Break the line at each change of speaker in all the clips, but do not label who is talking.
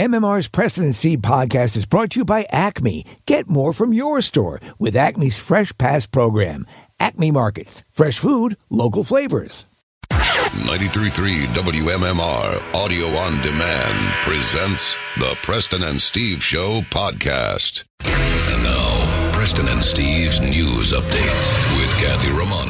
MMR's and Steve podcast is brought to you by Acme. Get more from your store with Acme's Fresh Pass program. Acme Markets. Fresh food, local flavors.
93.3 WMMR Audio on Demand presents the Preston and Steve Show podcast. And now, Preston and Steve's news update with Kathy Romano.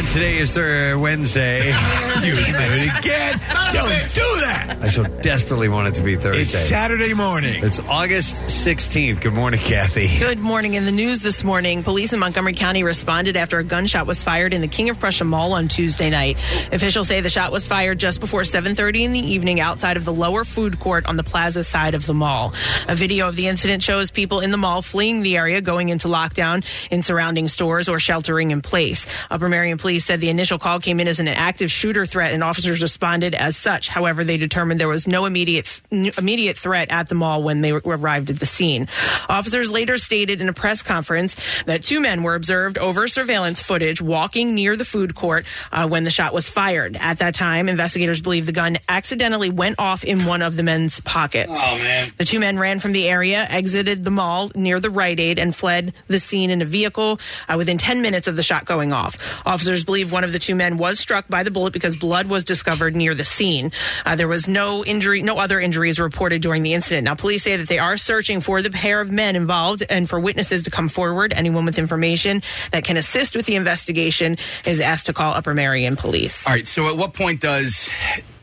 And today is uh, Wednesday.
You do it again. Don't do that.
I so desperately want it to be Thursday.
It's Saturday morning.
It's August 16th. Good morning, Kathy.
Good morning. In the news this morning, police in Montgomery County responded after a gunshot was fired in the King of Prussia Mall on Tuesday night. Officials say the shot was fired just before 7:30 in the evening outside of the lower food court on the plaza side of the mall. A video of the incident shows people in the mall fleeing the area, going into lockdown in surrounding stores or sheltering in place. Upper Marion police said the initial call came in as an active shooter threat, and officers responded as such. However, they determined there was no immediate immediate threat at the mall when they arrived at the scene. Officers later stated in a press conference that two men were observed over surveillance footage walking near the food court uh, when the shot was fired. At that time, investigators believe the gun accidentally went off in one of the men's pockets.
Oh.
The two men ran from the area, exited the mall near the Rite Aid, and fled the scene in a vehicle uh, within 10 minutes of the shot going off. Officers believe one of the two men was struck by the bullet because blood was discovered near the scene. Uh, there was no injury, no other injuries reported during the incident. Now, police say that they are searching for the pair of men involved and for witnesses to come forward. Anyone with information that can assist with the investigation is asked to call Upper Marion Police.
All right. So, at what point does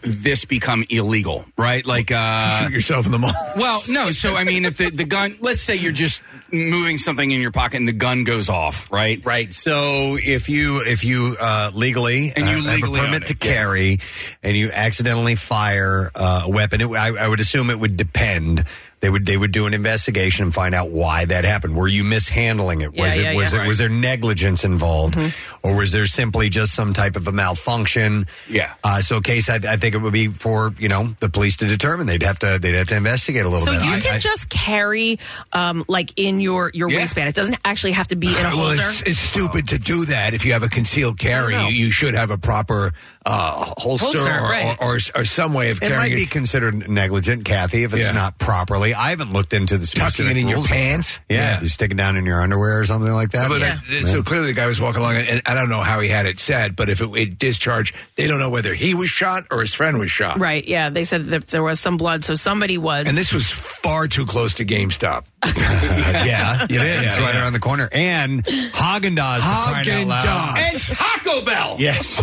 this become illegal? Right? Like, uh,
Shoot yourself in the mall.
well, no. So, I mean, if the, the gun, let's say you're just moving something in your pocket and the gun goes off, right?
Right. So if you if you uh, legally
And you
uh,
legally
have a permit
it,
to
yeah.
carry, and you accidentally fire uh, a weapon, it, I, I would assume it would depend. They would they would do an investigation and find out why that happened. Were you mishandling it? Was
Yeah,
it
yeah,
was
yeah.
it was there negligence involved, or was there simply just some type of a malfunction?
Yeah.
Uh, so, case I, I think it would be for you know the police to determine. They'd have to they'd have to investigate a little bit.
So
bit.
you
I-
can
I-
just carry, um, like in your your
Yeah.
waistband. It doesn't actually have to be in a
well,
holster.
it's, it's stupid to do that. If you have a concealed carry, you, you should have a proper uh, holster,
Holster,
or,
right.
or, or, or some way of carrying.
It
carrying
might be
it.
considered negligent, Kathy, if it's
Yeah.
not properly. I haven't looked into the
Tucking it in your pants.
Yeah, you stick it down in your underwear or something like that.
But
Yeah.
that- so clearly, the guy was walking along, and I don't know how he had it set, but if it, it discharged, they don't know whether he was shot or his friend was shot.
Right, yeah. They said that there was some blood, so somebody was.
And this was far too close to GameStop.
yeah, it is
Yeah,
right
yeah.
around the corner. And Haagen Dazs.
Haagen-Dazs.
And Taco Bell.
Yes.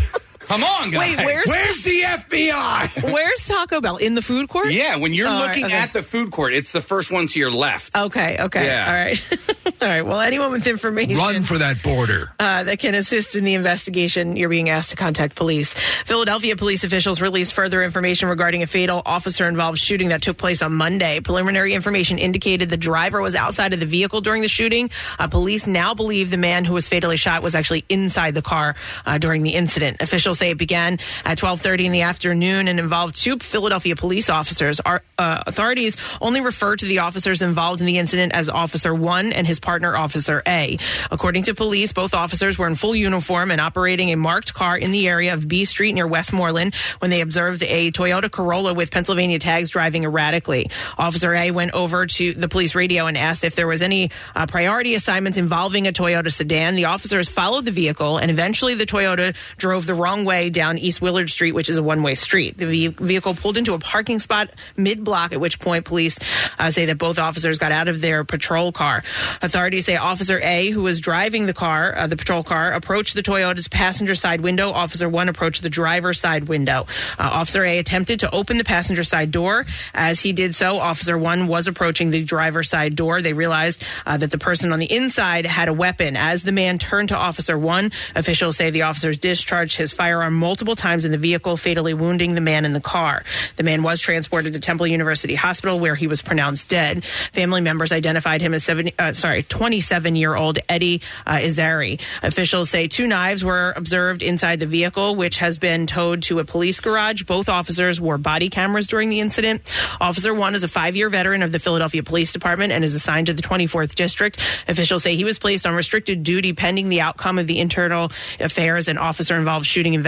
Come on, guys.
Wait, where's
Where's the FBI?
where's Taco Bell in the food court?
Yeah, when you're
Oh, all right,
looking
okay.
at the food court, it's the first one to your left.
Okay, okay,
Yeah.
all right, all right. Well, anyone with information
Run for that border.
uh, that can assist in the investigation, you're being asked to contact police. Philadelphia police officials released further information regarding a fatal officer-involved shooting that took place on Monday. Preliminary information indicated the driver was outside of the vehicle during the shooting. Uh, police now believe the man who was fatally shot was actually inside the car uh, during the incident. Officials say it began at 12:30 in the afternoon and involved two Philadelphia police officers. Our uh, authorities only refer to the officers involved in the incident as Officer One and his partner, Officer A. According to police, both officers were in full uniform and operating a marked car in the area of B Street near Westmoreland when they observed a Toyota Corolla with Pennsylvania tags driving erratically. Officer A went over to the police radio and asked if there was any uh, priority assignments involving a Toyota sedan. The officers followed the vehicle and eventually the Toyota drove the wrong way down East Willard Street, which is a one way street. The ve- vehicle pulled into a parking spot mid block, at which point police uh, say that both officers got out of their patrol car. Authorities say Officer A, who was driving the car, uh, the patrol car, approached the Toyota's passenger side window. Officer 1 approached the driver's side window. Uh, Officer A attempted to open the passenger side door. As he did so, Officer 1 was approaching the driver's side door. They realized uh, that the person on the inside had a weapon. As the man turned to Officer 1, officials say the officers discharged his firearm multiple times in the vehicle, fatally wounding the man in the car. The man was transported to Temple University Hospital, where he was pronounced dead. Family members identified him as seven, uh, sorry, 27 year old Eddie uh, Izari. Officials say two knives were observed inside the vehicle, which has been towed to a police garage. Both officers wore body cameras during the incident. Officer one is a five year veteran of the Philadelphia Police Department and is assigned to the 24th District. Officials say he was placed on restricted duty pending the outcome of the internal affairs and officer involved shooting investigation.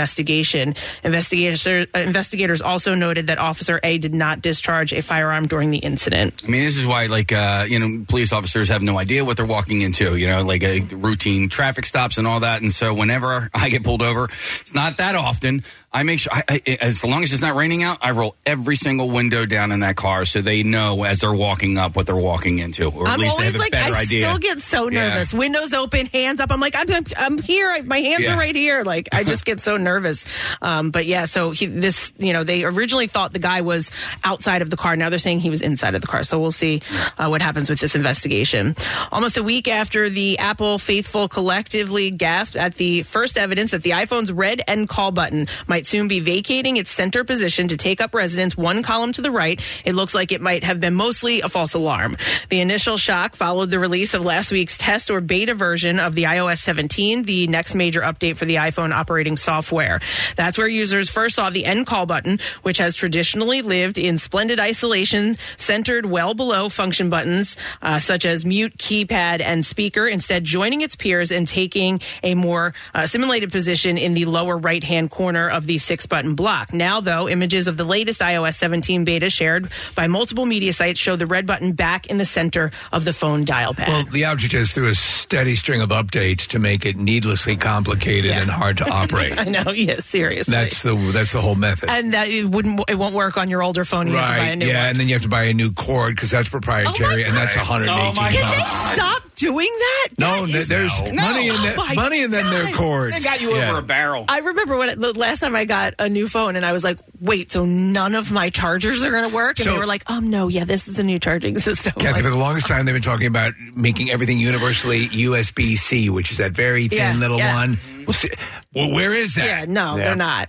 Investigators, uh, investigators also noted that Officer A did not discharge a firearm during the incident.
I mean, this is why, like, uh, you know, police officers have no idea what they're walking into, you know, like a routine traffic stops and all that. And so whenever I get pulled over, it's not that often. I make sure, I, I, as long as it's not raining out, I roll every single window down in that car so they know as they're walking up what they're walking into, or at
I'm
least they have a
like,
better
I
idea.
still get so
Yeah.
nervous. Windows open, hands up. I'm like, I'm, I'm, here. My hands
Yeah.
are right here. Like, I just get so nervous. Um, but yeah, so he, this, you know, they originally thought the guy was outside of the car. Now they're saying he was inside of the car. So we'll see uh, what happens with this investigation. Almost a week after the Apple faithful collectively gasped at the first evidence that the iPhone's red end call button might soon be vacating its center position to take up residence one column to the right, it looks like it might have been mostly a false alarm. The initial shock followed the release of last week's test or beta version of the iOS 17, the next major update for the iPhone operating software. That's where users first saw the end call button, which has traditionally lived in splendid isolation, centered well below function buttons uh, such as mute, keypad, and speaker, instead joining its peers and taking a more uh, simulated position in the lower right hand corner of the six button block. Now, though, images of the latest iOS 17 beta shared by multiple media sites show the red button back in the center of the phone dial pad.
Well, the outage is through a steady string of updates to make it needlessly complicated and hard to operate.
I know, yeah, seriously.
That's the that's the whole method.
and that it wouldn't it won't work on your older phone. You have to buy a
right? Yeah,
one.
and then you have to buy a new cord because that's proprietary, oh and that's 118
Oh, my
Can
bucks.
they stop doing that?
No,
That
th-
is-
there's money in
Oh,
that
my
money in them their cords.
They got you
Yeah.
over a barrel.
I remember when it, the last time I got a new phone, and I was like, "Wait, so none of my chargers are going to work?" And
So-
they were like, "Um, no, yeah, this is a new charging system."
Kathy,
Like,
for the longest time, they've been talking about making everything universally USB C, which is that very thin
Yeah,
little
yeah.
one. We'll see. Well, where is that?
Yeah, no,
Yeah.
they're not.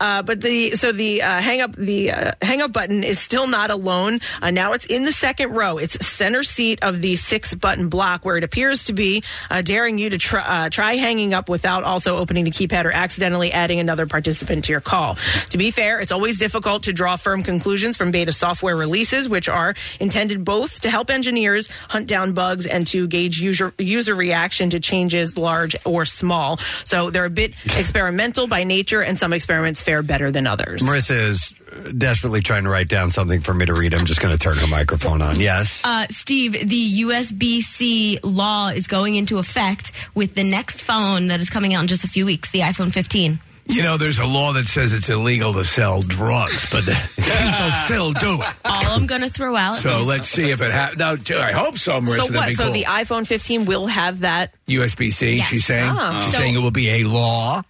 Uh, but the so the uh, hang up the uh, hang up button is still not alone. Uh, now it's in the second row. It's center seat of the six button block where it appears to be uh, daring you to try, uh, try hanging up without also opening the keypad or accidentally adding another participant to your call. To be fair, it's always difficult to draw firm conclusions from beta software releases, which are intended both to help engineers hunt down bugs and to gauge user user reaction to changes, large or small. So they're a bit experimental by nature, and some experiments fare better than others.
Marissa is desperately trying to write down something for me to read. I'm just going to turn her microphone on. Yes.
Uh, Steve, the USB C law is going into effect with the next phone that is coming out in just a few weeks, the iPhone 15.
You know, there's a law that says it's illegal to sell drugs, but people still do it.
All I'm going to throw out
So
is
let's see if it happens. No, I hope so, Marissa.
so what? So
cool.
the iPhone 15 will have that.
USB C,
Yes. Ah.
she's saying.
Oh.
She's saying it will be a law.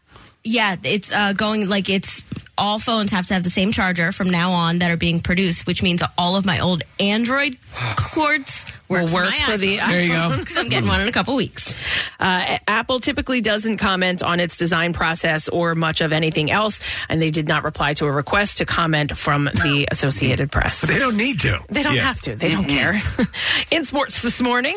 Yeah, it's uh, going like it's all phones have to have the same charger from now on that are being produced, which means all of my old Android cords work
Will
for,
work
my
for the
iPhone.
There you go.
because I'm getting one in a couple weeks.
Uh, Apple typically doesn't comment on its design process or much of anything else, and they did not reply to a request to comment from the Associated Press.
They don't need to.
They don't
Yeah.
have to. They don't care. In sports this morning.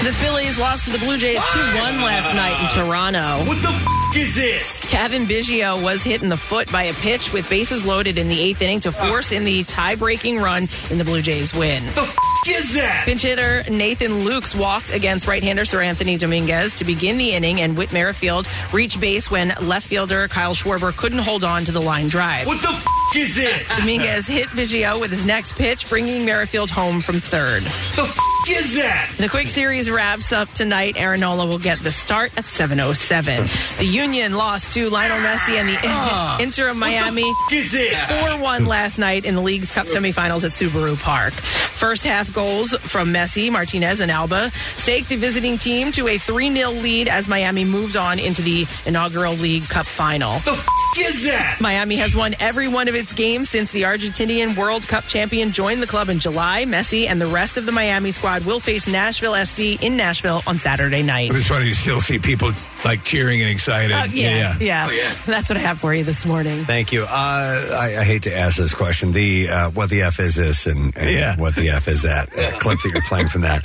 The Phillies lost to the Blue Jays 2 1 last night in Toronto.
What the f- is this?
Cavan Biggio was hit in the foot by a pitch with bases loaded in the eighth inning to force in the tie breaking run in the Blue Jays win.
The f- is that?
Pinch hitter Nathan Lukes walked against right-hander Seranthony Dominguez to begin the inning, and Whit Merrifield reached base when left fielder Kyle Schwarber couldn't hold on to the line drive.
What the f- is this?
Dominguez hit Biggio with his next pitch, bringing Merrifield home from third.
The f- is that?
The quick series wraps up tonight. Aaron Nola will get the start at 7.07. The Union lost to Lionel Messi and the ah. Inter of Miami.
What the f- is this?
4-1 last night in the league's cup semifinals at Subaru Park. First half goals from Messi, Martinez, and Alba staked the visiting team to a 3-0 lead as Miami moved on into the inaugural League Cup final.
The f- is that?
Miami has won every one of its games since the Argentinian World Cup champion joined the club in July. Messi and the rest of the Miami squad squad will face Nashville SC in Nashville on Saturday night.
It was funny to still see people like cheering and excited.
Uh, yeah, yeah, That's what I have for you this morning.
Thank you. Uh, I, I hate to ask this question. The uh, what the f is this, and, and
Yeah.
what the f is that uh, clip that you're playing from that?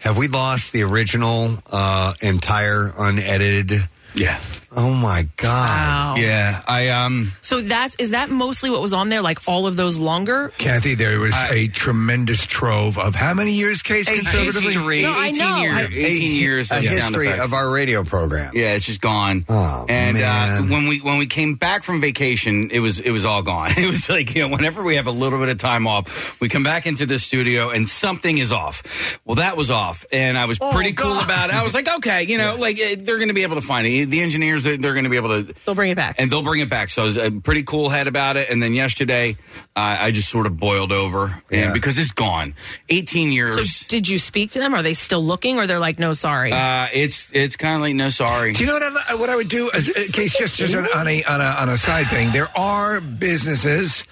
Have we lost the original, uh, entire, unedited?
Yeah.
Oh my god!
Wow.
Yeah. I um.
So that's is that mostly what was on there? Like all of those longer?
Kathy, there was
I-
a tremendous trove of how many years, Case, conservatively?
history.
No, I
18
know.
Year,
I-
18 years
A
of
history
effects.
of our radio program.
Yeah, it's just gone.
Oh,
and
man.
Uh, when we when we came back from vacation, it was it was all gone. It was like you know, whenever we have a little bit of time off, we come back into the studio and something is off. Well, that was off, and I was pretty cool about it. I was like, okay, you know, like eh, they're going to be able to find it. The engineers, they're, they're going to be able to.
They'll bring it back.
And they'll bring it back. So I was uh, pretty cool head about it. And then yesterday, uh, I just sort of boiled over,
Yeah.
and because it's gone, eighteen years.
so did you speak to them? Are they still looking, or they're like, no, sorry?
uh, it's it's kind of like no sorry.
Do you know what I, what I would do? As, in case just just on, on a on a on a side thing, there are businesses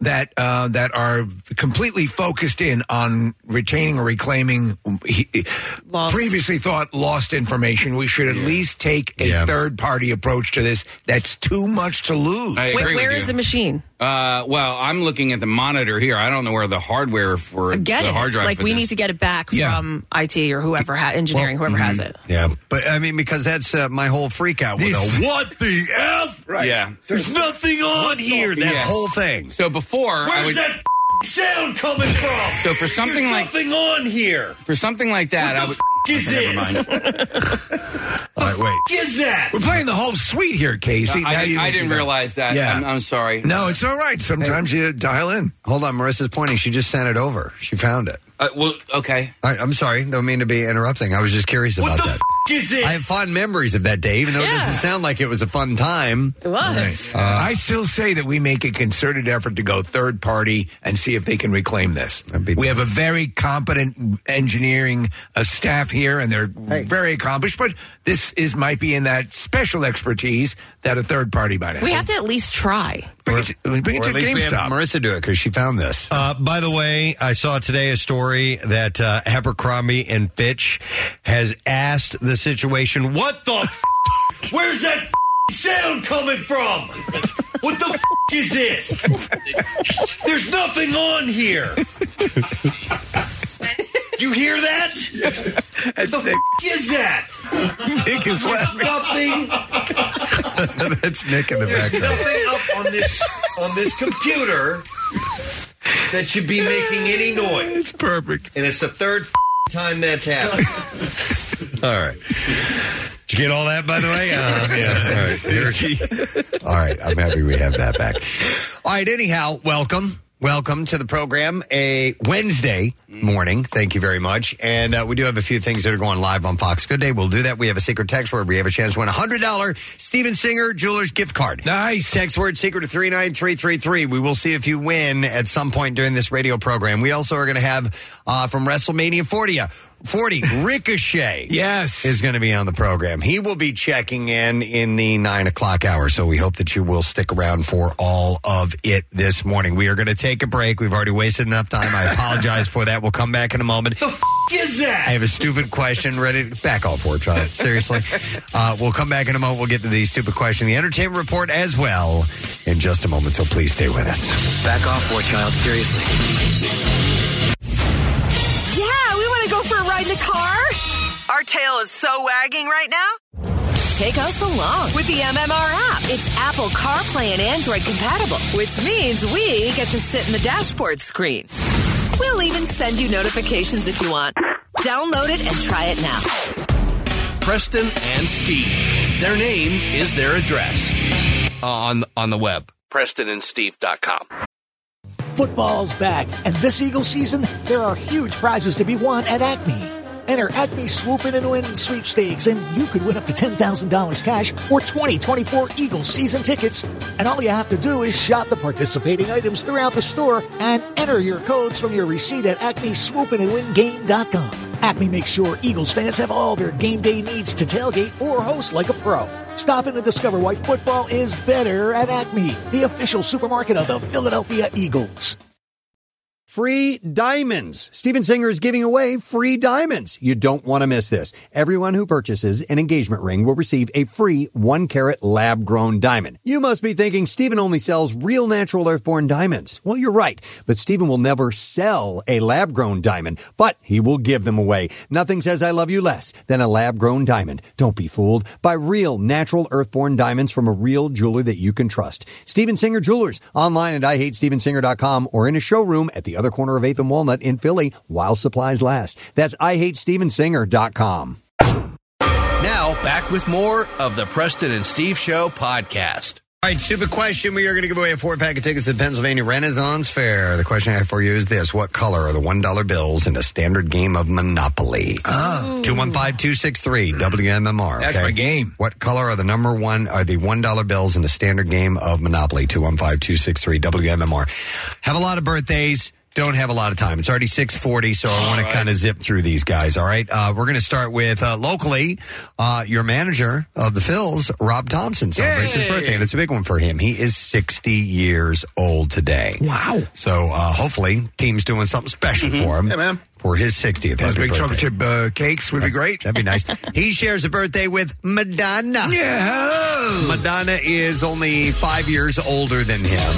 that uh, that are completely focused in on retaining or reclaiming
Lost.
previously thought lost information. We should at least take a
Yeah.
third party approach to this. That's too much to lose.
I
Wait,
agree
where
with
is
you.
the machine?
Uh, well, I'm looking at the monitor here. I don't know where the hardware for
Get
the
it.
hard drive.
like
for
we
this-
need to get it back
Yeah.
from IT or whoever, ha- engineering, whoever has it.
Yeah, but I mean, because that's uh, my whole freak out with a what the f?
Yeah.
There's nothing on here. That
Yeah.
whole thing.
So before I
Where's
would,
that f- sound coming from?
so for something
There's
like
nothing on here.
for something like that, I would.
the f- is
Okay, never
this?
mind.
All right, wait.
F- is that?
We're playing the whole suite here, Casey.
I,
Now
didn't- I didn't realize that.
Yeah.
I'm, I'm sorry.
No, it's all right. Sometimes you dial in.
Hold on, Marissa's pointing. She just sent it over. She found it.
Uh, well, okay.
All right, I'm sorry. Don't mean to be interrupting. I was just curious
What
about
the
that.
F- is this?
I have fond memories of that day, even though it doesn't sound like it was a fun time.
It was.
I still say that we make a concerted effort to go third party and see if they can reclaim this.
That'd
We have a very competent engineering uh, staff here, and they're
Hey.
very accomplished. But this is might be in that special expertise that a third party might have.
We have to at least try.
bring it to, bring it to
at least we
GameStop.
Marissa do it because she found this. Uh, by the way, I saw today a story that uh, Abercrombie and Fitch has asked the situation.
What the f- Where's that f- sound coming from? What the f- is this? There's nothing on here. You hear that? What the f- is that?
Nick is laughing.
Nothing.
That's Nick in the
There's
background.
nothing up on this on this computer that should be making any noise.
It's perfect.
And it's the third f- time that's happened.
All right. Did you get all that, by the way? Uh, yeah. All right. All right. I'm happy we have that back. All right. Anyhow, welcome. Welcome to the program. A Wednesday morning. Thank you very much. And uh, we do have a few things that are going live on Fox Good Day. We'll do that. We have a secret text word. We have a chance to win a $100 Steven Singer Jewelers gift card.
Nice.
Text word secret to 39333. We will see if you win at some point during this radio program. We also are going to have uh, from WrestleMania 40, 40 Ricochet
Yes.
is going to be on the program. He will be checking in in the nine o'clock hour. So we hope that you will stick around for all of it this morning. We are going to take a break. We've already wasted enough time. I apologize for that. We'll come back in a moment.
the f- is that?
I have a stupid question ready to back off for child. Seriously. Uh, we'll come back in a moment. We'll get to the stupid question, the entertainment report as well in just a moment. So please stay with us.
Back off, war child. Seriously.
Yeah, we want to go for a ride in the car.
Our tail is so wagging right now.
Take us along with the MMR app. It's Apple CarPlay and Android compatible, which means we get to sit in the dashboard screen. We'll even send you notifications if you want. Download it and try it now.
Preston and Steve. Their name is their address on on the web. PrestonandSteve.com.
Football's back, and this Eagle season, there are huge prizes to be won at Acme. Enter Acme Swoop In and Win sweepstakes, and you could win up to $10,000 cash or 2024 Eagles season tickets. And all you have to do is shop the participating items throughout the store and enter your codes from your receipt at acmeswoopinandwingame.com. Acme makes sure Eagles fans have all their game day needs to tailgate or host like a pro. Stop in and discover why football is better at Acme, the official supermarket of the Philadelphia Eagles.
Free diamonds. Steven Singer is giving away free diamonds. You don't want to miss this. Everyone who purchases an engagement ring will receive a free one carat lab grown diamond. You must be thinking Steven only sells real natural earthborn diamonds. Well, you're right, but Steven will never sell a lab grown diamond, but he will give them away. Nothing says I love you less than a lab grown diamond. Don't be fooled by real natural earthborn diamonds from a real jeweler that you can trust. Steven Singer Jewelers online at IHateStevenSinger.com or in a showroom at the other corner of 8th and Walnut in Philly while supplies last. That's IHateStevenSinger.com.
Now, back with more of the Preston and Steve Show podcast.
All right, stupid question. We are going to give away a four pack of tickets to the Pennsylvania Renaissance Fair. The question I have for you is this What color are the $1 bills in a standard game of Monopoly?
Oh.
215 263 WMMR.
That's my game.
What color are the number one, are the $1 bills in the standard game of Monopoly? 215 263 WMMR. Have a lot of birthdays. Don't have a lot of time. It's already 640, so I want to kind of zip through these guys. All right. Uh, we're going to start with uh, locally, uh, your manager of the Phils, Rob Thompson, celebrates his birthday, and it's a big one for him. He is 60 years old today.
Wow.
So uh, hopefully, team's doing something special for him.
Yeah, man.
For his 60th.
Those
Happy
big chocolate chip uh, cakes would be great.
That'd be nice. he shares a birthday with Madonna.
Yeah.
Madonna is only five years older than him.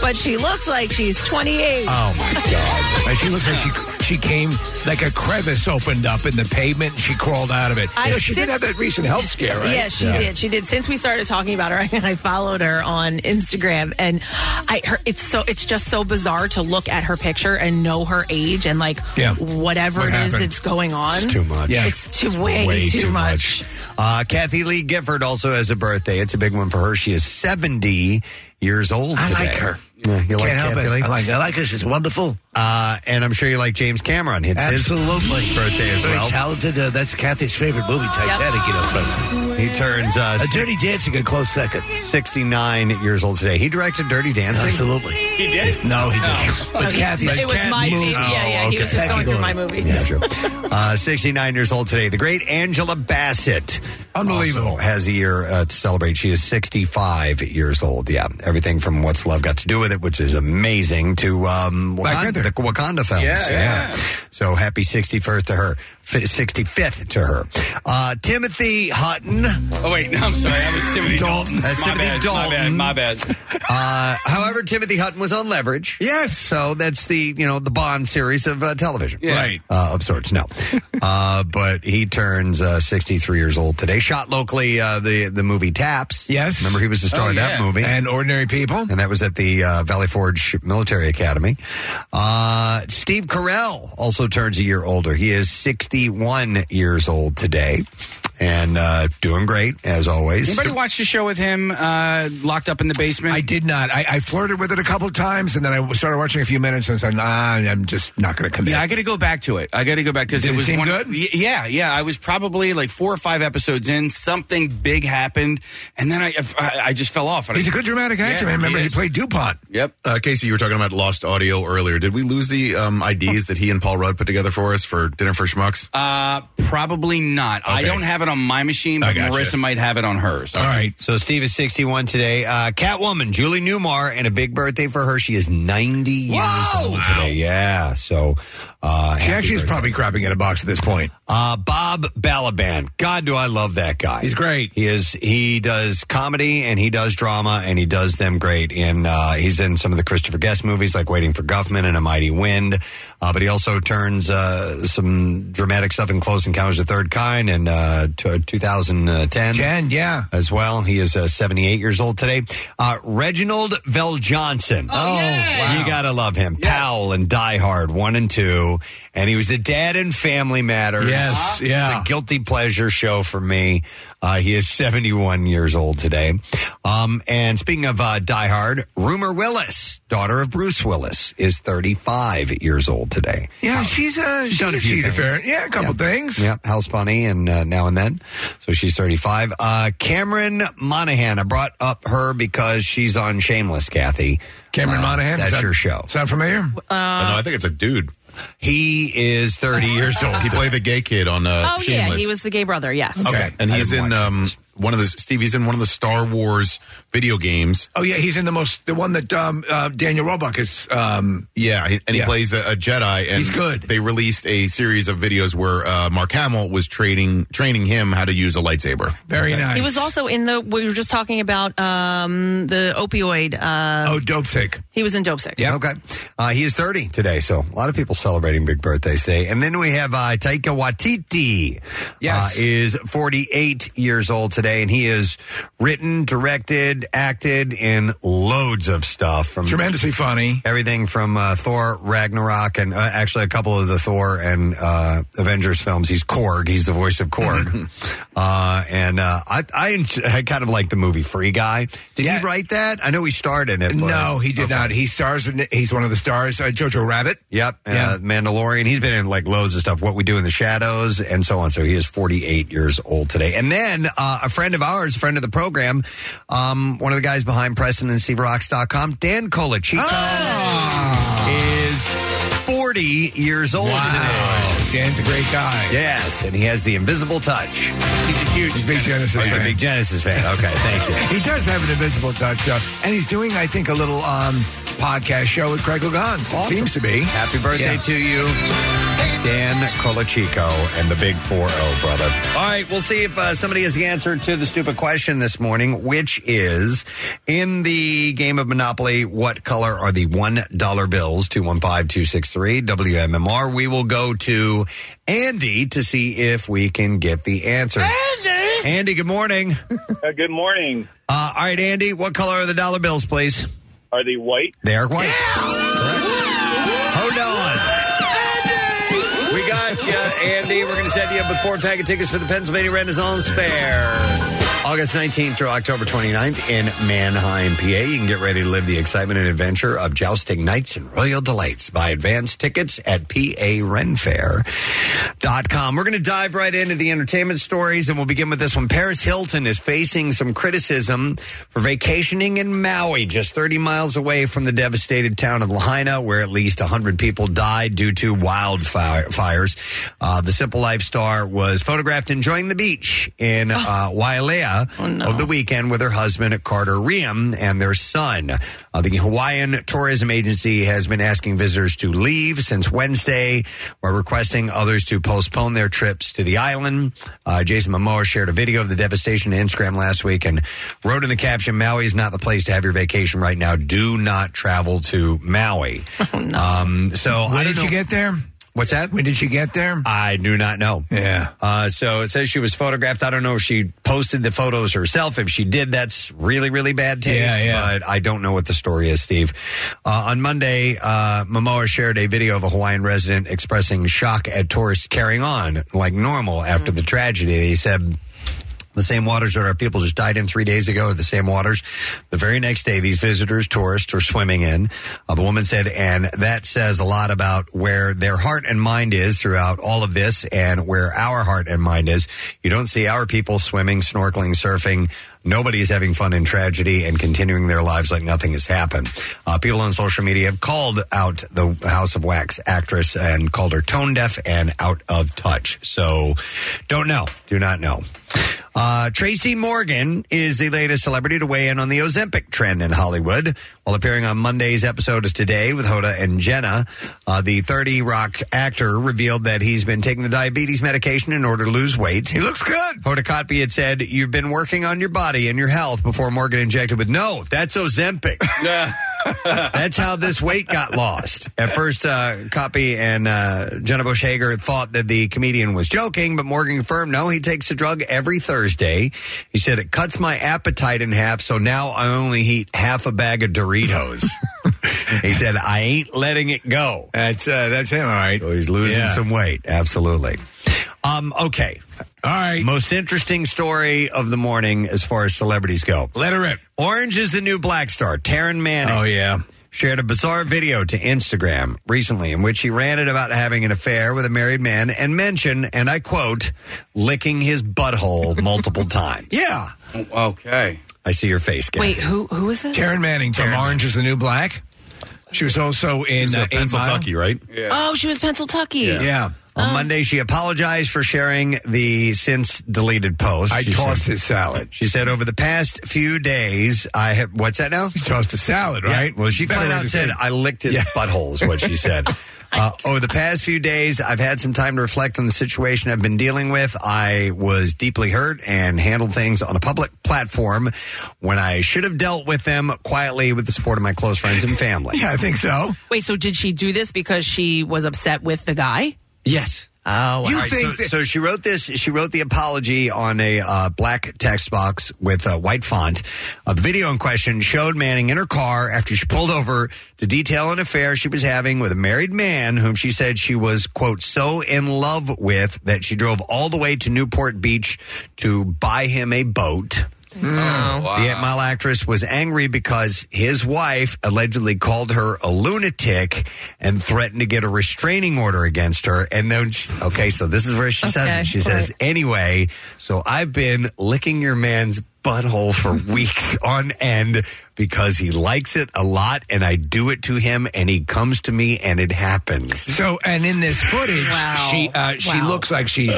But she looks like she's 28.
Oh my god!
And she looks like she she came like a crevice opened up in the pavement. and She crawled out of it.
I-
You know, she did
since-
have that recent health scare, right?
Yes, she did. She did. Since we started talking about her, I followed her on Instagram, and I her, it's so it's just so bizarre to look at her picture and know her age and like
Yeah.
whatever
What
it is
happened?
that's going on.
It's too much. Yeah.
It's too way, too, much.
Uh, Kathie Lee Gifford also has a birthday. It's a big one for her. She is 70 years old
I
today.
like her.
Yeah, you like
Can't help
Kathy
it.
Lee?
I like I like her. She's wonderful.
Uh, and I'm sure you like James Cameron. It's
Absolutely.
his birthday as
Very
well.
talented. Uh, that's Kathy's favorite movie, Titanic. You know, Preston.
He turns uh,
A Dirty Dancing a close second.
69 years old today. He directed Dirty Dancing.
Absolutely.
He did?
No, he didn't. But Kathy's
It was my
movie.
movie. Yeah, yeah. He was just going through my movies.
Yeah, sure. Uh, 69 years old today. The great Angela Bassett.
Unbelievable.
also has a year uh, to celebrate. She is 65 years old. Yeah. Everything from What's Love Got to Do with It, which is amazing, to um,
Black
Wakanda,
Panther.
The Wakanda films.
Yeah, yeah.
So happy 61st to her. F- 65th to her. Uh, Timothy Hutton.
Oh wait, no, I'm sorry. I was Timothy Dalton.
That's
my
Timothy
bad,
Dalton.
My bad. My bad.
Uh, however, Timothy Hutton was on Leverage.
Yes.
So that's the you know the Bond series of uh, television,
Yeah.
Right.
Uh, of sorts. No, uh, but he turns uh, 63 years old today. Shot locally uh, the the movie Taps.
Yes.
remember he was the star
Oh,
of that
yeah.
movie.
And Ordinary People.
and that was at the uh, Valley Forge Military Academy. Uh, Steve Carell also turns a year older. He is 61 years old today and uh, doing great, as always.
Anybody watch the show with him uh, locked up in the basement?
I did not. I, I flirted with it a couple times, and then I started watching a few minutes, and said, "Nah, I'm just not going to commit."
Yeah, I got to go back to it. I got to go back because it
it
was
seem
one,
good?
Y- Yeah, yeah. I was probably like four or five episodes in. Something big happened, and then I I, I just fell off.
He's a good dramatic actor,
Yeah,
man. Remember,
he
he,
is.
played Dupont.
Yep.
Uh, Casey, you were talking about lost audio earlier. Did we lose the um, IDs that he and Paul Rudd put together for us for Dinner for Schmucks?
Uh, probably not. I
Okay.
don't have it on my machine, but
I gotcha.
Marissa might have it on hers.
All right.
So Steve is 61 today. Uh, Catwoman, Julie Newmar, and a big birthday for her. She is 90 years
Whoa!
old today. Yeah. So uh,
She
happy
actually is probably crapping in a box at this point.
Uh, Bob Balaban. God, do I love that guy.
He's great.
He is. He does comedy and he does drama and he does them great. And uh, he's in some of the Christopher Guest movies like Waiting for Guffman and A Mighty Wind. Uh, but he also turns uh, some dramatic stuff in Close Encounters of the Third Kind and uh, t- 2010
Jen, yeah.
as well. He is uh, 78 years old today. Uh, Reginald VelJohnson.
Oh, yeah.
You gotta love him. Powell and Die Hard one and two, and he was a dad in Family Matters.
Yes, yeah.
It's a guilty pleasure show for me. Uh, he is 71 years old today. Um, and speaking of uh, Die Hard, Rumor Willis, daughter of Bruce Willis, is 35 years old today.
Yeah, she's uh, she's,
done a
a
few
cheetah
things.
Yeah, a couple things.
Yeah, House Bunny and uh, now and then. So she's 35. Uh, Cameron Monaghan, I brought up her because she's on Shameless, Kathy.
Cameron
Uh,
Monaghan.
That's
Is that-
your show.
Sound familiar?
Oh, no, I think it's a dude.
He is 30 years old.
He played the gay kid on uh,
Oh yeah,
Shameless.
he was the gay brother. Yes.
Okay.
and
I
he's
didn't
in
watch
um, one of the Steve. He's in one of the Star Wars video games.
Oh yeah, he's in the most the one that um, uh, Daniel Roebuck is. Um,
Yeah, and he
Yeah.
plays a, a Jedi. And
He's good.
They released a series of videos where uh, Mark Hamill was training training him how to use a lightsaber.
Very nice.
He was also in the. We were just talking about um, the opioid. Uh,
oh, Dopesick.
He was in Dopesick. Yeah.
Okay. Uh, he is 30 today, so a lot of people celebrating big birthdays today. And then we have uh, Taika Waititi.
Yes.
Uh, is 48 years old today, and he has written, directed, acted in loads of stuff. From
Tremendously funny.
Everything from uh, Thor Ragnarok and uh, actually a couple of the Thor and uh, Avengers films. He's Korg. He's the voice of Korg. uh, and uh, I, I, I kind of like the movie Free Guy. Did he write that? I know he starred in it. but-
No, he did not. He stars in. it. He's one of the stars. Uh, Jojo Rabbit.
Yep, uh, Mandalorian. He's been in like loads of stuff. What we do in the shadows and so on. So he is 48 years old today. And then uh, a friend of ours, friend of the program, um, one of the guys behind Preston and SteveRocks.com, Dan Colachico, is 40 years old today.
Dan's a great guy.
Yes, and he has the invisible touch. He's a huge
He's a big Genesis
you're a
fan.
big Genesis fan. Okay, thank you.
He does have an invisible touch, uh, and he's doing, I think, a little um, podcast show with Craig Legans. It
Awesome.
seems to be.
Happy birthday
Yeah.
to you, Dan Colachico and the Big 4 0, brother. All right, we'll see if uh, somebody has the answer to the stupid question this morning, which is in the game of Monopoly, what color are the $1 bills? 215 263 WMMR. We will go to Andy to see if we can get the answer. Andy! Andy, good morning.
Uh, good morning.
Uh, all right, Andy, what color are the dollar bills, please?
Are they white?
They are white. Hold on. We got you, Andy. We're going to send you up with four pack of tickets for the Pennsylvania Renaissance Fair. August 19th through October 29th in Manheim, PA. You can get ready to live the excitement and adventure of jousting knights and royal delights. Buy advance tickets at parenfaire.com. We're going to dive right into the entertainment stories, and we'll begin with this one. Paris Hilton is facing some criticism for vacationing in Maui, just 30 miles away from the devastated town of Lahaina, where at least 100 people died due to wildfires. Uh, the Simple Life star was photographed enjoying the beach in uh, Wailea of the weekend with her husband, Carter Reum, and their son. Uh, the Hawaiian Tourism Agency has been asking visitors to leave since Wednesday, while requesting others to postpone their trips to the island. Uh, Jason Momoa shared a video of the devastation on Instagram last week and wrote in the caption, Maui is not the place to have your vacation right now. Do not travel to Maui. um, so I
When did she
know-
get there?
What's that?
When did she get there?
I do not know.
Yeah.
Uh, so it says she was photographed. I don't know if she posted the photos herself. If she did, that's really, really bad taste.
Yeah, yeah.
But I don't know what the story is, Steve. Uh, on Monday, uh, Momoa shared a video of a Hawaiian resident expressing shock at tourists carrying on like normal after the tragedy. He said, the same waters that our people just died in three days ago are the same waters. The very next day, these visitors, tourists, are swimming in. Uh, the woman said, and that says a lot about where their heart and mind is throughout all of this and where our heart and mind is. You don't see our people swimming, snorkeling, surfing. Nobody is having fun in tragedy and continuing their lives like nothing has happened. Uh, people on social media have called out the House of Wax actress and called her tone deaf and out of touch. So, don't know. Do not know. Uh, Tracy Morgan is the latest celebrity to weigh in on the Ozempic trend in Hollywood. While appearing on Monday's episode of Today with Hoda and Jenna, uh, the 30 Rock actor revealed that he's been taking the diabetes medication in order to lose weight. He
looks good.
Hoda Kotb had said, You've been working on your body and your health before Morgan injected with, No, that's Ozempic. That's how this weight got lost. At first, uh, Kotb and uh, Jenna Bush Hager thought that the comedian was joking, but Morgan confirmed no, he takes the drug every Thursday. He said it cuts my appetite in half, so now I only eat half a bag of Doritos. he said, I ain't letting it go.
That's uh, that's him, all right.
So he's losing
Yeah.
some weight. Absolutely. Um, okay.
All right.
Most interesting story of the morning as far as celebrities go.
Let her rip.
Orange is the new black star. Taryn Manning.
Oh, yeah.
Shared a bizarre video to Instagram recently in which he ranted about having an affair with a married man and mentioned, and I quote, licking his butthole multiple times.
Yeah.
Okay.
I see your face, Gabby.
Wait, who who is that?
Taryn Manning from Orange is the New Black. She was also in
It's, uh,
Eight Mile.
Pennsatucky, right?
Oh, she was Pennsatucky.
Yeah.
On Monday, she apologized for sharing the since deleted post.
I
She
tossed
said-
his salad.
She said, over the past few days, I have. What's that now?
He tossed a salad,
Yeah,
right?
Well, she
Better
flat
way
out
to
said,
say it.
I licked his
Yeah.
butthole, is what she said. Uh, over the past few days, I've had some time to reflect on the situation I've been dealing with. I was deeply hurt and handled things on a public platform when I should have dealt with them quietly with the support of my close friends and family.
Yeah, I think so.
Wait, so did she do this because she was upset with the guy?
Yes.
Oh,
think so, so she wrote this. She wrote the apology on a uh, black text box with a white font. A video in question showed Manning in her car after she pulled over to detail an affair she was having with a married man whom she said she was quote so in love with that she drove all the way to Newport Beach to buy him a boat. Oh, mm.
wow.
The Eight Mile actress was angry because his wife allegedly called her a lunatic and threatened to get a restraining order against her. And then, okay, so this is where she says it. She says, anyway, so I've been licking your man's butthole for weeks on end because he likes it a lot and I do it to him and he comes to me and it happens.
So, and in this footage,
Wow.
she uh, she
Wow.
looks like she's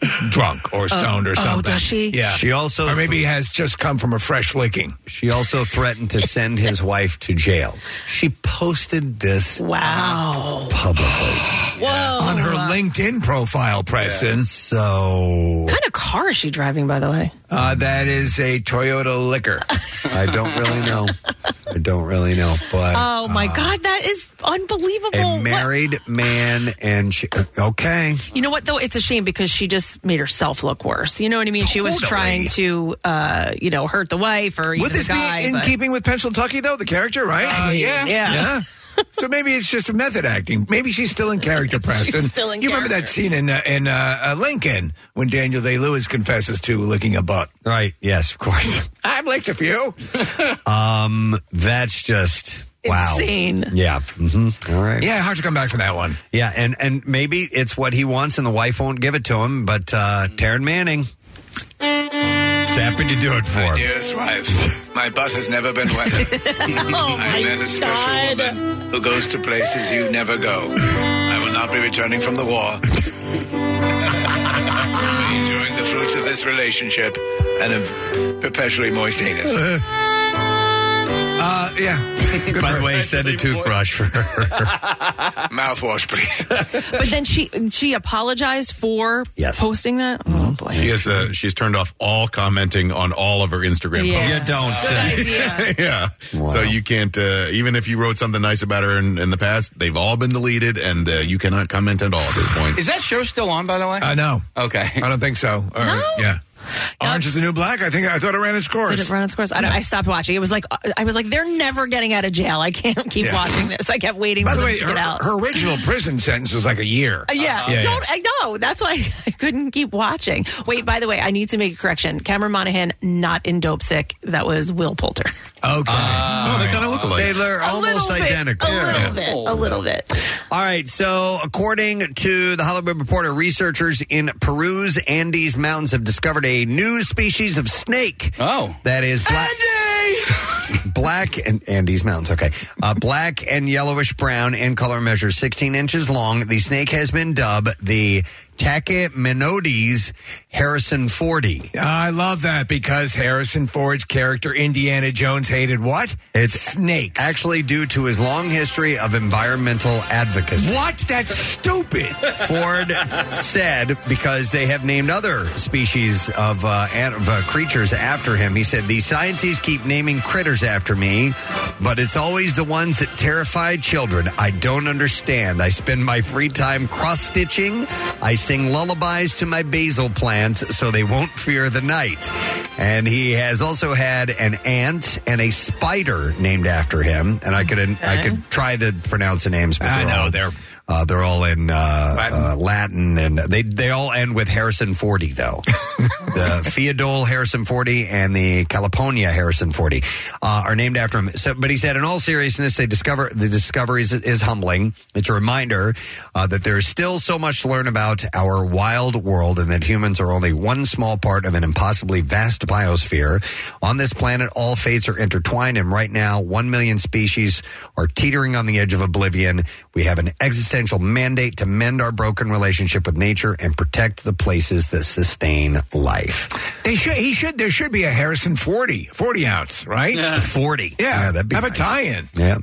drunk or stoned or
oh,
something.
does she?
Yeah.
She also
or maybe has just come from a fresh licking.
She also threatened to send his wife to jail. She posted this
Wow.
publicly.
Whoa.
on her LinkedIn profile, Preston.
So
What kind of car is she driving, by the way?
Uh, that is a Toyota liquor.
I don't really know. I don't really know, but
Oh my God, that is unbelievable.
a
What-
married man and she, okay.
You know what though? It's a shame because she just made herself look worse. You know what I mean? She was
Totally.
trying to, uh, you know, hurt the wife or even
Would this
the guy.
be in
but-
keeping with Pennsatucky, though, the character, right?
I mean, yeah.
yeah. So maybe it's just a method acting. Maybe she's still in character, Preston.
still in
you remember that
character.
scene in uh, in uh, uh, Lincoln when Daniel Day Lewis confesses to licking a butt?
Right, yes, of course.
I've licked a few.
Um that's just wow.
Insane.
Yeah. hmm All right.
Yeah, hard to come back from that one.
Yeah, and and maybe it's what he wants and the wife won't give it to him, but uh Taryn Manning is happy to do it for him.
Dearest wife, my butt has never been wetter.
Oh
I met a special woman who goes to places you never go. I will not be returning from the war. I'm enjoying the fruits of this relationship and a perpetually moist anus. Uh, yeah. Good
By the way, send a toothbrush for her.
Mouthwash, please.
But then she she apologized for
Yes.
posting that. Oh boy.
She has uh, she's turned off all commenting on all of her Instagram
Yeah.
posts.
You don't
Good
say.
idea.
yeah.
Wow.
So you can't, uh, even if you wrote something nice about her in, in the past, they've all been deleted and uh, you cannot comment at all at this point.
Is that show still on, by the way?
Uh, know.
okay.
I don't think so. Or, Yeah. Orange is the New Black? I think I thought it ran its course.
Did it run its course? I, don't, I stopped watching. It was like I was like, they're never getting out of jail. I can't keep
Yeah.
watching this. I kept waiting
By
for
the
them
way,
to
her,
get out.
her original prison sentence was like a year.
Uh, yeah,
Yeah,
don't I know. That's why I couldn't keep watching. Wait, by the way, I need to make a correction. Cameron Monaghan not in Dopesick. That was Will Poulter.
Okay.
oh, they kind of look alike.
They are
A
almost
little bit,
identical.
A little bit. A little bit.
All right, so according to the Hollywood Reporter, researchers in Peru's Andes Mountains have discovered a new species of snake.
Oh.
That is black. black and Andes Mountains, okay. Uh, black and yellowish brown in color measures 16 inches long. The snake has been dubbed the Tachymenoides Harrison 40.
I love that because Harrison Ford's character Indiana Jones hated what?
It's
snakes.
Actually, due to his long history of environmental advocacy.
What? That's stupid.
Ford said because they have named other species of, uh, an- of uh, creatures after him. He said, The scientists keep naming critters after me, but it's always the ones that terrify children. I don't understand. I spend my free time cross stitching. I sing lullabies to my basil plants so they won't fear the night. And he has also had an ant and a spider named after him. And I could I could try to pronounce the names. But
I
they're
know,
all-
they're-
uh, they're all in uh,
Latin.
uh, Latin, and they they all end with Harrison Forty though. the Pheidole Harrison Forty and the California Harrison Forty uh, are named after him. So, but he said, in all seriousness, they discover the discovery is, is humbling. It's a reminder uh, that there is still so much to learn about our wild world, and that humans are only one small part of an impossibly vast biosphere. On this planet, all fates are intertwined, and right now, one million species are teetering on the edge of oblivion. We have an existential existential mandate to mend our broken relationship with nature and protect the places that sustain life.
They should. He should. There should be a Harrison 40, 40 ounce, right?
40.
Yeah,
that'd be
have a
nice.
tie-in.
Yeah.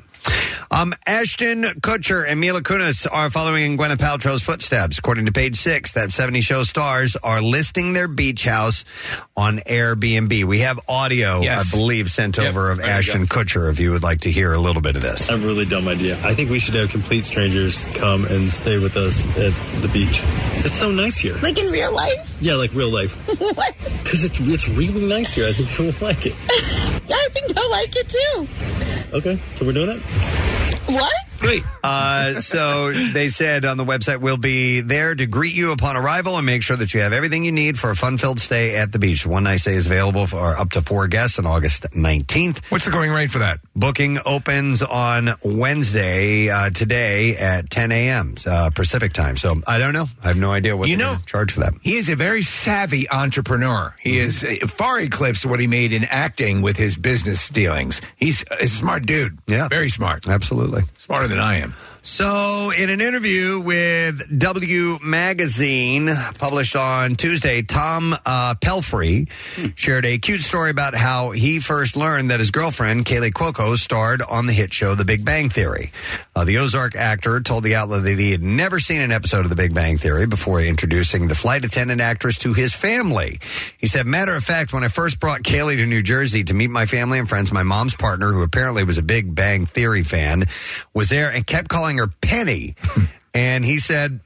Um, Ashton Kutcher and Mila Kunis are following in Gwyneth Paltrow's footsteps. According to page six, that 70 show stars are listing their beach house on Airbnb. We have audio,
Yes.
I believe, sent
Yep,
over of
there you
Ashton Kutcher if you would like to hear a little bit of this.
A really dumb idea. I think we should have complete strangers come and stay with us at the beach. It's so nice here.
Like in real life?
Yeah, like real life.
what?
Because it's it's really nice here. I think you'll like it.
Yeah, I think I like it too.
Okay, so we're doing it.
What?
Great.
Uh, so they said on the website, we'll be there to greet you upon arrival and make sure that you have everything you need for a fun filled stay at the beach. One night stay is available for up to four guests on August 19th.
What's the going rate for that?
Booking opens on Wednesday, uh, today at 10 a.m. Uh, Pacific time. So I don't know. I have no idea what
You
they're
know-
gonna charge for that.
He is a very savvy entrepreneur. He is uh, far eclipsed what he made in acting with his business dealings. He's a smart dude.
Yeah.
Very smart.
Absolutely.
Smarter than I am.
So, in an interview with W Magazine, published on Tuesday, Tom uh, Pelphrey shared a cute story about how he first learned that his girlfriend, Kaley Cuoco, starred on the hit show The Big Bang Theory. Uh, the Ozark actor told the outlet that he had never seen an episode of The Big Bang Theory before introducing the flight attendant actress to his family. He said, Matter of fact, when I first brought Kaley to New Jersey to meet my family and friends, my mom's partner, who apparently was a Big Bang Theory fan, was there and kept calling her Penny. and he said,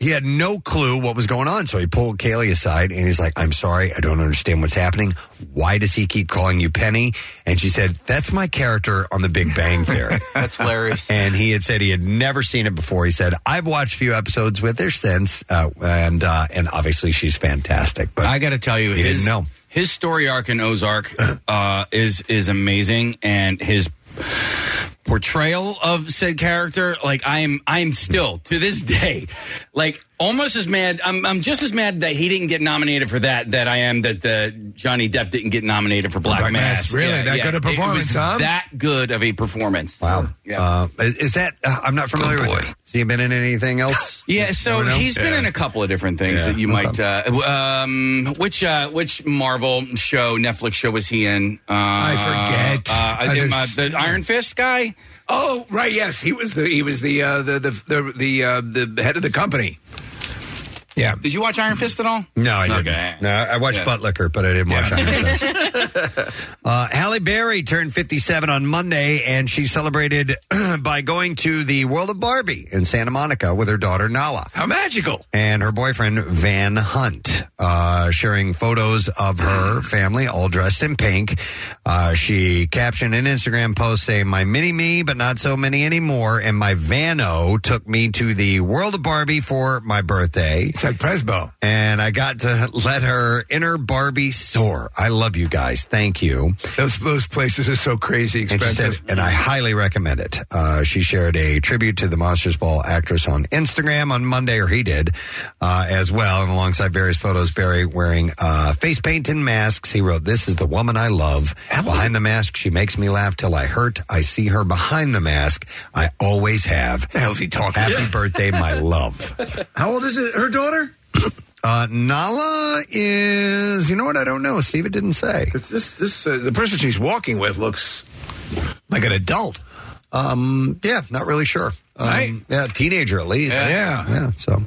he had no clue what was going on. So he pulled Kaley aside and he's like, I'm sorry, I don't understand what's happening. Why does he keep calling you Penny? And she said, That's my character on the Big Bang Theory.
That's hilarious.
And he had said he had never seen it before. He said, I've watched a few episodes with her since, uh, and uh, and obviously she's fantastic. But
I got to tell you,
he
his,
didn't know.
his story arc in Ozark uh, is is amazing, and his portrayal of said character, like I am, I am still to this day, like almost as mad. I'm, I'm just as mad that he didn't get nominated for that that I am that uh, Johnny Depp didn't get nominated for Black,
Black Mass.
Mass.
Really? That good a
It was
performance, huh?
That good of a performance.
Wow. Uh, is is that, uh, I'm not familiar with it. Has he been in anything else?
Yeah, so
I don't
he's been in a couple of different things
Yeah.
that you
Okay.
might. Uh, um, which uh, which Marvel show, Netflix show was he in? Uh,
I forget.
Uh, I think,
there's-
the Iron Fist guy.
Oh, right. Yes, he was the he was the uh, the the the the, uh, the head of the company. Yeah.
Did you watch Iron Fist at all?
No, I didn't.
Okay.
No, I watched
Yeah.
Butt Liquor, but I didn't watch Iron Fist. Uh, Halle Berry turned 57 on Monday, and she celebrated by going to the World of Barbie in Santa Monica with her daughter Nahla.
How magical!
And her boyfriend Van Hunt, uh, sharing photos of her family all dressed in pink. Uh, she captioned an Instagram post saying, "My mini me, but not so many anymore." And my Vano took me to the World of Barbie for my birthday.
Like Presbo.
And I got to let her inner Barbie soar. I love you guys. Thank you.
Those those places are so crazy
And she
expensive.
said, and I highly recommend it. Uh, she shared a tribute to the Monsters Ball actress on Instagram on Monday, or he did uh, as well. And alongside various photos, Berry wearing uh, face paint and masks, he wrote, "This is the woman I love. Behind the mask, she makes me laugh till I hurt. I see her behind the mask. I always have.
The hell's he talking?
Happy birthday, my love."
How old is it? Her daughter?
Uh, Nahla is, you know what? I don't know. Steve, it didn't say.
This this uh, the person she's walking with looks like an adult.
Um, yeah, not really sure. Um,
Right.
Yeah, teenager at least.
Yeah.
Yeah. So,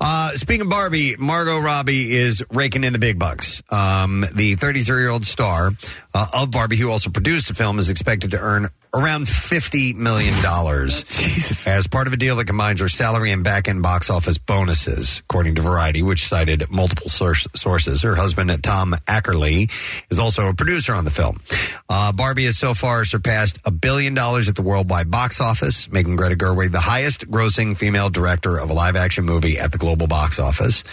uh, speaking of Barbie, Margot Robbie is raking in the big bucks. Um, the 33 year old star uh, of Barbie, who also produced the film, is expected to earn around $50 million as part of a deal that combines her salary and back end box office bonuses, according to Variety, which cited multiple source- sources. Her husband, Tom Ackerley, is also a producer on the film. Uh, Barbie has so far surpassed a billion dollars at the worldwide box office, making Greta Gerwig the highest grossing female director of a live action movie at the global box office.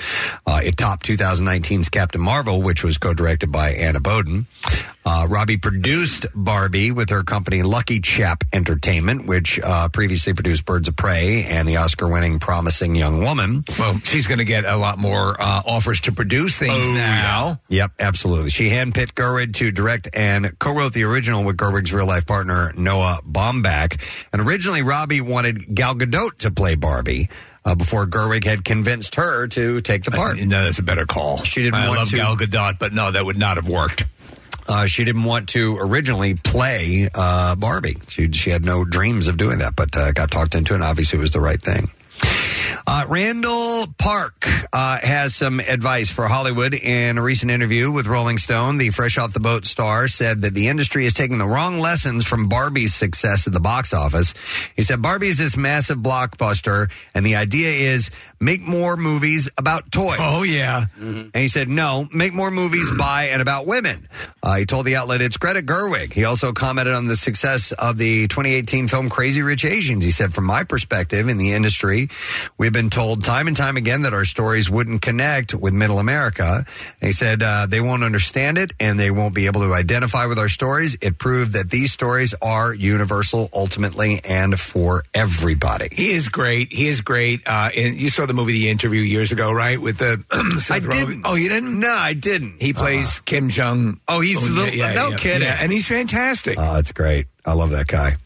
Uh, it topped 2019's Captain Marvel, which was co-directed by Anna Boden. Uh, Robbie produced Barbie with her company Lucky Chap Entertainment, which uh, previously produced Birds of Prey and the Oscar-winning Promising Young Woman.
Well, she's going to get a lot more uh, offers to produce things
Oh,
now.
Yep, absolutely. She handpicked Gerwig to direct and co-wrote the original with Gerwig's real-life partner Noah Baumbach. And originally, Robbie wanted Gal Gadot to play Barbie. Uh, before Gerwig had convinced her to take the part.
No, that's a better call.
She didn't
I
want
love
to.
Gal Gadot, but no, that would not have worked.
Uh, she didn't want to originally play uh, Barbie. She, she had no dreams of doing that, but uh, got talked into it, and obviously it was the right thing. Uh, Randall Park uh, has some advice for Hollywood. In a recent interview with Rolling Stone, the fresh off the boat star said that the industry is taking the wrong lessons from Barbie's success at the box office. He said Barbie is this massive blockbuster, and the idea is make more movies about toys.
Oh, yeah.
And he said, no, make more movies by and about women. Uh, he told the outlet it's Greta Gerwig. He also commented on the success of the 2018 film Crazy Rich Asians. He said, from my perspective in the industry, we've been told time and time again that our stories wouldn't connect with middle America. And he said, uh, they won't understand it and they won't be able to identify with our stories. It proved that these stories are universal ultimately and for everybody.
He is great. He is great. Uh, and you saw the movie The Interview years ago, right? With the
I
Rogen?
didn't.
Oh, you didn't?
No, I didn't.
He plays Kim Jong.
Oh, he's
yeah,
the-
yeah,
no
yeah,
kidding.
yeah, and he's fantastic.
Oh, that's great. I love that guy.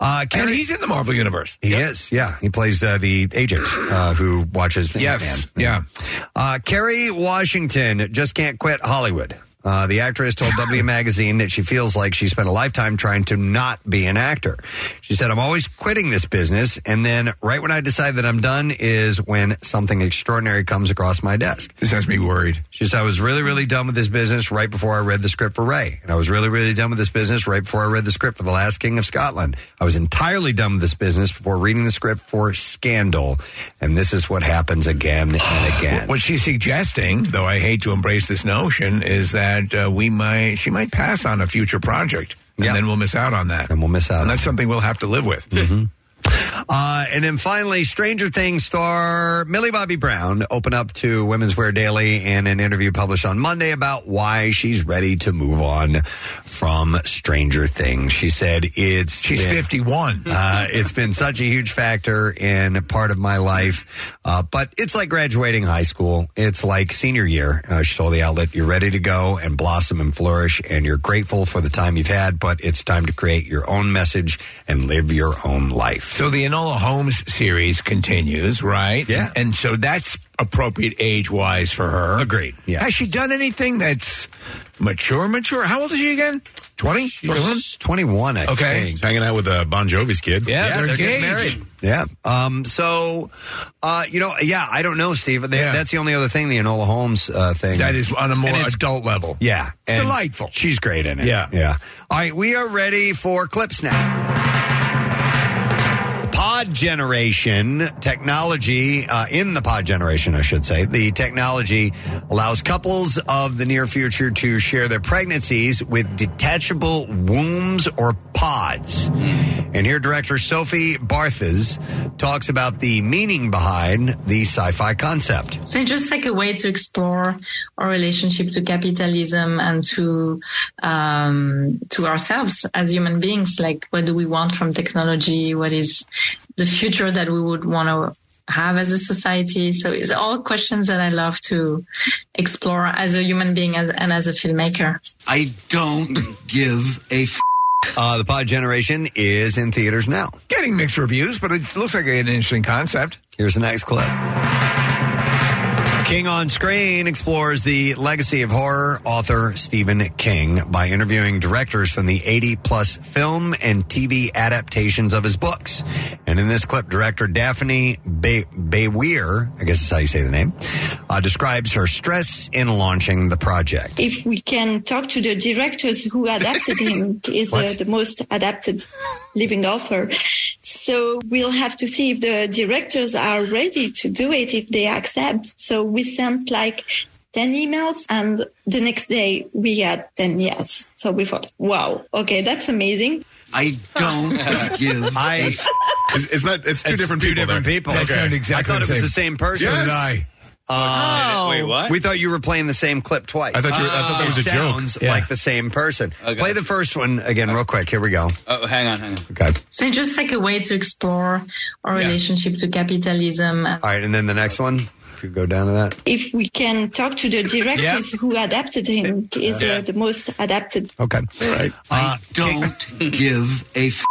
Uh,
and he's in the Marvel universe.
He is, yeah. He plays uh, the agent uh, who watches.
Yes,
Ant-Man. Uh, Kerry Washington just can't quit Hollywood. Uh, the actress told W Magazine that she feels like she spent a lifetime trying to not be an actor. She said, I'm always quitting this business. And then right when I decide that I'm done is when something extraordinary comes across my desk.
This has me worried.
She said, I was really, really done with this business right before I read the script for Ray. And I was really, really done with this business right before I read the script for The Last King of Scotland. I was entirely done with this business before reading the script for Scandal. And this is what happens again and again.
What she's suggesting, though I hate to embrace this notion, is that uh, we might she might pass on a future project, and then we'll miss out on that.
And we'll miss out.
And that's something we'll have to live with.
Uh, and then finally, Stranger Things star Millie Bobby Brown opened up to Women's Wear Daily in an interview published on Monday about why she's ready to move on from Stranger Things. She said it's
She's
been-
51.
Uh, it's been such a huge factor in part of my life, uh, but it's like graduating high school. It's like senior year. Uh, she told the outlet, "You're ready to go and blossom and flourish, and you're grateful for the time you've had, but it's time to create your own message and live your own life."
So the Enola Holmes series continues, right?
Yeah.
And so that's appropriate age wise for her.
Agreed. Yeah.
Has she done anything that's mature, mature? How old is she again? 20? 21?
21, I
Okay.
think.
Hanging out with uh, Bon Jovi's kid.
Yeah, they're,
getting
engaged.
married. Yeah. Um, so, uh, you know, yeah, I don't know, Steve. They,
Yeah.
That's the only other thing, the Enola Holmes uh, thing.
That is on a more adult level.
Yeah.
It's delightful.
She's great in it.
Yeah.
Yeah. All right, we are ready for clips now. Pod generation technology, uh, in the pod generation, I should say, the technology allows couples of the near future to share their pregnancies with detachable wombs or pods. And here, director Sophie Barthes talks about the meaning behind the sci fi concept.
So it's just like a way to explore our relationship to capitalism and to um, to ourselves as human beings. Like, what do we want from technology? What is the future that we would want to have as a society? So it's all questions that I love to explore as a human being as, and as a filmmaker.
I don't give a f- uh, the pod generation is in theaters now.
Getting mixed reviews, but it looks like an interesting concept.
Here's the next clip. King on Screen explores the legacy of horror author Stephen King by interviewing directors from the 80 plus film and TV adaptations of his books. And in this clip, director Daphne Bay- Baiwir, I guess that's how you say the name, uh, describes her stress in launching the project.
if we can talk to the directors who adapted him is uh, the most adapted living author so we'll have to see if the directors are ready to do it if they accept so we sent like 10 emails and the next day we had 10 yes so we thought wow okay that's amazing
I don't give.
I.
It's, it's not. It's two different
two
people.
different
there.
people.
That sounded exactly
I thought it was the same person.
So did I.
Uh,
Wait, what?
We thought you were playing the same clip twice.
I thought you were- I thought that was
It
a joke.
Sounds
Yeah.
like the same person.
Okay.
Play the first one again, real quick. Here we go.
Oh, hang on, hang on.
Okay.
So just like a way to explore our
Yeah.
relationship to capitalism
All right, and then the next one. If you go down to that.
If we can talk to the directors who adapted him, is
Yeah.
uh, the most adapted.
Okay. All right. Uh,
don't give a f-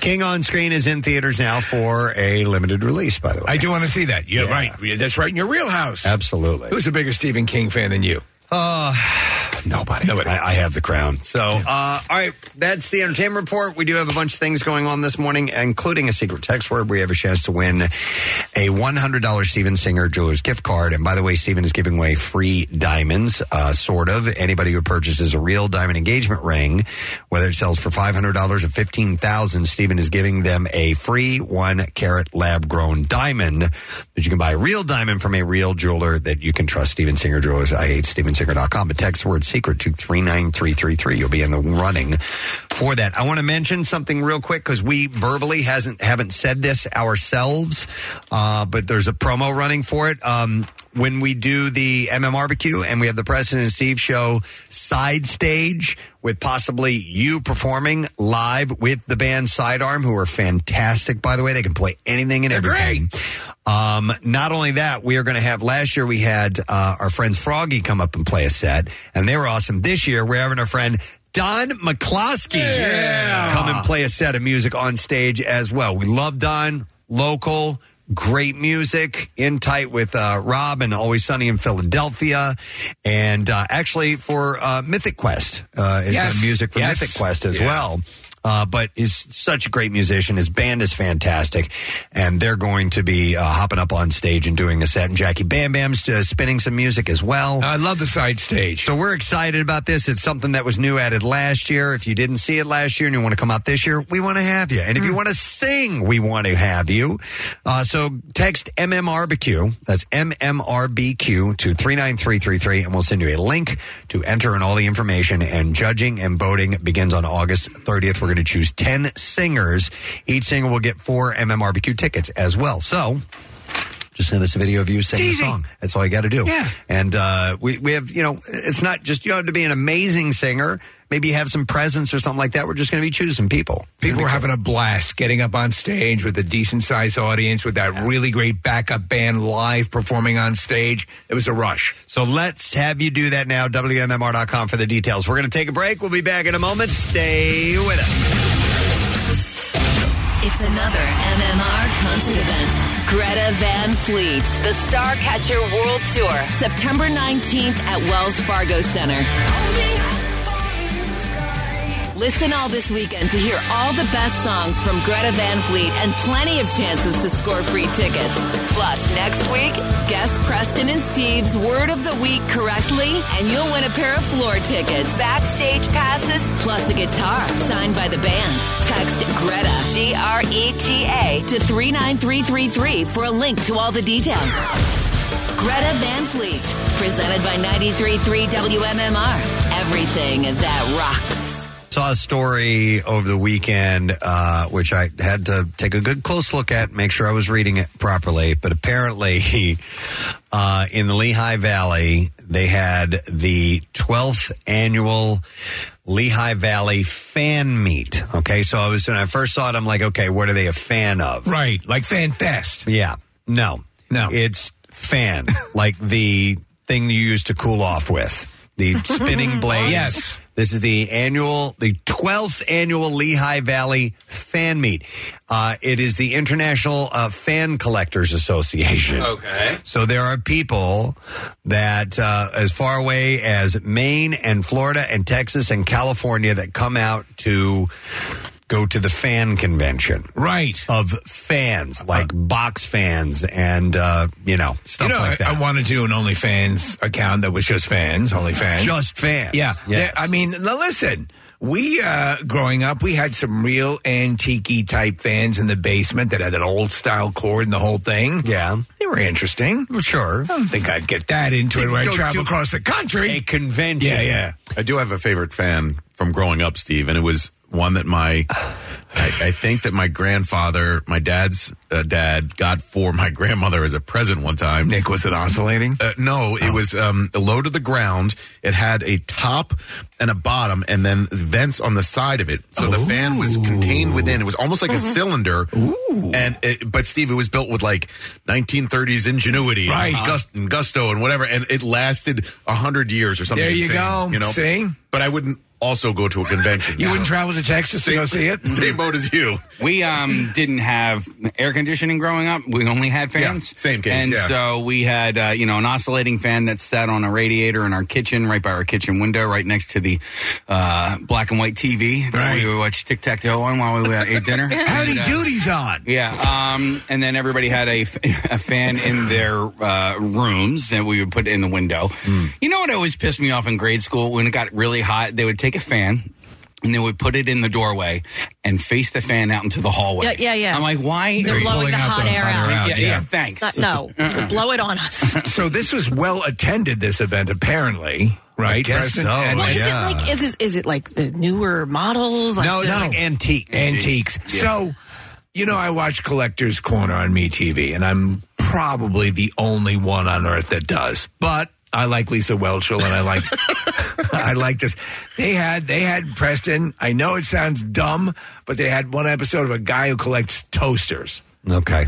King on Screen is in theaters now for a limited release, by the way.
I do want to see that. You're
Yeah.
right. That's right in your real house.
Absolutely.
Who's a bigger Stephen King fan than you?
Uh, nobody.
Nobody.
I, I have the crown. So, uh, all right, that's the entertainment report. We do have a bunch of things going on this morning, including a secret text word. We have a chance to win a $100 Steven Singer Jewelers gift card. And by the way, Steven is giving away free diamonds, uh, sort of. Anybody who purchases a real diamond engagement ring, whether it sells for $500 or $15,000, Steven is giving them a free one carat lab grown diamond that you can buy a real diamond from a real jeweler that you can trust. Steven Singer Jewelers. I hate stevensinger.com, but text word secret to 39333. You'll be in the running for that. I want to mention something real quick because we verbally hasn't haven't said this ourselves, uh, but there's a promo running for it. Um, when we do the MMRBQ and we have the Preston and Steve show side stage with possibly you performing live with the band Sidearm, who are fantastic, by the way. They can play anything and everything. Um, not only that, we are going to have last year we had uh, our friends Froggy come up and play a set, and they were awesome. This year we're having our friend Don McCloskey come and play a set of music on stage as well. We love Don, local. Great music, in tight with uh, Rob and Always Sunny in Philadelphia, and uh, actually for uh, Mythic Quest uh, has
Yes.
done music for
Yes.
Mythic Quest as
Yeah.
well uh, but is such a great musician. His band is fantastic, and they're going to be uh, hopping up on stage and doing a set. And Jackie Bam Bam's uh, spinning some music as well.
I love the side stage.
So we're excited about this. It's something that was new added last year. If you didn't see it last year and you want to come out this year, we want to have you. And if you want to sing, we want to have you. Uh, so text MMRBQ, that's MMRBQ to 39333, and we'll send you a link to enter in all the information. And judging and voting begins on August 30th. We're going to choose 10 singers. Each singer will get four MMRBQ tickets as well. So just send us a video of you singing a song. That's all you got to do.
Yeah.
And uh, we, we have, you know, it's not just, you have to be an amazing singer. Maybe you have some presence or something like that. We're just going to be choosing people.
People were having a blast getting up on stage with a decent sized audience with that really great backup band live performing on stage. It was a rush.
So let's have you do that now. WMMR.com for the details. We're going to take a break. We'll be back in a moment. Stay with us.
Another MMR concert event. Greta Van Fleet, the Starcatcher World Tour, September 19th at Wells Fargo Center. Listen all this weekend to hear all the best songs from Greta Van Fleet and plenty of chances to score free tickets. Plus, next week, guess Preston and Steve's word of the week correctly, and you'll win a pair of floor tickets, backstage passes, plus a guitar signed by the band. Text Greta, G R E T A, to 39333 for a link to all the details. Greta Van Fleet, presented by 93.3 WMMR. Everything that rocks.
Saw a story over the weekend, uh, which I had to take a good close look at, make sure I was reading it properly. But apparently, uh, in the Lehigh Valley, they had the 12th annual Lehigh Valley fan meet. Okay, so I was when I first saw it, I'm like, okay, what are they a fan of?
Right, like Fan Fest.
Yeah, no,
no,
it's fan, like the thing you use to cool off with, the spinning blades.
Yes.
This is the annual, the 12th annual Lehigh Valley Fan Meet. Uh, it is the International uh, Fan Collectors Association.
Okay.
So there are people that, uh, as far away as Maine and Florida and Texas and California, that come out to go to the fan convention.
Right.
Of fans, like box fans and, uh, you know, stuff
you know,
like
I,
that.
I want to do an OnlyFans account that was just fans, OnlyFans.
Just fans.
Yeah.
Yes.
There- I mean, now listen. We, uh, growing up, we had some real antique type fans in the basement that had an old style cord and the whole thing.
Yeah.
They were interesting.
Sure.
I don't think I'd get that into it when I
Go
travel
to
across the country.
A convention.
Yeah, yeah.
I do have a favorite fan from growing up, Steve, and it was one that my, I, I think that my grandfather, my dad's uh, dad, got for my grandmother as a present one time.
Nick, was it oscillating?
Uh, no, it was um, low to the ground. It had a top and a bottom, and then vents on the side of it. So the fan was contained within. It was almost like a cylinder. Ooh. And it, but Steve, it was built with like 1930s ingenuity,
Right.
And, gust, and gusto, and whatever, and it lasted a hundred years or something.
There you
insane,
go.
You know,
See?
But I wouldn't also go to a convention.
You wouldn't travel to Texas to go see it?
Same boat as you.
We um didn't have air conditioning growing up. We only had fans.
Yeah, same case,
And
yeah.
so we had uh, you know an oscillating fan that sat on a radiator in our kitchen, right by our kitchen window, right next to the uh, black and white TV
Right.
we would watch Tic-Tac-Dough on while we uh, ate dinner.
Howdy
And, uh,
on.
Yeah, um, and then everybody had a, f- a fan in their uh, rooms that we would put in the window.
Hmm.
You know what always pissed me off in grade school when it got really hot? They would take a fan. And they would put it in the doorway and face the fan out into the hallway.
Yeah, yeah, yeah.
I'm like, why?
They're
are you
blowing
pulling
the hot air out.
Yeah, yeah,
yeah.
thanks.
Not- no, uh-uh. blow it on us.
So this was well attended. This event, apparently, right?
guess so,
And-
Well, is
Yeah.
it like is it, is it like the newer models? Like
No,
the-
it's like antique.
antiques. So, you know, I watch Collector's Corner on Me TV, and I'm probably the only one on earth that does. But I like Lisa Whelchel, and I like I like this. They had they had Preston. I know it sounds dumb, but they had one episode of a guy who collects toasters.
Okay.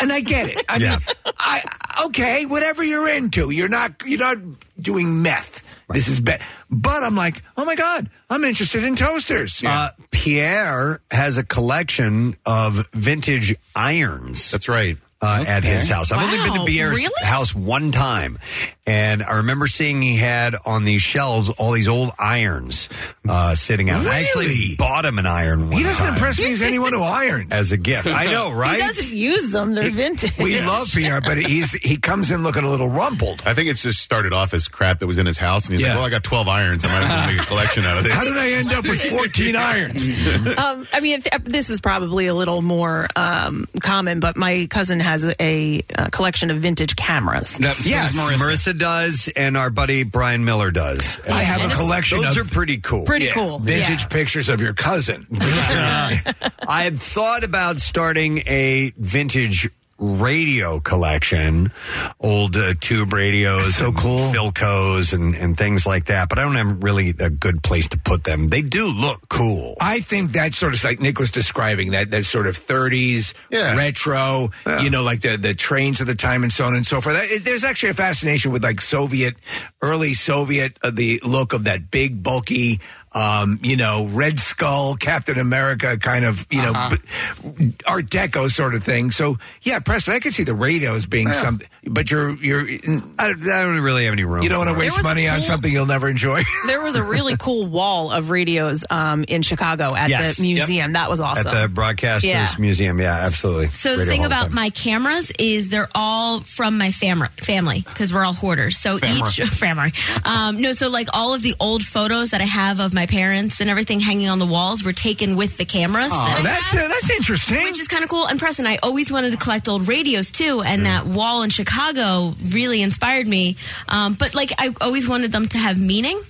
And I get it. I
Yeah.
mean, I okay, whatever you're into. You're not you're not doing meth. This is bad. But I'm like, oh my god, I'm interested in toasters.
Uh, Pierre has a collection of vintage irons.
That's right.
Uh, At his house. I've only been to
Wow,
Pierre's
really?
house one time. And I remember seeing he had on these shelves all these old irons uh, sitting out. I actually bought him an iron one
he doesn't
time
impress me as anyone who irons.
as a gift. I know, right?
He doesn't use them; they're vintage.
We love Pierre, but he's he comes in looking a little rumpled.
I think it's just started off as crap that was in his house, and he's
Yeah.
like, "Well, I got twelve irons. I might as well make a collection out of this."
How did I end up with 14 irons?
Um, I mean, if, this is probably a little more um, common, but my cousin has a, a, uh collection of vintage cameras.
That- so
Yes, Marissa.
Marissa.
does, and our buddy Brian Miller does.
I have
and
a collection
Those
of
are pretty cool.
Pretty cool.
vintage
Yeah.
pictures of your cousin.
I had thought about starting a vintage radio collection, old uh, tube radios, so cool, Philcos, and and things like that. But I don't have really a good place to put them. They do look cool.
I think that sort of like Nick was describing that that sort of 30s
Yeah.
retro, you know, like the the trains of the time and so on and so forth. It- there's actually a fascination with like Soviet, early Soviet, uh, the look of that big bulky. Um, you know, Red Skull, Captain America, kind of, you know, b- Art Deco sort of thing. So, yeah, Preston, I could see the radios being something, but you're you're
I, I don't really have any room.
you don't want to waste
was a
money on
cool-
something you'll never enjoy.
There was a really cool wall of radios um, in Chicago at
Yes.
the museum. That was awesome.
at the Broadcasters
Yeah.
Museum. Yeah, absolutely.
So the thing about
Fame.
my cameras is they're all from my fam- family because we're all hoarders. So each family, um, no, so like all of the old photos that I have of my parents and everything hanging on the walls were taken with the cameras. that
that's uh, that's interesting.
which is kind of cool. And Preston, I always wanted to collect old radios too, and that wall in Chicago really inspired me. Um, but like I always wanted them to have meaning.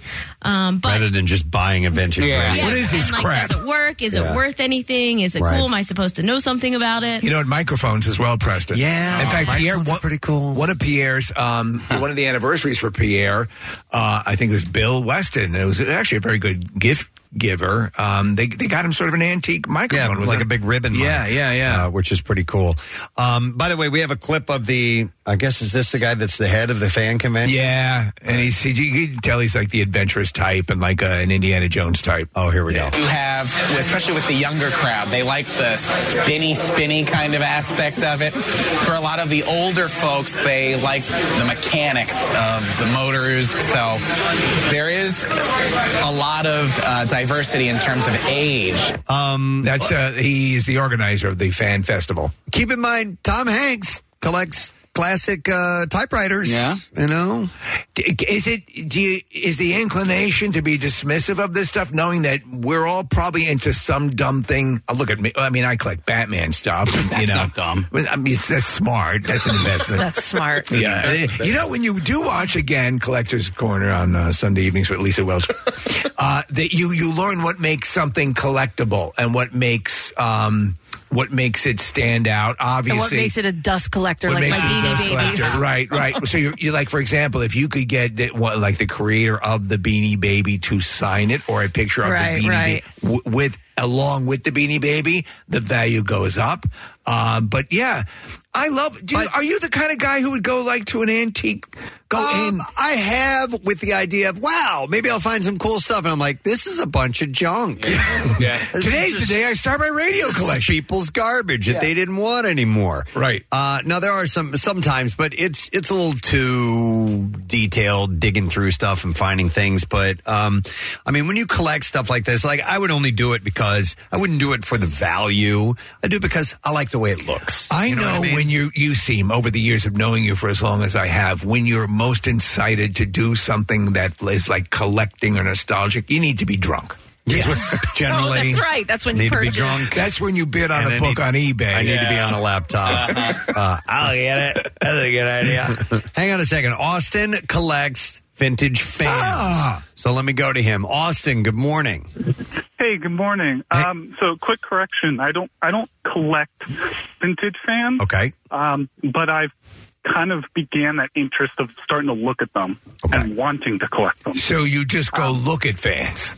Um, but
rather than just buying a vintage
Yeah.
radio.
What is this
and, like,
crap?
Does it work? Is
Yeah.
it worth anything? Is it
Right.
cool? Am I supposed to know something about it?
You know, and microphones as well, Preston.
Yeah.
In fact,
Oh,
Pierre,
microphones are
one,
pretty cool.
One of Pierre's, um, one of the anniversaries for Pierre, uh, I think it was Bill Weston. It was actually a very good gift giver. Um, they they got him sort of an antique
Yeah,
microphone, was
like
it?
a big ribbon.
Yeah,
mic,
yeah, yeah.
uh, which is pretty cool. Um, by the way, we have a clip of the. I guess is this the guy that's the head of the fan convention?
Yeah, and he's he, you can tell he's like the adventurous type and like uh, an Indiana Jones type.
Oh, here we go.
You have, especially with the younger crowd, they like the spinny, spinny kind of aspect of it. For a lot of the older folks, they like the mechanics of the motors. So there is a lot of uh, diversity in terms of age.
Um,
That's uh, he's the organizer of the fan festival.
keep in mind, Tom Hanks collects classic uh, typewriters.
Yeah.
you know.
Is it? Do you? Is the inclination to be dismissive of this stuff, knowing that we're all probably into some dumb thing? Oh, look at me. I mean, I collect Batman stuff. and, you know,
not dumb.
I mean, it's, that's smart. That's an investment.
That's smart.
Yeah, you know when you do watch again Collector's Corner on uh, Sunday evenings with Lisa Welch, uh, that you you learn what makes something collectible and what makes um, what makes it stand out. Obviously,
And what makes it a dust collector,
what
like
makes
my
you a dust
Babies?
collector. Right, right. So you you like, for example, if you could get the, what, like the creator of the Beanie Baby to sign it or a picture of
Right,
the Beanie
right.
Baby w- with along with the Beanie Baby, the value goes up. Um, but yeah, I love. Do you, are you the kind of guy who would go like to an antique? Go in.
Um, I have with the idea of wow, maybe I'll find some cool stuff, and I'm like, this is a bunch of junk.
Yeah.
This is
Today's the day I start my radio collection.
People's garbage that they didn't want anymore.
Right.
Uh, now there are some sometimes, but it's it's a little too detailed, digging through stuff and finding things. But um, I mean, when you collect stuff like this, like I would only do it because I wouldn't do it for the value. I do it because I like the way it looks.
I
You
know,
what I mean?
when you you seem over the years of knowing you for as long as I have, when you're most incited to do something that is like collecting or nostalgic, you need to be drunk.
Yes. Generally,
Oh, that's right. That's when you
need to be drunk.
That's when you bid on
And
a
I
book
need-
on eBay.
I need to be on a laptop. uh, I'll get it. That's a good idea. Hang on a second. Austin collects vintage fans.
Ah.
So let me go to him. Austin, good morning.
Hey, good morning. Um, so quick correction. I don't I don't collect vintage fans.
Okay.
Um, but I've kind of began that interest of starting to look at them and wanting to collect them.
So you just go look at fans.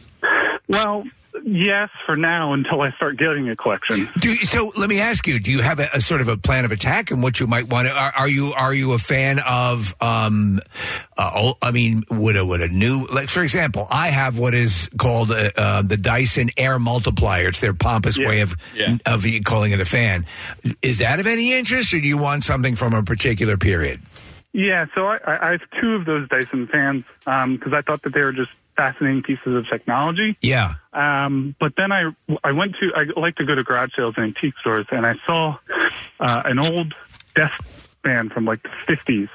Well, yes, for now until I start getting a collection.
Do so. Let me ask you: Do you have a, a sort of a plan of attack and what you might want to? Are, are you are you a fan of? Um, uh, I mean, would a would a new like for example? I have what is called uh, uh, the Dyson Air Multiplier. It's their pompous way of
Yeah.
of calling it a fan. Is that of any interest, or do you want something from a particular period?
Yeah, so I, I I have two of those Dyson fans because I thought that they were just fascinating pieces of technology.
Yeah.
Um, but then I I went to I like to go to garage sales and antique stores, and I saw uh, an old desk fan from like the fifties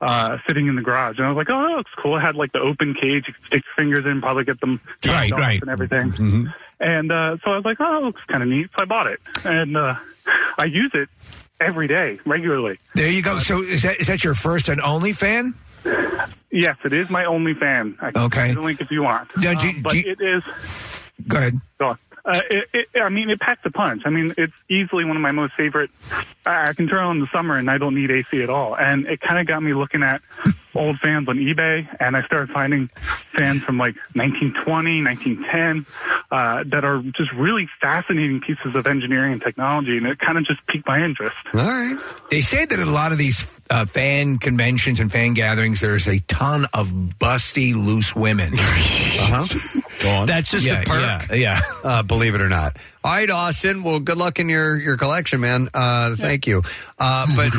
uh, sitting in the garage, and I was like, oh, that looks cool. It had like the open cage, you could stick your fingers in, probably get them
Right, right.
and everything. And uh, so I was like, oh, that looks kind of neat. So I bought it, and uh, I use it every day regularly.
There you go. So is that is that your first and only fan?
Yes, it is my only fan. I can
Okay.
the link if you want.
Now, do-
Um, but
do
it is.
Go ahead.
Go on. Uh, it, it, I mean, it packs a punch. I mean, it's easily one of my most favorite. I I can turn on in the summer and I don't need AC at all. And it kind of got me looking at old fans on eBay, and I started finding fans from like 1920, 1910 uh, that are just really fascinating pieces of engineering and technology, and it kind of just piqued my interest.
All right.
They say that at a lot of these uh, fan conventions and fan gatherings, there's a ton of busty, loose women.
Uh-huh. Go on. That's just
Yeah,
a perk.
yeah, yeah.
Uh, believe it or not. All right, Austin. Well, good luck in your, your collection, man. Uh, thank you. Uh, but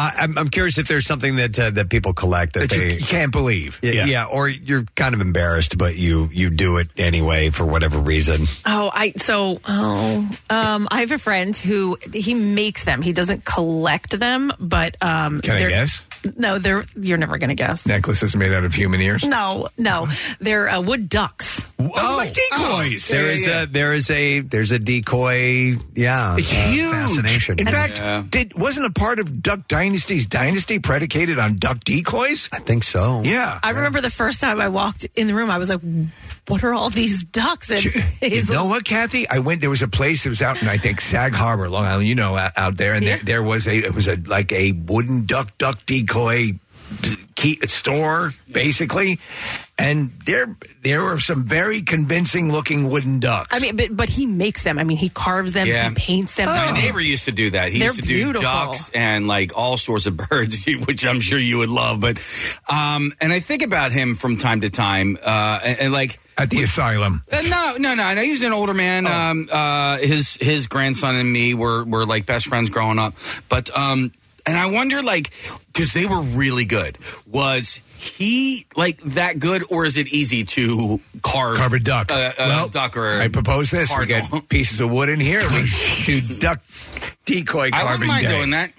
I, I'm, I'm curious if there's something that uh, that people collect that,
That you
they
can't believe.
Yeah,
Yeah.
yeah, or you're kind of embarrassed, but you you do it anyway for whatever reason.
Oh, I so oh um I have a friend who he makes them. He doesn't collect them, but um
Can I
they're-
guess?
No, they're you're never going to guess.
Necklaces made out of human ears.
No, no. They're uh, wood ducks.
Oh, like decoys.
There is a there is a there's a decoy. Yeah,
It's
uh,
huge.
fascination.
In fact, did wasn't a part of Duck Dynasty's dynasty predicated on duck decoys?
I think so.
Yeah.
I remember the first time I walked in the room, I was like, "What are all these ducks?" And
You
he's
know what, Kathy? I went. There was a place that was out in I think Sag Harbor, Long Island. You know, out, out there, and there, there was a it was a like a wooden duck duck decoy key store basically, and there there were some very convincing looking wooden ducks.
I mean, but but he makes them. I mean, he carves them,
Yeah.
he paints them.
My neighbor used to do that. He
They're
used to do
beautiful.
ducks and like all sorts of birds, which I'm sure you would love. But um, and I think about him from time to time, uh, and, and like
at the asylum.
Uh, no, no, no, no. He's an older man.
Oh.
Um, uh, his his grandson and me were were like best friends growing up. But um, and I wonder like because they were really good. Was he like that good, or is it easy to carve
Carve a duck.
Uh, uh,
well,
duck or
I propose this.
cardinal.
We get pieces of wood in here. We do duck decoy
I
carving
wouldn't mind
day.
doing that.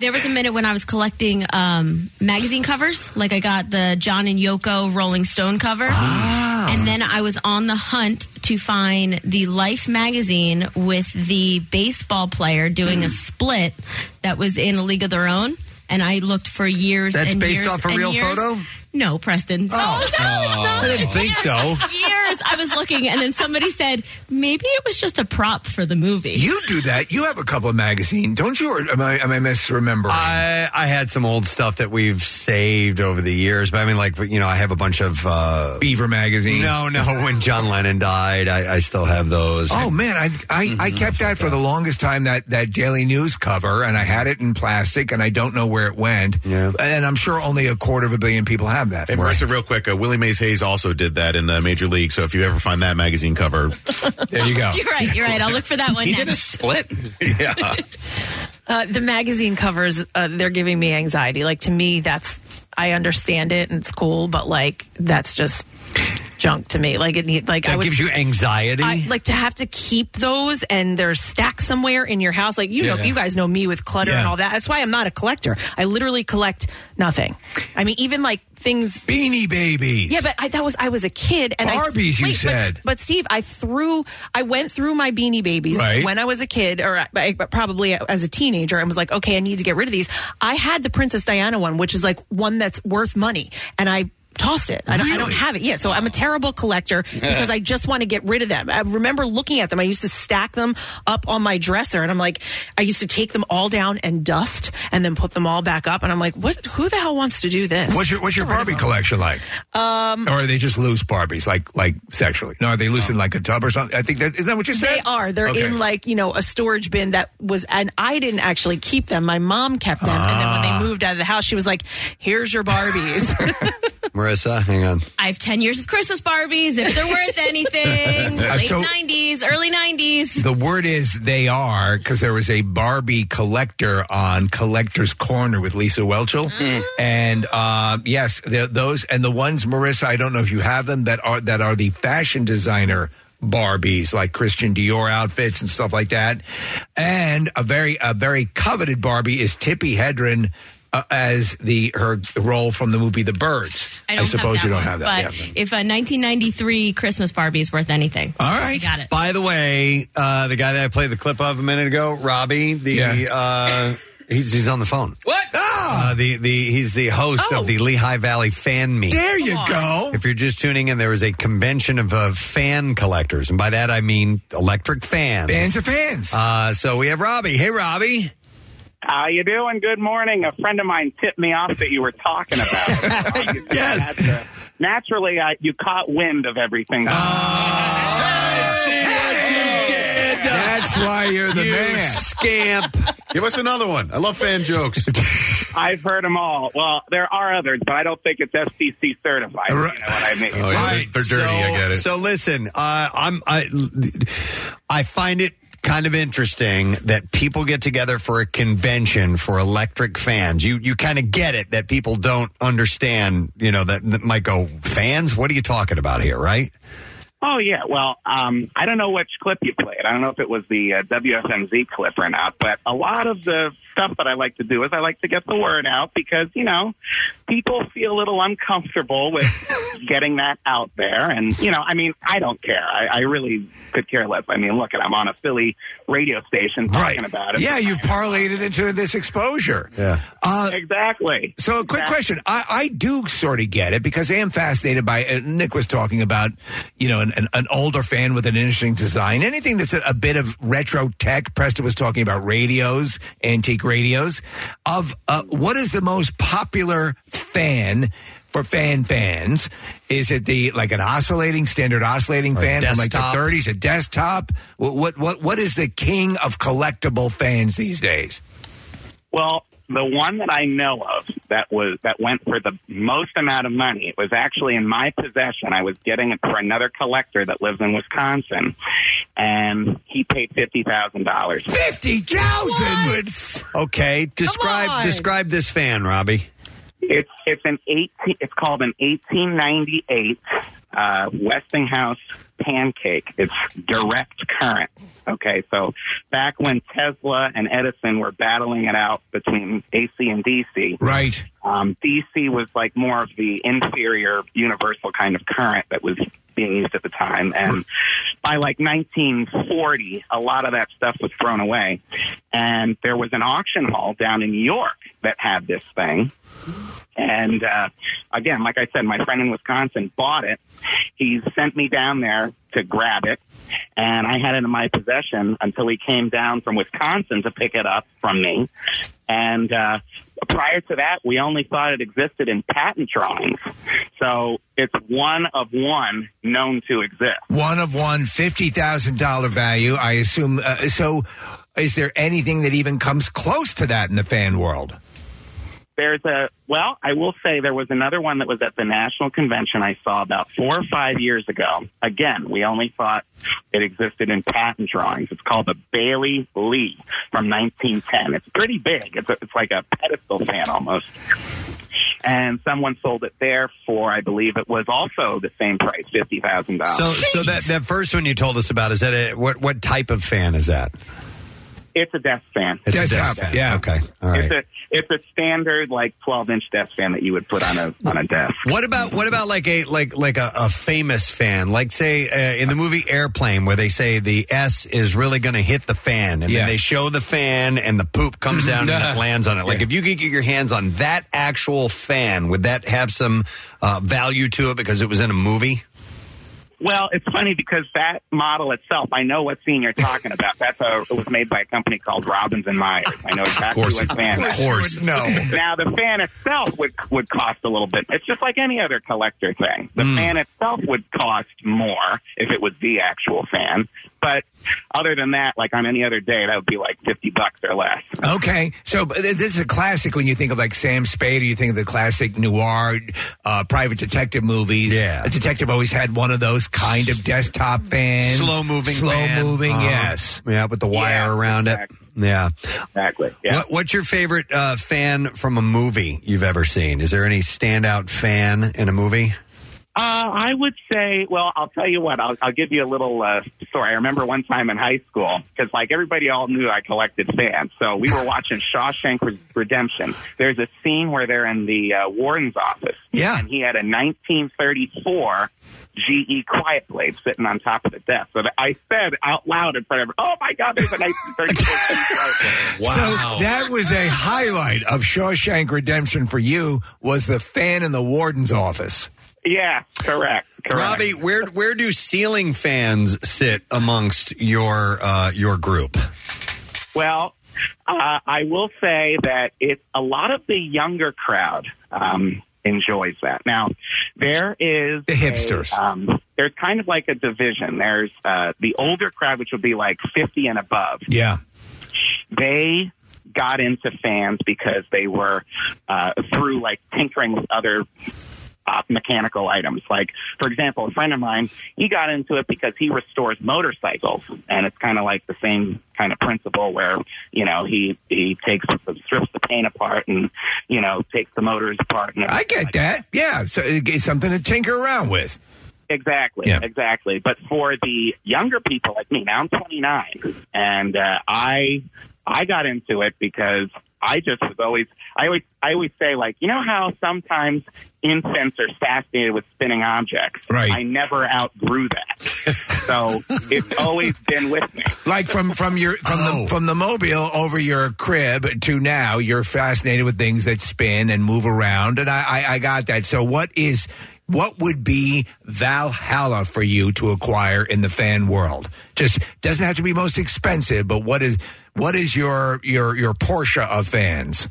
There was a minute when I was collecting um, magazine covers. Like I got the John and Yoko Rolling Stone cover. And then I was on the hunt to find the Life magazine with the baseball player doing a split that was in a league of their own. And I looked for years
That's
and
based
years
off a
and
real
years.
photo?
No, Preston.
Oh.
no, it's not.
I didn't think so.
Years I was looking, and then somebody said maybe it was just a prop for the movie.
You do that. You have a couple of magazines, don't you? Or am I, am I misremembering?
I, I had some old stuff that we've saved over the years, but I mean, like, you know, I have a bunch of. Uh,
Beaver magazine.
No, no, when John Lennon died, I, I still have those.
Oh man, I I, I kept that for the longest time that that Daily News cover, and I had it in plastic, and I don't know where it went. Yeah, and I'm sure only a quarter of a billion people have that.
Hey, Marissa, real quick, uh, Willie Mays Hayes also did that in uh, Major League. So if you ever find that magazine cover,
there you go.
You're right. You're right. I'll look for that one
He
next.
did a split.
yeah.
Uh, the magazine covers, uh, they're giving me anxiety. Like to me, that's I understand it and it's cool, but like that's just junk to me. Like it need like I
that
would,
gives you anxiety.
I, like to have to keep those and they're stacked somewhere in your house. Like you know, you guys know me with clutter and all that. That's why I'm not a collector. I literally collect nothing. I mean, even like things.
Beanie Babies.
Yeah, but I, that was I was a kid and
Barbies,
I,
you
wait, but-
said.
But, Steve, I threw. I went through my Beanie Babies
Right.
when I was a kid, or uh, I, probably as a teenager, and was like, okay, I need to get rid of these. I had the Princess Diana one, which is like one that's worth money, and I. Tossed it. I don't, I don't have it. Yeah, so I'm a terrible collector because I just want to get rid of them. I remember looking at them. I used to stack them up on my dresser, and I'm like, I used to take them all down and dust, and then put them all back up. And I'm like, what? Who the hell wants to do this?
What's your What's your Barbie collection like?
Um,
Or are they just loose Barbies, like like sexually? No, are they loose in like a tub or something? I think that isn't that what you said.
They are. They're
Okay.
in like you know a storage bin that was, and I didn't actually keep them. My mom kept them, and then when
Ah.
they moved out of the house, she was like, "Here's your Barbies."
Marissa, hang on.
I have 10 years of Christmas Barbies, if they're worth anything.
Uh,
Late
so-
90s, early 90s.
The word is they are because there was a Barbie collector on Collector's Corner with Lisa Whelchel, and um, yes, the, those and the ones Marissa. I don't know if you have them that are that are the fashion designer. Barbies like Christian Dior outfits and stuff like that, and a very a very coveted Barbie is Tippi Hedren uh, as the her role from the movie The Birds.
I don't
suppose
have that
you don't
one,
have that.
But
yeah.
if a 1993 Christmas Barbie is worth anything.
All right.
Got it.
By the way, uh, the guy that I played the clip of a minute ago, Robbie, the
Yeah.
uh, he's he's on the phone.
What?
Uh, the the he's the host of the Lehigh Valley Fan Meet.
There you go.
If you're just tuning in, there was a convention of uh, fan collectors, and by that I mean electric fans.
Fans are fans.
Uh, so we have Robbie. Hey, Robbie.
How you doing? Good morning. A friend of mine tipped me off that you were talking about. it.
yes.
naturally, uh, you caught wind of everything.
That's why you're the
You
man.
Scamp.
Give us another one. I love fan jokes.
I've heard them all. Well, there are others, but I don't think it's FCC certified. if You know what I mean?
Oh, yeah, they're, they're dirty.
So,
I get it.
So listen, uh, I'm I, I find it kind of interesting that people get together for a convention for electric fans. You you kind of get it that people don't understand. You know that, that might go fans. What are you talking about here, right?
Oh yeah, well, um, I don't know which clip you played. I don't know if it was the uh, WFMZ clip or not, but a lot of the stuff that I like to do is I like to get the word out because you know people feel a little uncomfortable with getting that out there, and you know, I mean, I don't care. I, I really could care less. I mean, look, I'm on a Philly radio station talking about it.
Yeah, you've parlayed it into this exposure.
Yeah.
Uh,
exactly.
So, a quick question. I, I do sort of get it because I am fascinated by. Uh, Nick was talking about, you know, an, an, an older fan with an interesting design. Anything that's a, a bit of retro tech. Preston was talking about radios, antique radios. Of uh, what is the most popular fan? For fan fans, is it the like an oscillating standard oscillating
Or
fan from like the 30s, a desktop? What what what, what is the king of collectible fans these days?
Well, the one that I know of that was that went for the most amount of money was actually in my possession. I was getting it for another collector that lives in Wisconsin, and he paid fifty thousand dollars.
Fifty thousand.
Okay, describe describe this fan, Robbie.
It's it's an eighteen. It's called an eighteen ninety eight uh, Westinghouse pancake. It's direct current. Okay, so back when Tesla and Edison were battling it out between AC and DC,
Right.
um, DC was like more of the inferior universal kind of current that was being used at the time. And by like 1940, a lot of that stuff was thrown away. And there was an auction hall down in New York that had this thing. And uh, again, like I said, my friend in Wisconsin bought it. He sent me down there to grab it, and I had it in my possession until he came down from Wisconsin to pick it up from me. And uh, prior to that, we only thought it existed in patent drawings. So it's one of one known to exist.
One of one, fifty thousand dollar value. I assume. Uh, so, is there anything that even comes close to that in the fan world?
There's a well, I will say there was another one that was at the national convention I saw about four or five years ago. Again, we only thought it existed in patent drawings. It's called the Bailey Lee from 1910. It's pretty big. It's a, it's like a pedestal fan almost. And someone sold it there for, I believe it was also the same price, fifty thousand dollars.
so that that first one you told us about is that a, what what type of fan is that?
It's a desk fan.
It's a desk fan.
Yeah.
Okay. All right.
It's a it's a standard like twelve inch desk fan that you would put on a on a desk.
What about what about like a like like a, a famous fan, like say uh, in the movie Airplane, where they say the S is really going to hit the fan, and
Yeah.
then they show the fan, and the poop comes down and it lands on it. Like if you could get your hands on that actual fan, would that have some uh, value to it because it was in a movie?
Well, it's funny because that model itself, I know what scene you're talking about. That's a, it was made by a company called Robbins and Myers. I know exactly
course
what
it-
fan.
of
that is.
course.
No.
Now the fan itself would would cost a little bit. It's just like any other collector thing. The hmm. fan itself would cost more if it was the actual fan. But other than that, like on any other day, that would be like fifty bucks or less.
Okay, so but th- this is a classic when you think of like Sam Spade, or you think of the classic noir uh, private detective movies.
Yeah.
a detective always had one of those kind of desktop fans,
Slow moving,
slow
fan.
moving.
Uh-huh.
Yes,
Yeah, with the wire around it. Yeah.
Exactly. Yeah.
What, what's your favorite uh, fan from a movie you've ever seen? Is there any standout fan in a movie?
Uh, I would say, well, I'll tell you what. I'll, I'll give you a little uh, story. I remember one time in high school because, like, everybody all knew I collected fans. So we were watching Shawshank Redemption. There's a scene where they're in the uh, warden's office.
Yeah.
And he had a 1934 GE Quiet Blade sitting on top of the desk. So I said out loud in front of, "Oh my God, there's a 1934 GE Quiet Blade."
So that was a highlight of Shawshank Redemption for you. Was the fan in the warden's office?
Yeah, correct. Correct.
Robbie, where where do ceiling fans sit amongst your uh, your group?
Well, uh, I will say that it a lot of the younger crowd um, enjoys that. Now, there is
The hipsters.
a, um, there's kind of like a division. There's uh, the older crowd, which would be like 50 and above.
Yeah.
They got into fans because they were uh, through like tinkering with other uh, mechanical items. Like, for example, a friend of mine, he got into it because he restores motorcycles, and it's kind of like the same kind of principle where you know he he takes strips the paint apart and you know takes the motors apart. And
I get that. Yeah, so it's something to tinker around with.
Exactly,
Yeah.
exactly. But for the younger people like me, now I'm 29, and uh, I I got into it because I just was always I always I always say like you know how sometimes infants are fascinated with spinning objects.
Right.
I never outgrew that, so it's always been with me.
Like from from your from
Oh.
the from the mobile over your crib to now, you're fascinated with things that spin and move around, and I I, I got that. So what is what would be Valhalla for you to acquire in the fan world? Just doesn't have to be most expensive, but what is what is your your your Porsche of fans?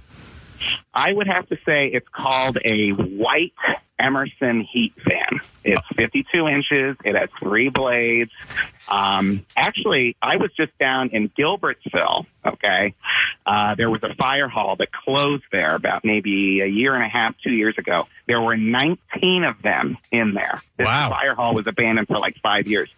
I would have to say it's called a white Emerson heat fan. It's 52 inches. It has three blades. Um, actually, I was just down in Gilbertsville. Okay, uh, there was a fire hall that closed there about maybe a year and a half, two years ago. There were 19 of them in there. This
Wow.
fire hall was abandoned for like five years.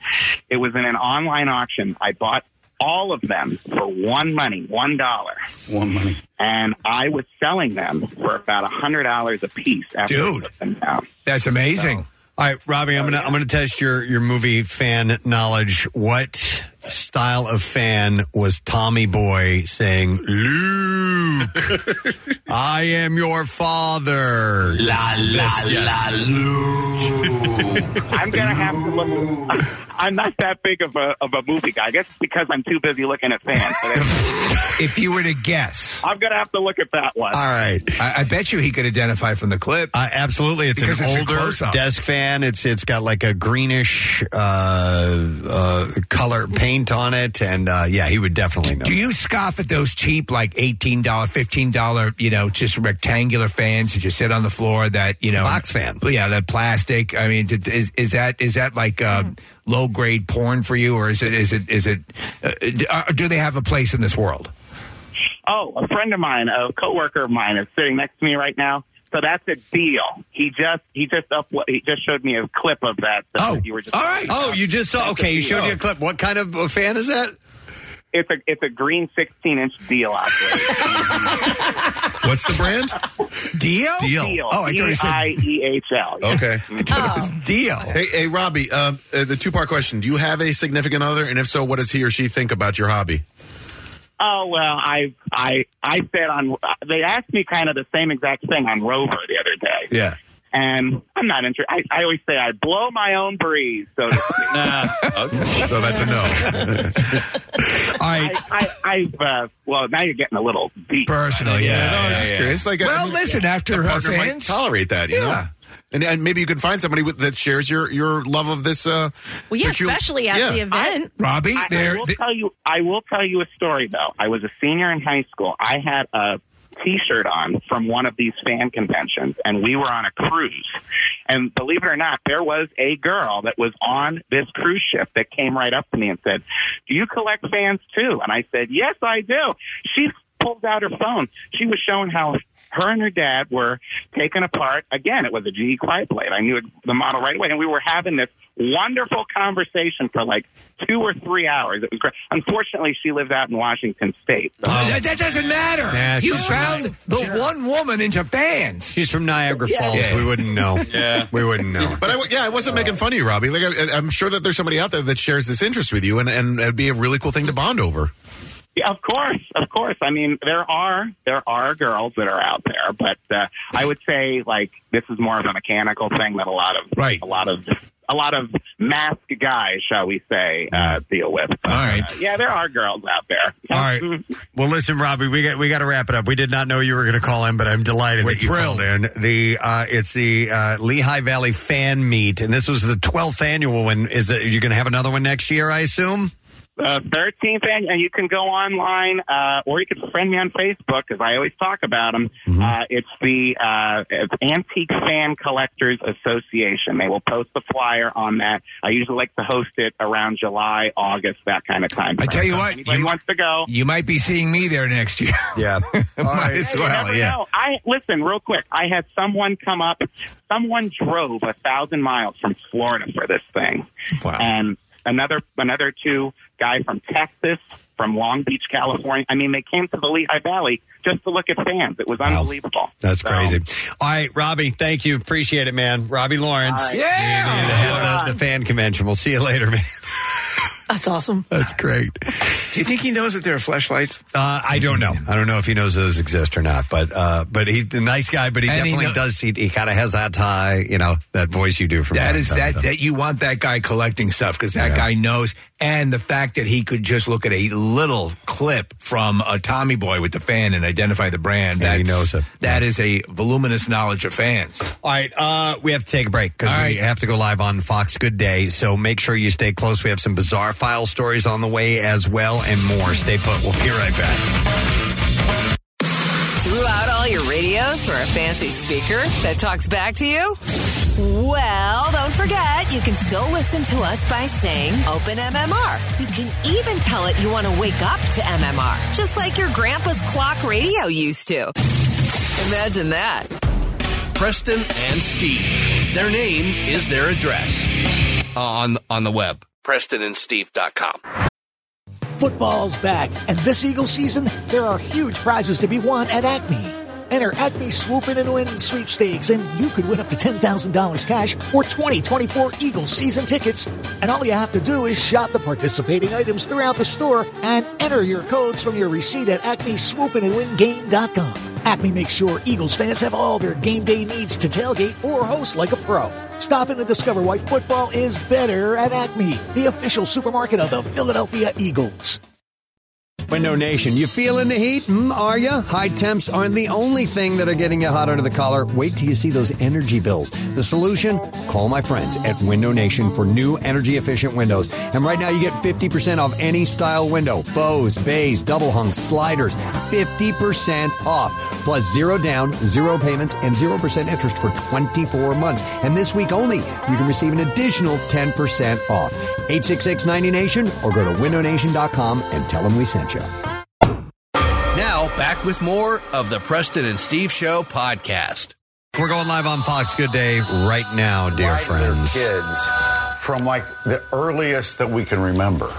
It was in an online auction. I bought all of them for one money, one dollar
One money.
and I was selling them for about a hundred dollars a piece. After
Dude.
put them down.
That's amazing.
All right, Robbie, I'm gonna I'm gonna test your your movie fan knowledge. What style of fan was Tommy Boy saying, "Luke, I am your father"?
La, la,
This-
I'm gonna have to look. I'm not that big of a of a movie guy. I guess it's because I'm too busy looking at fans. If,
if you were to guess,
I'm gonna have to look at that one.
All right.
I, I bet you he could identify from the clip.
Uh, absolutely, it's
Because
an
it's a
older desk fan. It's it's got like a greenish uh, uh, color paint on it, and uh, yeah, he would definitely know.
Do you scoff at those cheap, like eighteen dollar, fifteen dollar, you know, just rectangular fans that just sit on the floor? That you know,
Box fan.
Yeah, that plastic. I mean, is is that is that like uh, low grade porn for you, or is it is it is it? Uh, do, uh, do they have a place in this world?
Oh, a friend of mine, a coworker of mine, is sitting next to me right now. So that's a deal. He just he just up he just showed me a clip of that. Oh, you were just
all right.
Oh, you just saw. Okay, he showed you a clip. What kind of a fan is that?
It's a it's a green 16 inch deal out there.
What's the brand?
Deal.
Deal.
Oh, I thought he said.
D I E H L. Yeah.
Okay.
Deal.
Hey, hey, Robbie. Uh, uh, the two part question: Do you have a significant other, and if so, what does he or she think about your hobby?
Oh well, I I I said on they asked me kind of the same exact thing on Rover the other day.
Yeah.
And I'm not interested. I, I always say I blow my own breeze. So, to speak.
So that's a no.
I, I, I've uh, well now you're getting a little deep.
Personal, yeah.
no, I was
yeah,
just
yeah.
curious. Like,
well,
I mean,
listen, after her
partner might
fans,
tolerate that, you
Yeah.
know. And, and maybe you can find somebody with, that shares your, your love of this. Uh,
Well, yeah,
peculiar-
especially at
Yeah.
the event.
Robbie,
I, I
there.
will tell you. I will tell you a story though. I was a senior in high school. I had a T-shirt on from one of these fan conventions, and we were on a cruise. And believe it or not, there was a girl that was on this cruise ship that came right up to me and said, "Do you collect fans too?" And I said, "Yes, I do." She pulled out her phone. She was showing how. Her and her dad were taken apart. Again, it was a GE Quiet Blade. I knew it, the model right away, and we were having this wonderful conversation for like two or three hours. It was great. Unfortunately, she lived out in Washington State. So
Oh, that, that doesn't matter.
Nah,
you
she's
found the one woman into fans.
She's from Niagara
Yeah.
Falls.
Yeah.
We wouldn't know.
Yeah.
we wouldn't know.
But I, w- yeah, I wasn't making fun of you, Robbie. Like I, I'm sure that there's somebody out there that shares this interest with you, and, and it'd be a really cool thing to bond over.
Yeah, of course, of course. I mean, there are there are girls that are out there, but uh, I would say like this is more of a mechanical thing that a lot of
Right.
a lot of a lot of masked guys, shall we say, uh, deal with.
All right.
Uh, yeah, there are girls out there.
All right. Well, listen, Robbie, we got we got to wrap it up. We did not know you were going to call in, but I'm delighted
We're
that you
thrilled.
called in. The uh, it's the uh, Lehigh Valley Fan Meet, and this was the 12th annual one. Is it you're going to have another one next year? I assume.
Uh, 13th, and, and you can go online, uh, or you can friend me on Facebook because I always talk about them.
Mm-hmm.
Uh, it's the uh, it's Antique Fan Collectors Association. They will post the flyer on that. I usually like to host it around July, August, that kind of time.
I tell you
So
what,
anybody
you-
wants to go.
You might be seeing me there next year.
Yeah.
Might as
Hey, you
well,
never
yeah.
know. I listen real quick. I had someone come up. Someone drove a thousand miles from Florida for this thing,
Wow.
and another another two guy from Texas, from Long Beach, California. I mean, they came to the Lehigh Valley just to look at fans. It was unbelievable.
That's
So-
crazy. All right, Robbie, thank you. Appreciate it, man. Robbie Lawrence.
All right.
Yeah.
The, the head of the, the fan convention. We'll see you later, man.
That's awesome.
That's great.
Do you think he knows that there are flashlights?
Uh, I don't know. I don't know if he knows those exist or not, but uh, but he's a nice guy. But he
And he
definitely
know-
does. He, he kind of has that high, you know, that voice you do from
That
time
is
to time
that that you want that guy collecting stuff because that
Yeah.
guy knows, and the fact that he could just look at a little clip from a Tommy Boy with the fan and identify the brand.
And he
that's-
knows it.
That is a voluminous knowledge of fans.
All right, uh, we have to take a break because we
right.
have to go live on Fox Good Day. So make sure you stay close. We have some bizarre file stories on the way as well, and more. Stay put. We'll be right back.
Threw out all your radios for a fancy speaker that talks back to you? Well, don't forget, you can still listen to us by saying Open MMR. You can even tell it you want to wake up to MMR, just like your grandpa's clock radio used to. Imagine that.
Preston and Steve. Their name is their address Uh, on on the web. PrestonandSteve.com.
Football's back, and this Eagle season, there are huge prizes to be won at Acme. Enter Acme Swoop In and Win sweepstakes, and you could win up to $10,000 cash or 2024 Eagles season tickets. And all you have to do is shop the participating items throughout the store and enter your codes from your receipt at acmeswoopinandwingame.com. Acme makes sure Eagles fans have all their game day needs to tailgate or host like a pro. Stop in to discover why football is better at Acme, the official supermarket of the Philadelphia Eagles.
Window Nation, you feeling the heat? Mm, are you? High temps aren't the only thing that are getting you hot under the collar. Wait till you see those energy bills. The solution? Call my friends at Window Nation for new energy efficient windows. And right now you get 50% off any style window. Bows, bays, double hung, sliders. 50% off. Plus zero down, zero payments, and 0% interest for 24 months. And this week only, you can receive an additional 10% off. 866 90Nation or go to windownation.com and tell them we sent you.
Now, back with more of the Preston and Steve Show podcast.
We're going live on Fox Good Day right now, dear friends.
kids from like the earliest that we can remember.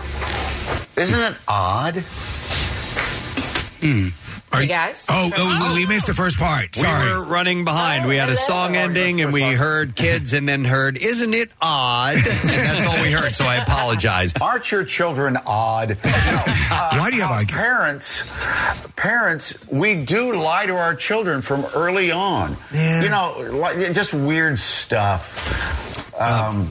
Isn't it odd?
Hmm. Are
you guys?
Oh, oh, we missed the first part. Sorry.
We were running behind. we had a song ending and we heard kids and then heard, Isn't it odd? And that's all we heard, so I apologize.
Aren't your children odd? Why
do you have
parents? Parents, we do lie to our children from early on. You know, just weird stuff. Um,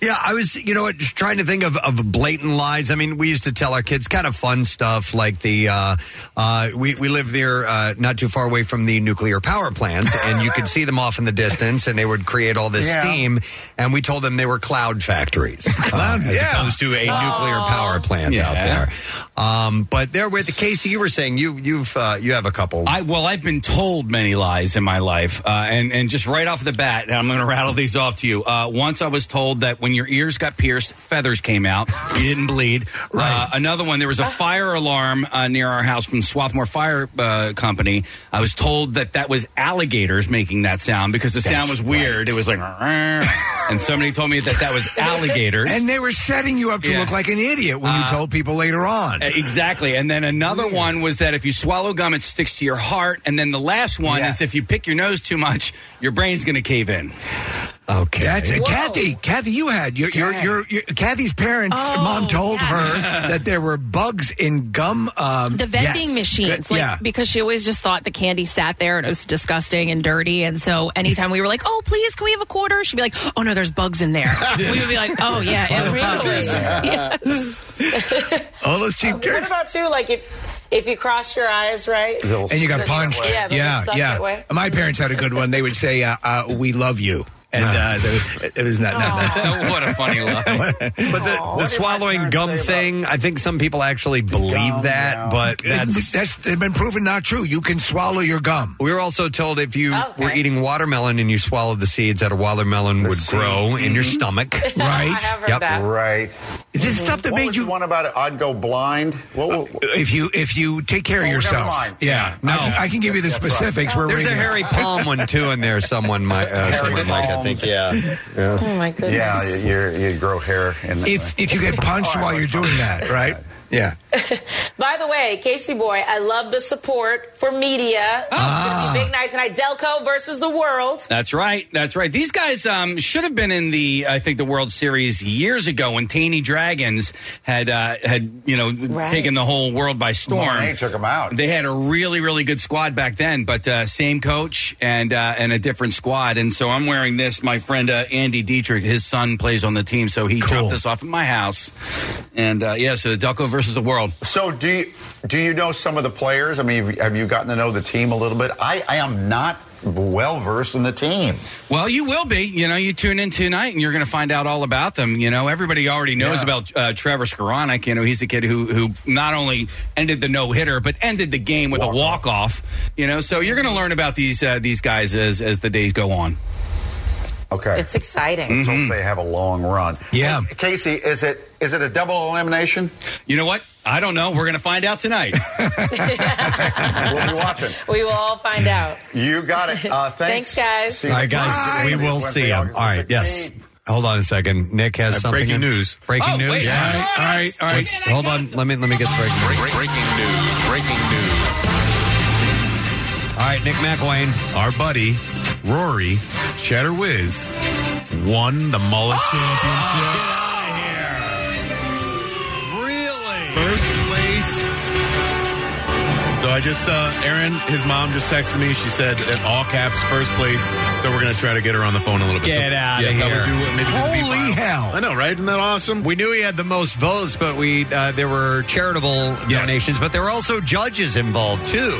Yeah, I was, you know, what, just trying to think of, of blatant lies. I mean, we used to tell our kids kind of fun stuff like the, uh, uh, we, we live there uh, not too far away from the nuclear power plants, and you could see them off in the distance, and they would create all this
Yeah.
steam. And we told them they were cloud factories, uh, as
yeah.
opposed to a nuclear power plant out there. Um, but there with the Casey, you were saying you you've uh, you have a couple.
I well, I've been told many lies in my life, uh, and and just right off the bat, and I'm going to rattle these off to you. Uh, once I was told that when your ears got pierced, feathers came out. You didn't bleed. Uh, another one, there was a fire alarm uh, near our house from Swarthmore Fire uh, Company. I was told that that was alligators making that sound because the sound was weird. It was like, and somebody told me that that was alligators.
And they were setting you up to
Yeah.
look like an idiot when you
Uh,
told people later on.
Exactly. And then another one was that if you swallow gum, it sticks to your heart. And then the last one is if you pick your nose too much, your brain's going to cave in.
Okay.
That's
Whoa.
Kathy. Kathy, you had your your, your your Kathy's parents.
Oh,
mom told
yeah.
her that there were bugs in gum. Um,
the vending
yes.
machines, like,
yeah.
because she always just thought the candy sat there and it was disgusting and dirty. And so anytime we were like, "Oh, please, can we have a quarter?" She'd be like, "Oh no, there's bugs in there." we would be like, "Oh yeah, it really." yes.
All those cheap
What about too? Like if if you cross your eyes, right?
and you got punched.
Yeah,
yeah,
get
yeah.
that way.
My parents had a good one. They would say, uh, uh, "We love you," and uh, it was not. not, not
what a funny lie.
But the, the swallowing gum thing, I think some people actually believe that, but that's
that's been proven not true. You can swallow your gum.
We were also told if you
Okay.
were eating watermelon and you swallowed the seeds, that a watermelon would grow in your stomach.
Right.
I have heard
Yep.
that.
Right.
This is stuff that
what
made
was
you.
the one about it? I'd go blind. What, what,
If you if you take care of
Oh, never
yourself,
mind.
yeah. No, I, I can give you the
That's right.
specifics. We're
There's a
reading-
Harry Palm one too in there. Someone might, uh, someone like I think, yeah. yeah.
Oh my goodness.
yeah, you you grow hair in the,
If if you get punched while you're doing that, right? Yeah.
By the way, Casey boy, I love the support for media. Oh. It's going
Ah.
to be a big night tonight. Delco versus the world.
That's right. That's right. These guys um, should have been in the, I think, the World Series years ago when Taney Dragons had uh, had you know taken the whole world by storm.
They took them out.
They had a really, really good squad back then, but uh, same coach and uh, and a different squad. And so I'm wearing this. My friend uh, Andy Dietrich, his son plays on the team, so he dropped this off at my house. And uh, yeah, so the Delco versus the world.
So do you, do you know some of the players? I mean, have you- gotten to know the team a little bit? I, I am not well versed in the team.
Well, you will be. You know, you tune in tonight and you're going to find out all about them. You know, everybody already knows
Yeah.
about uh, Trevor Skoranek. You know, he's the kid who who not only ended the no hitter but ended the game with a walk off. You know, so you're going to learn about these uh, these guys as as the days go on.
Okay.
It's exciting.
Let's hope they have a long run.
Yeah.
Hey, Casey, is it is it a double elimination?
You know what? I don't know. We're going to find out tonight.
we'll be watching.
We will all find out.
You got it. Uh,
Thanks,
thanks.
guys.
All right, guys, we will see them. All right, yes. Hold on a second. Nick has
Uh,
something.
breaking
in-
news.
Breaking
Oh,
news.
wait.
All right,
all right, all right.
Hold on. Let me let me get the breaking news.
breaking news. Breaking news.
All right, Nick McIlwain.
Our buddy, Rory Cheddar Whiz, won the mullet championship.
Really?
First. So I just, uh, Aaron, his mom just texted me. She said, in all caps, first place. So we're going to try to get her on the phone a little bit.
Get
So,
out
yeah,
of here.
do, maybe
Holy hell.
I know, right? Isn't that awesome?
We knew he had the most votes, but we uh, there were charitable donations, but there were also judges involved too.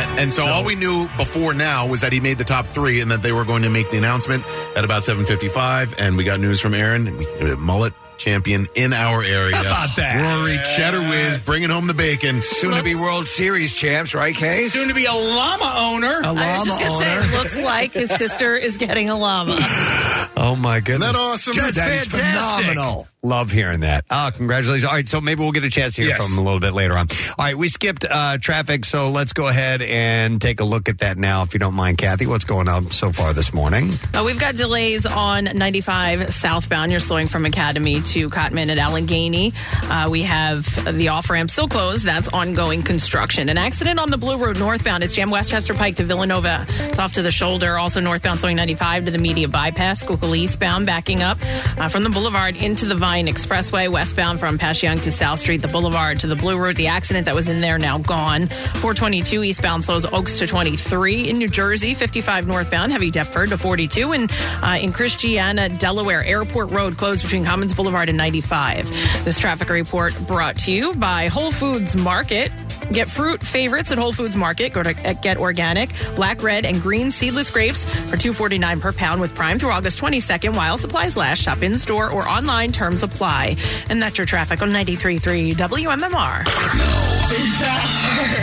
And, and so, all we knew before now was that he made the top three and that they were going to make the announcement at about 7.55. And we got news from Aaron. We, uh, mullet champion in our area.
How about that?
Rory Cheddar Whiz bringing home the bacon.
Soon to be World Series champs, right, Case?
Soon to be a llama owner.
A llama
I was just gonna
owner.
say, it looks like his sister is getting a llama.
Oh my goodness.
Isn't that awesome?
That's
That is
fantastic.
phenomenal.
Love hearing that. Oh, congratulations. All right, so maybe we'll get a chance to hear
Yes.
from him a little bit later on. All right, we skipped uh, traffic, so let's go ahead and take a look at that now, if you don't mind, Kathy. What's going on so far this morning?
Uh, we've got delays on 95 southbound. You're slowing from Academy to Cottman at Allegheny. Uh, we have the off ramp still closed. That's ongoing construction. An accident on the Blue Route northbound. It's Jam Westchester Pike to Villanova. It's off to the shoulder. Also northbound slowing 95 to the Media Bypass. Schuylkill eastbound backing up uh, from the Boulevard into the Vine Expressway. Westbound from Passyunk to South Street. The Boulevard to the Blue Route. The accident that was in there now gone. 422 eastbound slows Oaks to 23 in New Jersey. 55 northbound heavy Deptford to 42 and uh, in Christiana, Delaware Airport Road closed between Commons Boulevard and 95. This traffic report brought to you by Whole Foods Market. Get fruit favorites at Whole Foods Market. Go to Get Organic, black, red, and green seedless grapes for two forty nine per pound with Prime through August twenty second. While supplies last, shop in store or online. Terms apply. And that's your traffic on 93.3 WMMR.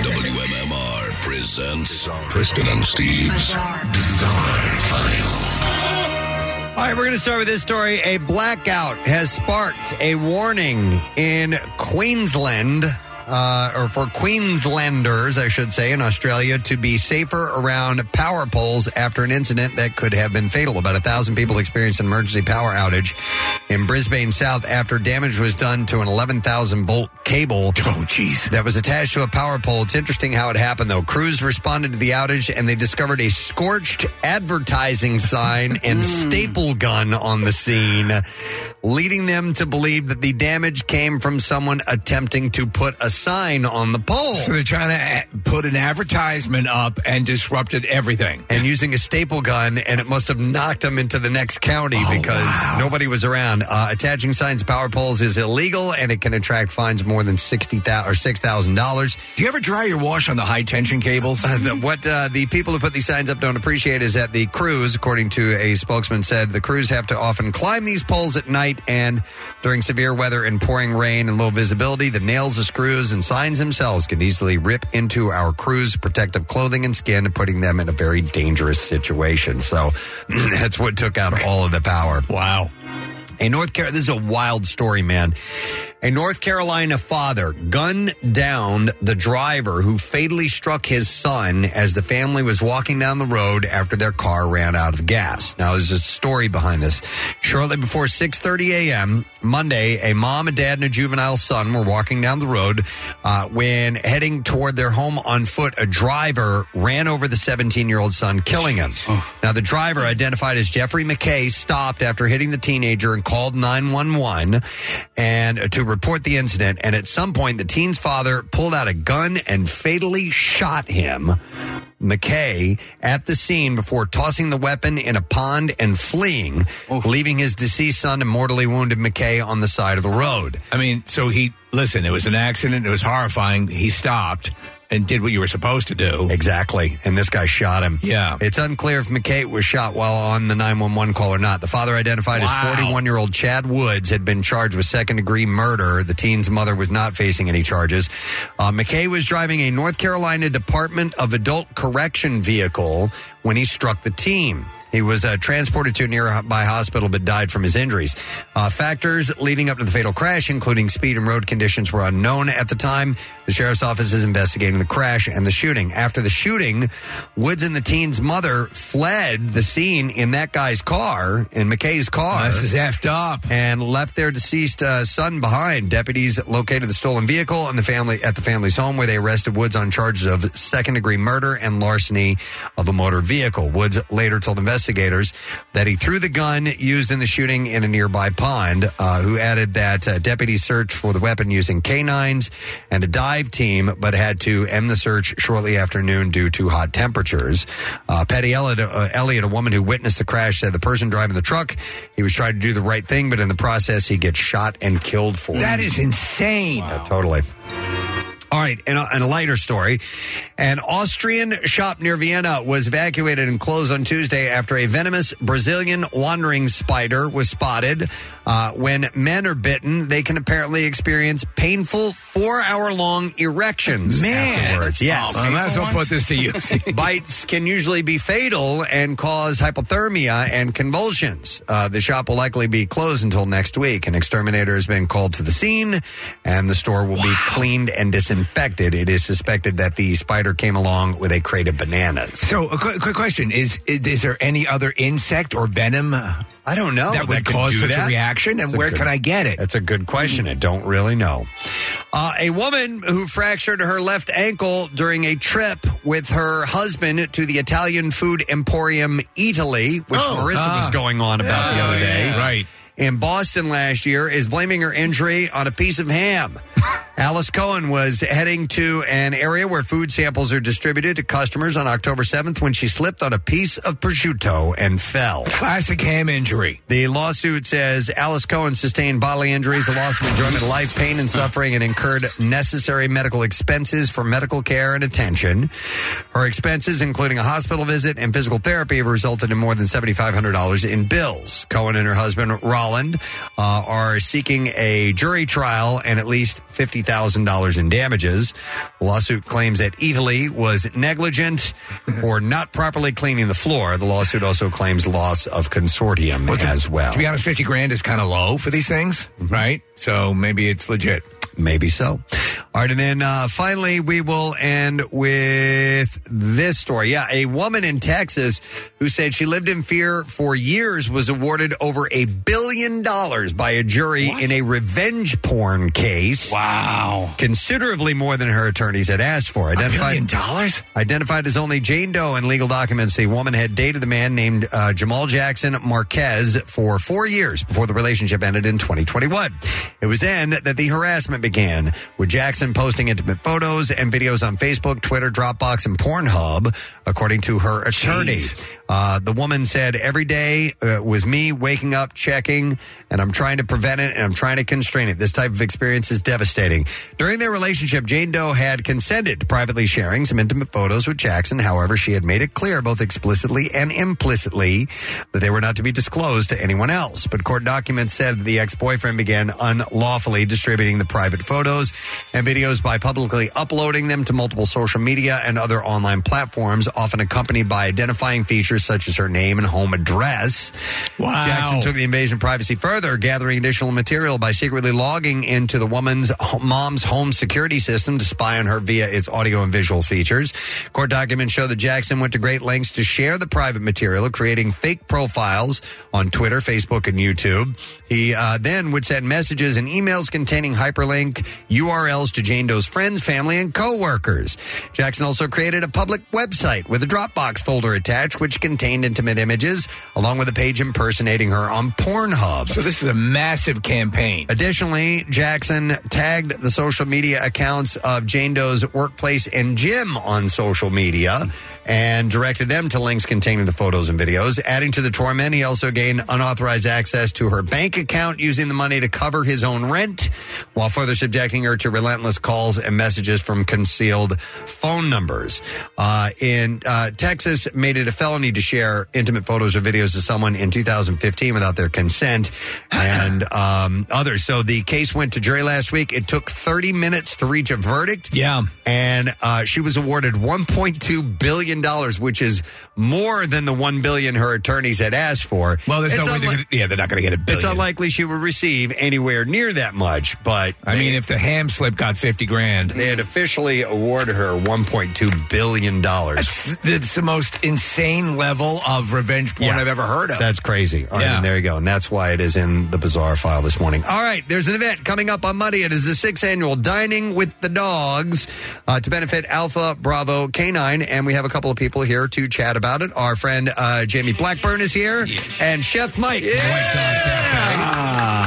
WMMR presents Preston and Steve's Bizarre File.
All right, we're going to start with this story. A blackout has sparked a warning in Queensland, uh, or for Queenslanders, I should say, in Australia, to be safer around power poles after an incident that could have been fatal. About a thousand people experienced an emergency power outage in Brisbane South after damage was done to an 11,000 volt cable.
Oh, jeez.
That was attached to a power pole. It's interesting how it happened, though. Crews responded to the outage and they discovered a scorched advertising sign and staple gun on the scene, leading them to believe that the damage came from someone attempting to put a sign on the pole.
So they're trying to put an advertisement up and disrupted everything.
and using a staple gun, and it must have knocked them into the next county
Oh,
because nobody was around. Uh, attaching signs to power poles is illegal, and it can attract fines more than sixty thousand or six thousand dollars.
Do you ever dry your wash on the high tension cables?
Uh, the, what uh, the people who put these signs up don't appreciate is that the crews, according to a spokesman, said the crews have to often climb these poles at night and during severe weather and pouring rain and low visibility. The nails of screws and signs themselves can easily rip into our crews' protective clothing and skin, putting them in a very dangerous situation. So that's what took out all of the power.
Wow.
A North Carolina, this is a wild story, man. A North Carolina father gunned down the driver who fatally struck his son as the family was walking down the road after their car ran out of gas. Now, there's a story behind this. Shortly before 6:30 a.m. Monday, a mom, a dad, and a juvenile son were walking down the road uh, when heading toward their home on foot. A driver ran over the 17-year-old son, killing him. Now, the driver, identified as Jeffrey McKay, stopped after hitting the teenager and called 911 and to report the incident. And at some point, the teen's father pulled out a gun and fatally shot him. McKay at the scene before tossing the weapon in a pond and fleeing, leaving his deceased son and mortally wounded McKay on the side of the road.
I mean, so he, listen, it was an accident. It was horrifying. He stopped and did what you were supposed to do.
Exactly. And this guy shot him.
Yeah.
It's unclear if McKay was shot while on the 911 call or not. The father, identified
Wow.
as 41 year old Chad Woods, had been charged with second degree murder. The teen's mother was not facing any charges. Uh, McKay was driving a North Carolina Department of Adult Correction vehicle when he struck the teen. He was uh, transported to a nearby hospital but died from his injuries. Uh, factors leading up to the fatal crash, including speed and road conditions, were unknown at the time. The sheriff's office is investigating the crash and the shooting. After the shooting, Woods and the teen's mother fled the scene in that guy's car, in McKay's car.
This is effed up.
And left their deceased uh, son behind. Deputies located the stolen vehicle and the family at the family's home, where they arrested Woods on charges of second degree murder and larceny of a motor vehicle. Woods later told investigators that he threw the gun used in the shooting in a nearby pond. Uh, who added that uh, deputies searched for the weapon using canines and a dive team, but had to end the search shortly after noon due to hot temperatures. Uh, Patty Elliott, uh, Elliott, a woman who witnessed the crash, said the person driving the truck he was trying to do the right thing, but in the process he gets shot and killed for
That is insane.
Yeah, totally. All right, and a, and a lighter story. An Austrian shop near Vienna was evacuated and closed on Tuesday after a venomous Brazilian wandering spider was spotted. Uh, when men are bitten, they can apparently experience painful four hour long erections.
Man.
afterwards. yes.
I might as well put this to use.
Bites can usually be fatal and cause hypothermia and convulsions. Uh, the shop will likely be closed until next week. An exterminator has been called to the scene, and the store will be cleaned and disinfected. Infected, it is suspected that the spider came along with a crate of bananas.
So, a quick, quick question: is, is is there any other insect or venom?
I don't know
that would
could
cause
do
such
that.
a reaction, and
That's a
where
good-
can I get it?
That's a good question. I don't really know. Uh, a woman who fractured her left ankle during a trip with her husband to the Italian food emporium Eataly, which Marissa was
Ah.
going on about the other day.
Right.
In Boston last year, is blaming her injury on a piece of ham. Alice Cohen was heading to an area where food samples are distributed to customers on October 7th when she slipped on a piece of prosciutto and fell.
Classic ham injury.
The lawsuit says Alice Cohen sustained bodily injuries, a loss of enjoyment of life, pain and suffering, and incurred necessary medical expenses for medical care and attention. Her expenses, including a hospital visit and physical therapy, have resulted in more than $7,500 in bills. Cohen and her husband, Rolland, uh, are seeking a jury trial and at least $50,000 in damages. The lawsuit claims that Eataly was negligent for not properly cleaning the floor. The lawsuit also claims loss of consortium as well.
To be honest, fifty grand is kind of low for these things, right? So maybe it's legit.
Maybe so. All right, and then uh, finally, we will end with this story. Yeah, a woman in Texas who said she lived in fear for years was awarded over a billion dollars by a jury in a revenge porn case.
Wow.
Considerably more than her attorneys had asked for. Identified,
billion dollars?
Identified as only Jane Doe in legal documents, the woman had dated a man named uh, Jamal Jackson Marquez for four years before the relationship ended in 2021. It was then that the harassment began, with Jackson posting intimate photos and videos on Facebook, Twitter, Dropbox, and Pornhub, according to her attorney. Uh, the woman said, Every day uh, was me waking up, checking, and I'm trying to prevent it and I'm trying to constrain it. This type of experience is devastating. During their relationship, Jane Doe had consented to privately sharing some intimate photos with Jackson. However, she had made it clear, both explicitly and implicitly, that they were not to be disclosed to anyone else. But court documents said that the ex boyfriend began unlawfully distributing the private photos and videos by publicly uploading them to multiple social media and other online platforms, often accompanied by identifying features such as her name and home address.
Wow.
Jackson took the invasion of privacy further, gathering additional material by secretly logging into the woman's mom's home security system to spy on her via its audio and visual features. Court documents show that Jackson went to great lengths to share the private material, creating fake profiles on Twitter, Facebook, and YouTube. He uh, then would send messages and emails containing hyperlink URLs to Jane Doe's friends, family, and coworkers. Jackson also created a public website with a Dropbox folder attached, which contained intimate images, along with a page impersonating her on Pornhub.
So this is a massive campaign.
Additionally, Jackson tagged the social media accounts of Jane Doe's workplace and gym on social media and directed them to links containing the photos and videos. Adding to the torment, he also gained unauthorized access to her bank account using the money to cover his own rent, while further subjecting her to relentless calls and messages from concealed phone numbers. Uh, in uh, Texas, made it a felony to share intimate photos or videos of someone in 2015 without their consent and um, others. So the case went to jury last week. It took 30 minutes to reach a verdict.
Yeah.
And uh, she was awarded 1.2 billion dollars, which is more than the 1 billion her attorneys had asked for.
Well, there's
It's
no way. They're gonna, yeah, they're not going to get a billion.
It's unlikely she would receive anywhere near that much, but
I mean, if the ham slip got 50 grand.
they had officially awarded her 1.2 billion dollars.
It's, it's the most insane level of revenge porn
Yeah.
I've ever heard of.
That's crazy. All right,
Yeah.
and there you go. And that's why it is in the bizarre file this morning. All right, there's an event coming up on Monday. It is the sixth annual Dining with the Dogs uh, to benefit Alpha Bravo Canine. And we have a couple of people here to chat about it. Our friend uh, Jamie Blackburn is here, and Chef Mike.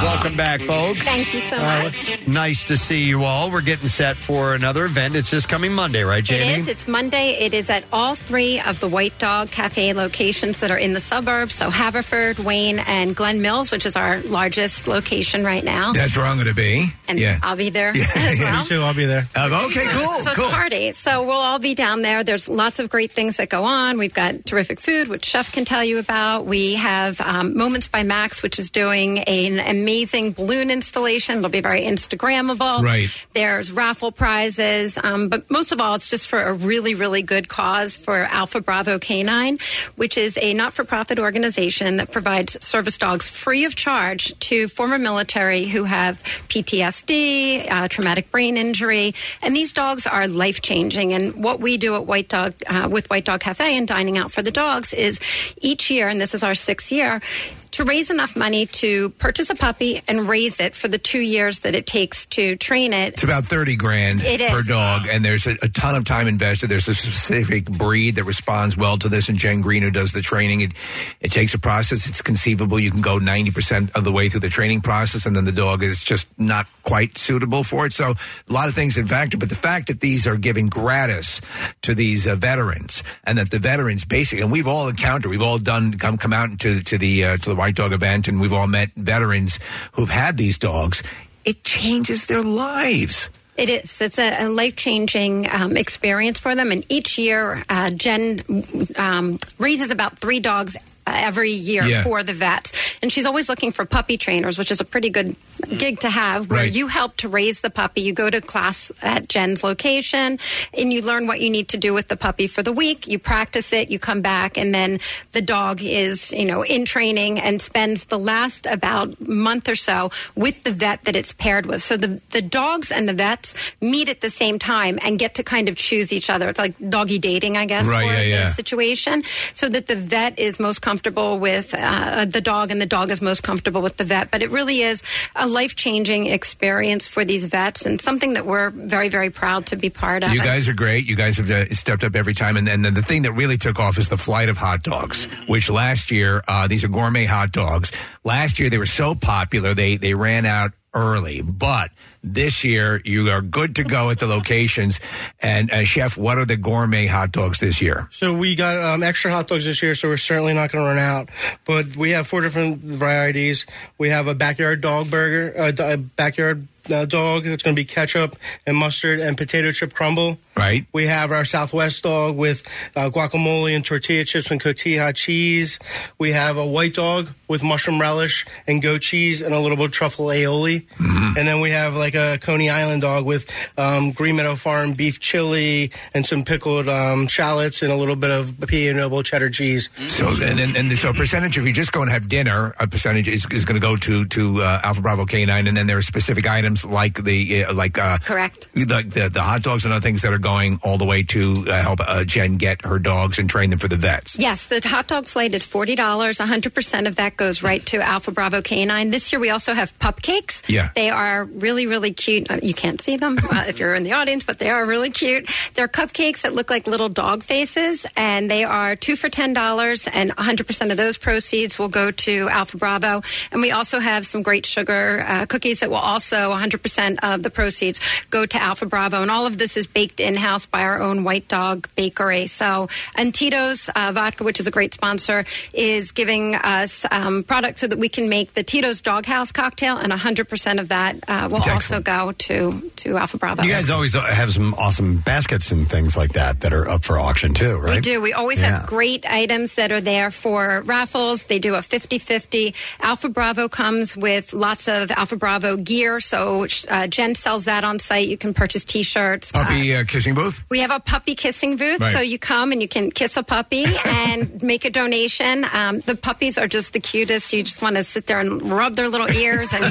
Welcome back, folks.
Thank you so much.
Nice to see you all. We're getting set for another event. It's this coming Monday, right, Jamie?
It is. It's Monday. It is at all three of the White Dog Cafe locations that are in the suburbs. So Haverford, Wayne, and Glen Mills, which is our largest location right now.
That's where I'm going to be.
and
yeah.
I'll be there as well.
too. I'll be there.
Uh, okay, cool.
So it's a party. So we'll all be down there. There's lots of great things that go on. We've got terrific food, which Chef can tell you about. We have um, Moments by Max, which is doing an amazing balloon installation. It'll be very Instagrammable.
Right.
There's raffle prizes, um, but most of all, it's just for a really, really good cause for Alpha Bravo Canine, which is a not-for-profit organization that provides service dogs free of charge to former military who have PTSD, uh, traumatic brain injury, and these dogs are life-changing. And what we do at White Dog uh, with White Dog Cafe and Dining Out for the Dogs is each year, and this is our sixth year to raise enough money to purchase a puppy and raise it for the two years that it takes to train it.
It's about 30 grand
It
per
is.
dog, and there's a, a ton of time invested. There's a specific breed that responds well to this, and Jen Green, who does the training, it, it takes a process. It's conceivable you can go 90% of the way through the training process, and then the dog is just not quite suitable for it. So a lot of things in factor, but the fact that these are given gratis to these uh, veterans, and that the veterans basically, and we've all encountered, we've all done come come out to to the uh, to the White Dog event, and we've all met veterans who've had these dogs. It changes their lives.
It is. It's a, a life changing um, experience for them. And each year, uh, Jen um, raises about three dogs every year
Yeah.
for the vets. And she's always looking for puppy trainers, which is a pretty good gig to have, where
Right.
you help to raise the puppy. You go to class at Jen's location and you learn what you need to do with the puppy for the week. You practice it, you come back, and then the dog is, you know, in training and spends the last about month or so with the vet that it's paired with. So the, the dogs and the vets meet at the same time and get to kind of choose each other. It's like doggy dating, I guess,
Right,
for
yeah, yeah.
situation, so that the vet is most comfortable with uh, the dog and the dog is most comfortable with the vet. But it really is a life changing experience for these vets and something that we're very, very proud to be part of.
You guys are great. You guys have uh, stepped up every time. And then the thing that really took off is the flight of hot dogs, which last year, uh, these are gourmet hot dogs. Last year, they were so popular, they, they ran out early. But this year, you are good to go at the locations. And, uh, Chef, what are the gourmet hot dogs this year?
So we got um, extra hot dogs this year, so we're certainly not going to run out. But we have four different varieties. We have a backyard dog burger, a, d- a backyard uh, dog. It's going to be ketchup and mustard and potato chip crumble.
Right.
We have our Southwest dog with uh, guacamole and tortilla chips and cotija cheese. We have a white dog with mushroom relish and goat cheese and a little bit of truffle aioli. And then we have like a Coney Island dog with um, Green Meadow Farm beef chili and some pickled um, shallots and a little bit of P and noble cheddar cheese.
So and, and, and so a percentage if you just go and have dinner, a percentage is, is going to go to to uh, Alpha Bravo Canine, and then there are specific items like the uh, like uh,
correct
like the the hot dogs and other things that are going all the way to uh, help uh, Jen get her dogs and train them for the vets.
Yes, the hot dog flight is forty dollars. One hundred percent of that goes right to Alpha Bravo Canine. This year we also have pupcakes.
Yeah.
they are really really cute. Uh, You can't see them uh, if you're in the audience, but they are really cute. They're cupcakes that look like little dog faces, and they are two for ten dollars. And one hundred percent of those proceeds will go to Alpha Bravo. And we also have some great sugar uh, cookies that will also one hundred percent of the proceeds go to Alpha Bravo. And all of this is baked in house by our own White Dog Bakery. So, and Tito's uh, Vodka, which is a great sponsor, is giving us um, products so that we can make the Tito's Doghouse cocktail, and 100% of that uh, will also also go to to Alpha Bravo.
You guys always have some awesome baskets and things like that that are up for auction too, right?
We do. We always
Yeah.
have great items that are there for raffles. They do a 50 50. Alpha Bravo comes with lots of Alpha Bravo gear. So uh, Jen sells that on site. You can purchase t shirts.
Puppy uh, kissing booth.
We have a puppy kissing booth,
Right.
so you come and you can kiss a puppy and make a donation. Um, the puppies are just the cutest. You just want to sit there and rub their little ears and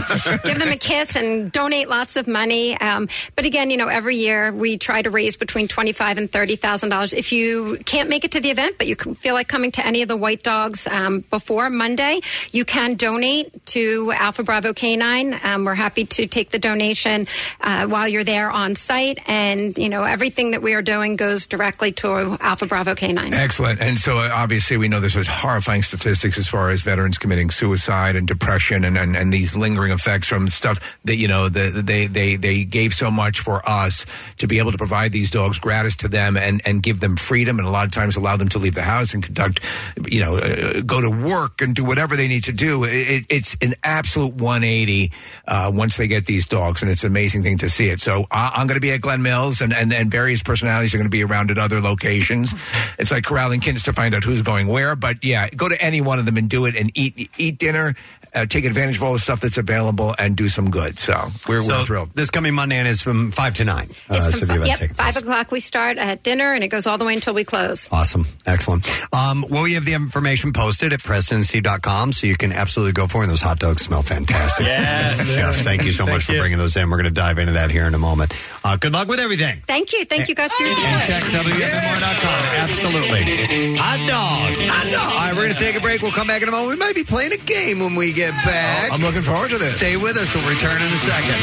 give them a kiss and donate lots of money. Um, but again, you know, every year we try to raise between twenty-five and thirty thousand dollars. If you can't make it to the event, but you feel like coming to any of the White Dogs um, before Monday, you can donate to Alpha Bravo Canine. Um, we're happy to take the donation uh, while you're there on site, and you know everything that we are doing goes directly to Alpha Bravo Canine.
Excellent. And so uh, obviously we know there's those horrifying statistics as far as veterans committing suicide and depression and, and, and these lingering effects from stuff that, you know, the, they, they, they gave so much for us to be able to provide these dogs gratis to them and, and give them freedom and a lot of times allow them to leave the house and conduct, you know, uh, go to work and do whatever they need to do. It, it's an absolute 180 uh, once they get these dogs and it's an amazing thing to see it. So I, I'm going to be at Glen Mills and, and, and various personalities are going to be around at other locations. It's like corralling kittens to find out who's going where. But yeah, go to any one of them and do it and eat eat dinner. Uh, take advantage of all the stuff that's available and do some good. So we're,
So
we're thrilled.
This coming Monday and is from five to nine. Uh, so the
yep, five o'clock we start at dinner, and it goes all the way until we close.
Awesome. Excellent. Um, well, we have the information posted at PrestonC.com, so you can absolutely go for it. And those hot dogs smell fantastic.
Yes.
Chef, thank you so
Thank
much for
you.
bringing those in. We're going to dive into that here in a moment. Uh, good luck with everything.
Thank you, thank you guys for your
And
support.
check WMMR.com. Absolutely. Hot dog. Hot dog. All right, we're going to take a break. We'll come back in a moment. We might be playing a game when we get back.
I'm looking forward to this.
Stay with us. We'll return in a second.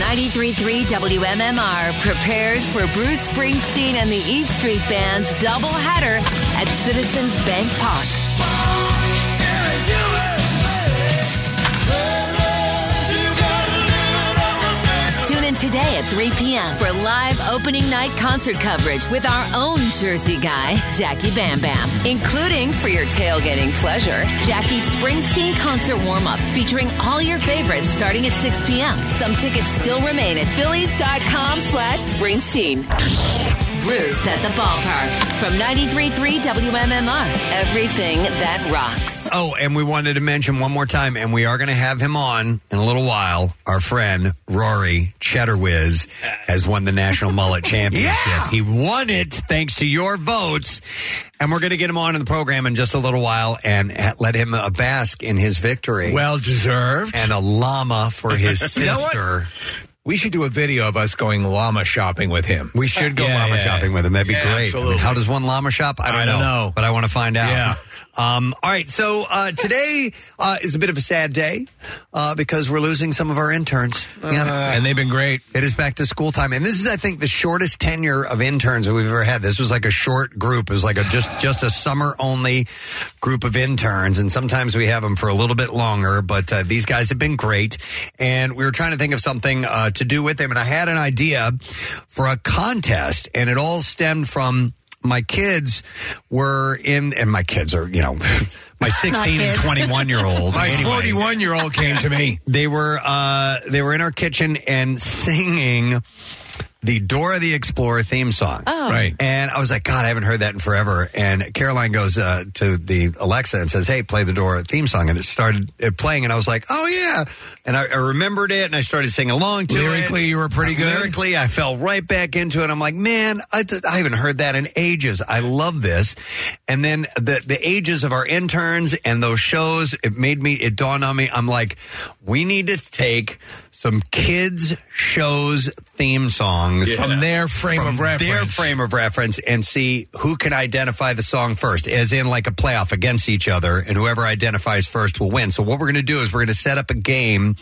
93.3 WMMR prepares for Bruce Springsteen and the E Street Band's doubleheader at Citizens Bank Park. 3 p.m. for live opening night concert coverage with our own Jersey guy, Jackie Bam Bam, including for your tailgating pleasure, Jackie's Springsteen concert warm up featuring all your favorites starting at 6 p.m. Some tickets still remain at phillies.com slash Springsteen. Bruce at the ballpark from 93.3 WMMR. Everything that rocks.
Oh, and we wanted to mention one more time, and we are going to have him on in a little while. Our friend Rory Cheddar Whiz has won the National Mullet Championship. He won it thanks to your votes, and we're going to get him on in the program in just a little while and ha- let him uh, bask in his victory.
Well deserved.
And a llama for his
You know what?
sister.
We should do a video of us going llama shopping with him.
We should go
Yeah,
llama
yeah.
shopping with him. That'd be
Yeah,
great. I mean,
Absolutely.
how does one llama shop? I don't,
I don't
know,
know.
but I want to find out.
Yeah.
Um, all right. So uh, today uh, is a bit of a sad day uh, because we're losing some of our interns. Yeah.
and they've been great.
It is back to school time, and this is, I think, the shortest tenure of interns that we've ever had. This was like a short group. It was like a just just a summer only group of interns, and sometimes we have them for a little bit longer. But uh, these guys have been great, and we were trying to think of something uh, to do with them, and I had an idea for a contest, and it all stemmed from. My kids were in, and my kids are, you know, my 16 and 21 year old.
My 41 year old came to me.
They were uh, they were in our kitchen and singing the Dora the Explorer theme song.
Oh. Right.
And I was like, God, I haven't heard that in forever. And Caroline goes uh, to the Alexa and says, Hey, play the Dora theme song. And it started uh, playing, and I was like, Oh, yeah. And I, I remembered it, and I started singing along to it.
Lyrically, you were pretty good?
Lyrically, I fell right back into it. I'm like, Man, I, I haven't heard that in ages. I love this. And then the, the ages of our interns and those shows, it made me, it dawned on me, I'm like, we need to take some kids' shows theme songs
From their frame
from
of reference.
their frame of reference, and see who can identify the song first, as in like a playoff against each other, and whoever identifies first will win. So what we're going to do is we're going to set up a game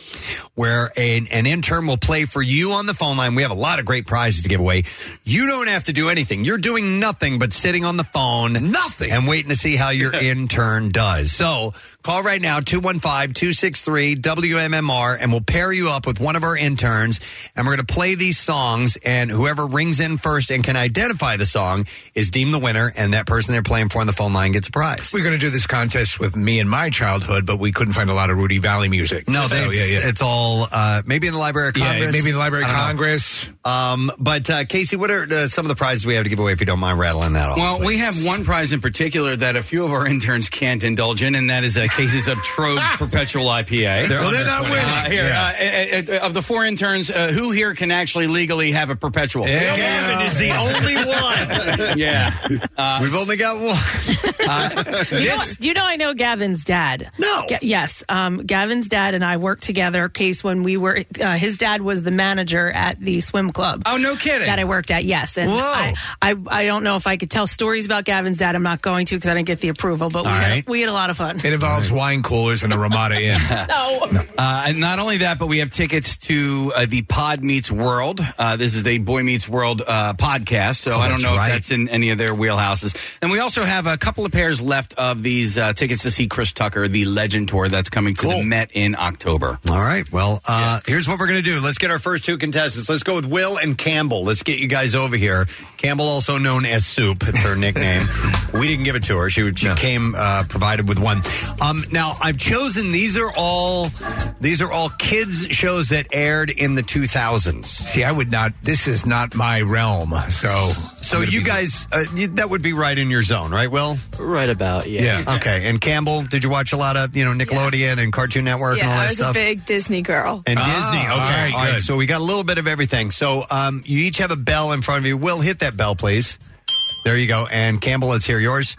where an, an intern will play for you on the phone line. We have a lot of great prizes to give away. You don't have to do anything. You're doing nothing but sitting on the phone,
nothing,
and waiting to see how your intern does. So Call right now, 215-263-WMMR, and we'll pair you up with one of our interns, and we're going to play these songs, and whoever rings in first and can identify the song is deemed the winner, and that person they're playing for on the phone line gets a prize.
We're going to do this contest with me and my childhood, but we couldn't find a lot of Rudy Vallee music.
No,
so,
it's,
yeah, yeah.
it's all uh, maybe in the Library of
Yeah,
Congress.
maybe in the Library of
I don't know.
Congress.
Um, but uh, Casey, what are uh, some of the prizes we have to give away? If you don't mind rattling that off.
Well, we have one prize in particular that a few of our interns can't indulge in, and that is uh, cases of Tröegs Perpetual IPA.
They're Well, they're not winning.
Uh, here,
Yeah.
uh, uh, uh, of the four interns, uh, who here can actually legally have a Perpetual?
Gavin is the only one.
yeah. Uh,
We've only got one.
You know, do you know I know Gavin's dad?
No.
yes. Um, Gavin's dad and I worked together. Case when we were, uh, his dad was the manager at the swim club.
Oh, no kidding.
That I worked at. Yes. And
Whoa.
I, I, I don't know if I could tell stories about Gavin's dad. I'm not going to because I didn't get the approval. But we
All
had, we had a lot of fun.
It involves wine coolers and a Ramada Inn.
no.
Uh, and not only that, but we have tickets to uh, the Pod Meets World. Uh, this is a Boy Meets World uh, podcast, so I don't know
right.
if that's in any of their wheelhouses. And we also have a couple of pairs left of these uh, tickets to see Chris Tucker, the Legend Tour that's coming to the Met in October.
All right. Well, uh, here's what we're going to do. Let's get our first two contestants. Let's go with Will and Campbell. Let's get you guys over here. Campbell, also known as Soup, it's her nickname. we didn't give it to her. She, she came uh, provided with one. Um, now, I've chosen. These are all these are all kids shows that aired in the 2000s.
See, I would not. This is not my realm. So,
So you guys, uh, you, that would be right in your zone, right? Will?
Right about, yeah.
Okay. And Campbell, did you watch a lot of you know Nickelodeon and Cartoon Network and all
Yeah,
that
I was
stuff?
a big Disney girl.
And
Ah,
Disney. Okay.
all right,
all right.
good.
So we got a little bit of everything. So um, you each have a bell in front of you. Will hit that bell, please. There you go. And Campbell, let's hear yours.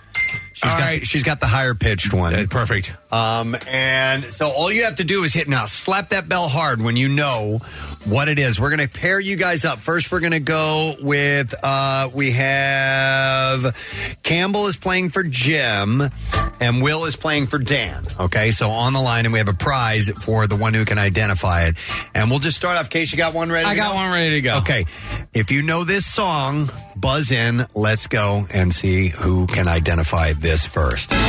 She's
All
got
right.
she's got the higher pitched one.
Uh, perfect.
Um, and so all you have to do is hit now. Slap that bell hard when you know what it is. We're going to pair you guys up. First, we're going to go with uh, we have Campbell is playing for Jim, and Will is playing for Dan. Okay, so on the line, and we have a prize for the one who can identify it. And we'll just start off. Case you got one ready.
I got
go?
one ready to go.
Okay, if you know this song, buzz in. Let's go and see who can identify this first.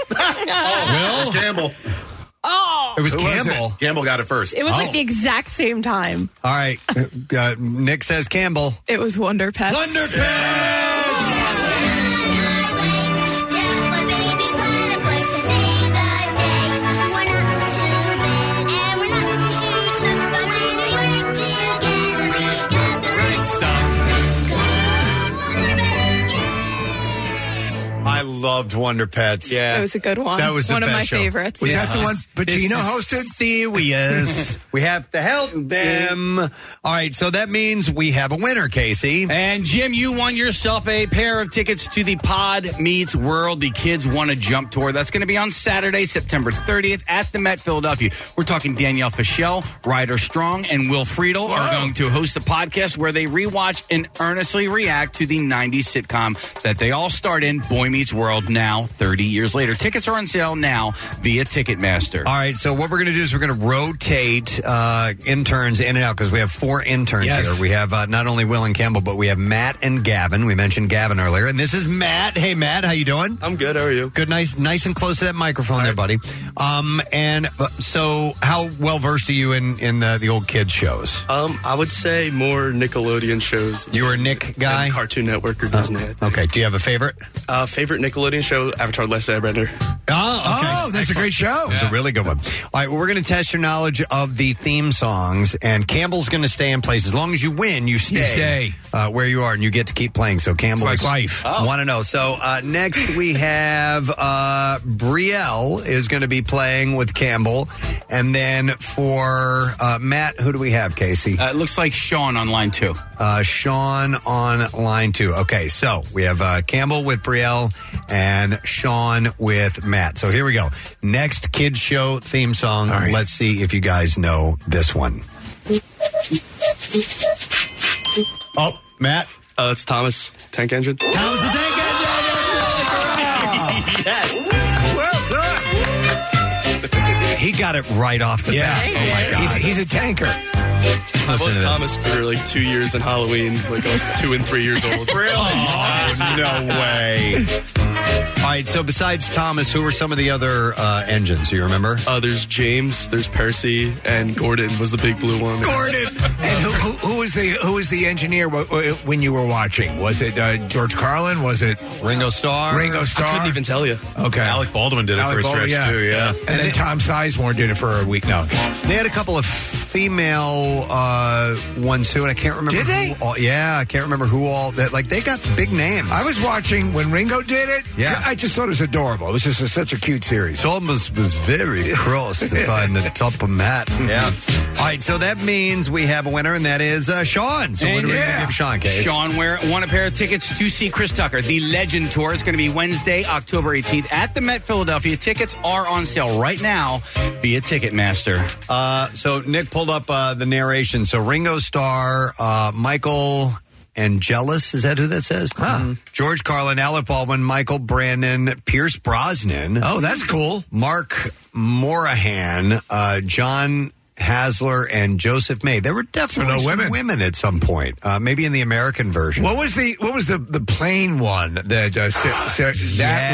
Will? It's Campbell.
Oh,
It was
Who was
Campbell.
it? Campbell got it first.
it was
Oh.
like the exact same time.
All right. Uh, Nick says Campbell.
It was Wonder Pets.
Wonder I loved Wonder Pets.
Yeah.
It was a good one.
That was the
one of
best
my
show.
favorites.
Was
Yeah.
that the one Pacino hosted?
Serious. we is we have to help them. All right, so that means we have a winner, Casey.
And Jim, you won yourself a pair of tickets to the Pod Meets World, the Kids Want to Jump Tour. That's going to be on Saturday, September 30th at the Met Philadelphia. We're talking Danielle Fishel, Ryder Strong, and Will Friedle are going to host a podcast where they rewatch and earnestly react to the 90s sitcom that they all starred in, Boy Meets World, now 30 years later. Tickets are on sale now via Ticketmaster.
All right, so what we're going to do is we're going to rotate uh, interns in and out because we have four interns
Yes.
here. We have uh, not only Will and Campbell, but we have Matt and Gavin. We mentioned Gavin earlier, and this is Matt. Hey, Matt, how you doing?
I'm good. How are you?
Good, nice, nice and close to that microphone there, buddy. Um, and uh, so, how well versed are you in in uh, the old kids shows?
Um, I would say more Nickelodeon shows.
You were a Nick guy,
than Cartoon Network or Disney.
Okay, do you have a favorite?
Uh, favorite Nickelodeon show: Avatar: The Last Airbender.
Oh, okay.
Oh, that's a great show.
It's was a really good one. All right, well, we're going to test your knowledge of the theme songs, and Campbell's going to stay in place. As long as you win, you stay,
stay.
Uh, where you are, and you get to keep playing. So Campbell,
It's like life.
Want to know? So uh, next we have uh, Brielle is going to be playing with Campbell, and then for uh, Matt, who do we have? Casey,
Uh, it looks like Sean on line two.
uh, Sean on line two. Okay, so we have uh, Campbell with Brielle and Sean with Matt. So here we go. Next kids show theme song.
All right.
Let's see if you guys know this one. Oh, Matt.
Uh, it's Thomas Tank Engine.
Thomas the Tank Engine.
Well done.
He got it right off the
Yeah.
bat. Oh my god.
He's, he's a tanker.
I was. Thomas for like two years in Halloween. Like I was two and three years old.
Really? Oh, no way. All right, so besides Thomas, who were some of the other uh, engines? You remember?
Uh, there's James, there's Percy, and Gordon was the big blue one.
Gordon. And who, who, who was the who was the engineer wh- wh- when you were watching? Was it uh, George Carlin? Was it
Ringo Starr?
Ringo Starr.
I couldn't even tell you.
Okay.
Alec Baldwin did it
Alec
for a
Baldwin,
stretch
yeah.
too. Yeah.
And, then Tom Sizemore did it for a week. now.
They had a couple of female uh, ones too, and I can't remember.
Did they?
All, yeah, I can't remember who all that. Like they got big names.
I was watching when Ringo did it.
Yeah.
I just thought it was adorable. It was just a, such a cute series.
Thomas was very cross to find the top of Matt. Yeah. All right, so that means we have a winner, and that is uh, Sean. So what
And
do we
yeah.
give Sean? Case?
Sean Ware won a pair of tickets to see Chris Tucker, the Legend Tour. It's going to be Wednesday, October 18th at the Met Philadelphia. Tickets are on sale right now via Ticketmaster.
Uh, so Nick pulled up uh, the narration. So Ringo Starr, uh, Michael Angelis, is that who that says? Mm-hmm. George Carlin, Alec Baldwin, Michael Brandon, Pierce Brosnan.
Oh, that's cool.
Mark Moraghan, uh, John Hasler, and Joseph May. There were definitely
no
some
women.
at some point. Uh, maybe in the American version.
What was the what was the the plane one that uh, Sa- Sa- that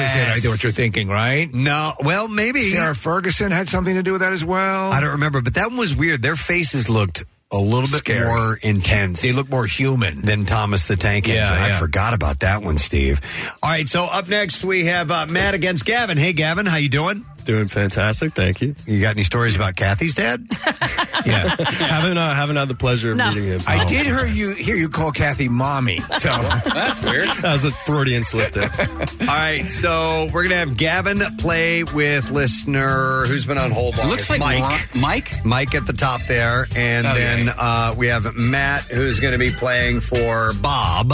was it? I know what you're thinking, right?
No, well, maybe
Sarah Ferguson had something to do with that as well.
I don't remember, but that one was weird. Their faces looked a little bit
Scary.
more intense.
They look more human
than Thomas the Tank Engine.
Yeah,
I
yeah.
forgot about that one, Steve. All right, so up next we have uh, Matt against Gavin. Hey, Gavin, how you doing?
Doing fantastic, thank you.
You got any stories about Kathy's dad?
yeah,
haven't uh, haven't had the pleasure of
No.
meeting him.
I did hear you hear you call Kathy mommy. So
That's weird.
That was a Freudian slip there.
All right, so we're gonna have Gavin play with listener who's been on hold. Long.
Looks like
Mike.
Ron- Mike.
Mike at the top there, and
Oh,
then
yeah.
uh, we have Matt who's going to be playing for Bob.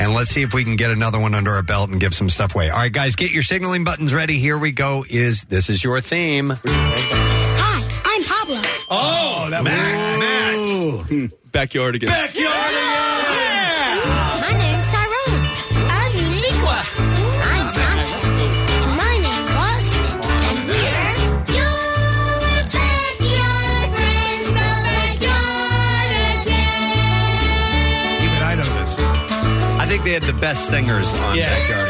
And let's see if we can get another one under our belt and give some stuff away. All right, guys, get your signaling buttons ready. Here we go. Is this is your theme?
Hi, I'm Pablo.
Oh, that Matt, Matt.
Hmm. Backyardigans.
My name's Tyrone. I'm Liqua. I'm Johnson. And my name's Austin. And we're your backyard friends, the backyard again.
even I know this.
I think they had the best singers on
Yeah.
Backyard.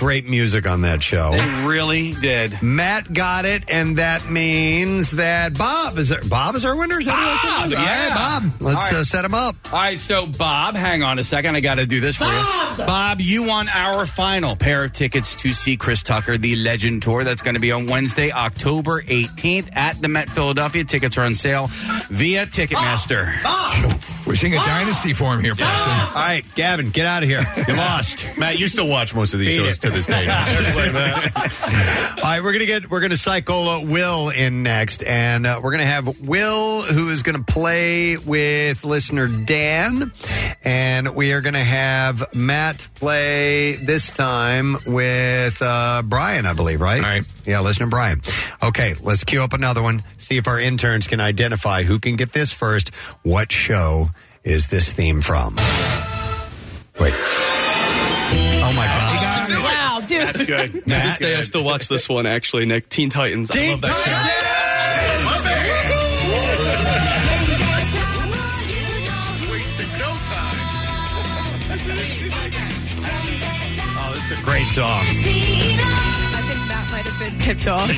Great music on that show.
They really did.
Matt got it, and that means that Bob is our, Bob is our winner. Is that what it is?
Yeah.
right, Bob. Let's
All right.
Uh, set him up.
All right, so Bob, hang on a second. I got to do this for you. Bob, you won our final pair of tickets to see Chris Tucker, the Legend Tour. That's going to be on Wednesday, October 18th at the Met Philadelphia. Tickets are on sale via Ticketmaster.
We're seeing a dynasty form here, Preston.
All right, Gavin, get out of here. You lost.
Matt, you still watch most of these
Beat
shows
it.
To this day.
All right, we're gonna get we're gonna cycle uh, Will in next, and uh, we're gonna have Will who is gonna play with listener Dan, and we are gonna have Matt play this time with uh, Brian, I believe, right?
All right.
Yeah, listener Brian. Okay, let's queue up another one. See if our interns can identify who can get this first. What show is this theme from? Wait.
That's good. to this day, I still watch this one. Actually, Nick, Teen Titans. I love that show.
Oh, this is a great song.
I think that might have been tipped off.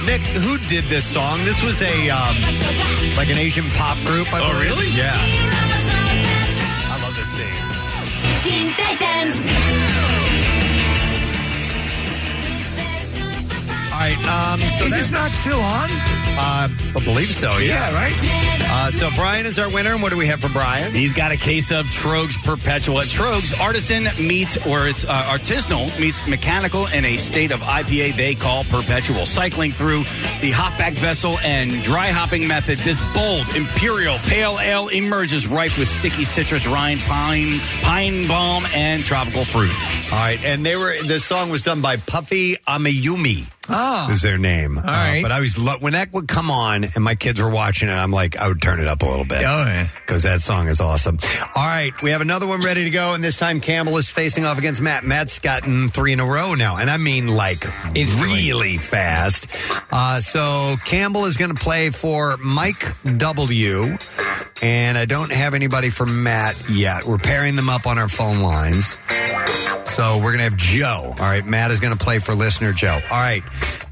Nick, who did this song? This was a um, like an Asian pop group. I
Oh,
believe.
really?
Yeah.
Teen Titans.
All right. Um, so
Is this not still on?
Uh, I believe so. Yeah,
Yeah, right?
Uh, so Brian is our winner, and what do we have for Brian?
He's got a case of Tröegs Perpetual. At Tröegs, artisan meets, or it's uh, artisanal meets mechanical in a state of IPA they call Perpetual. Cycling through the hopback vessel and dry hopping method, this bold Imperial Pale Ale emerges ripe with sticky citrus rind, pine, pine balm, and tropical fruit.
All right, and they were. This song was done by Puffy Amiyumi.
Oh.
is their name. All
right.
but I was lo- when that would come on, and my kids were watching it. I'm like, I would turn it up a little bit.
Oh, yeah.
because that song is awesome. All right, we have another one ready to go, and this time Campbell is facing off against Matt. Matt's gotten three in a row now, and I mean like it's really fast. Uh, so Campbell is going to play for Mike W, and I don't have anybody for Matt yet. We're pairing them up on our phone lines. So we're going to have Joe. All right, Matt is going to play for listener Joe. All right,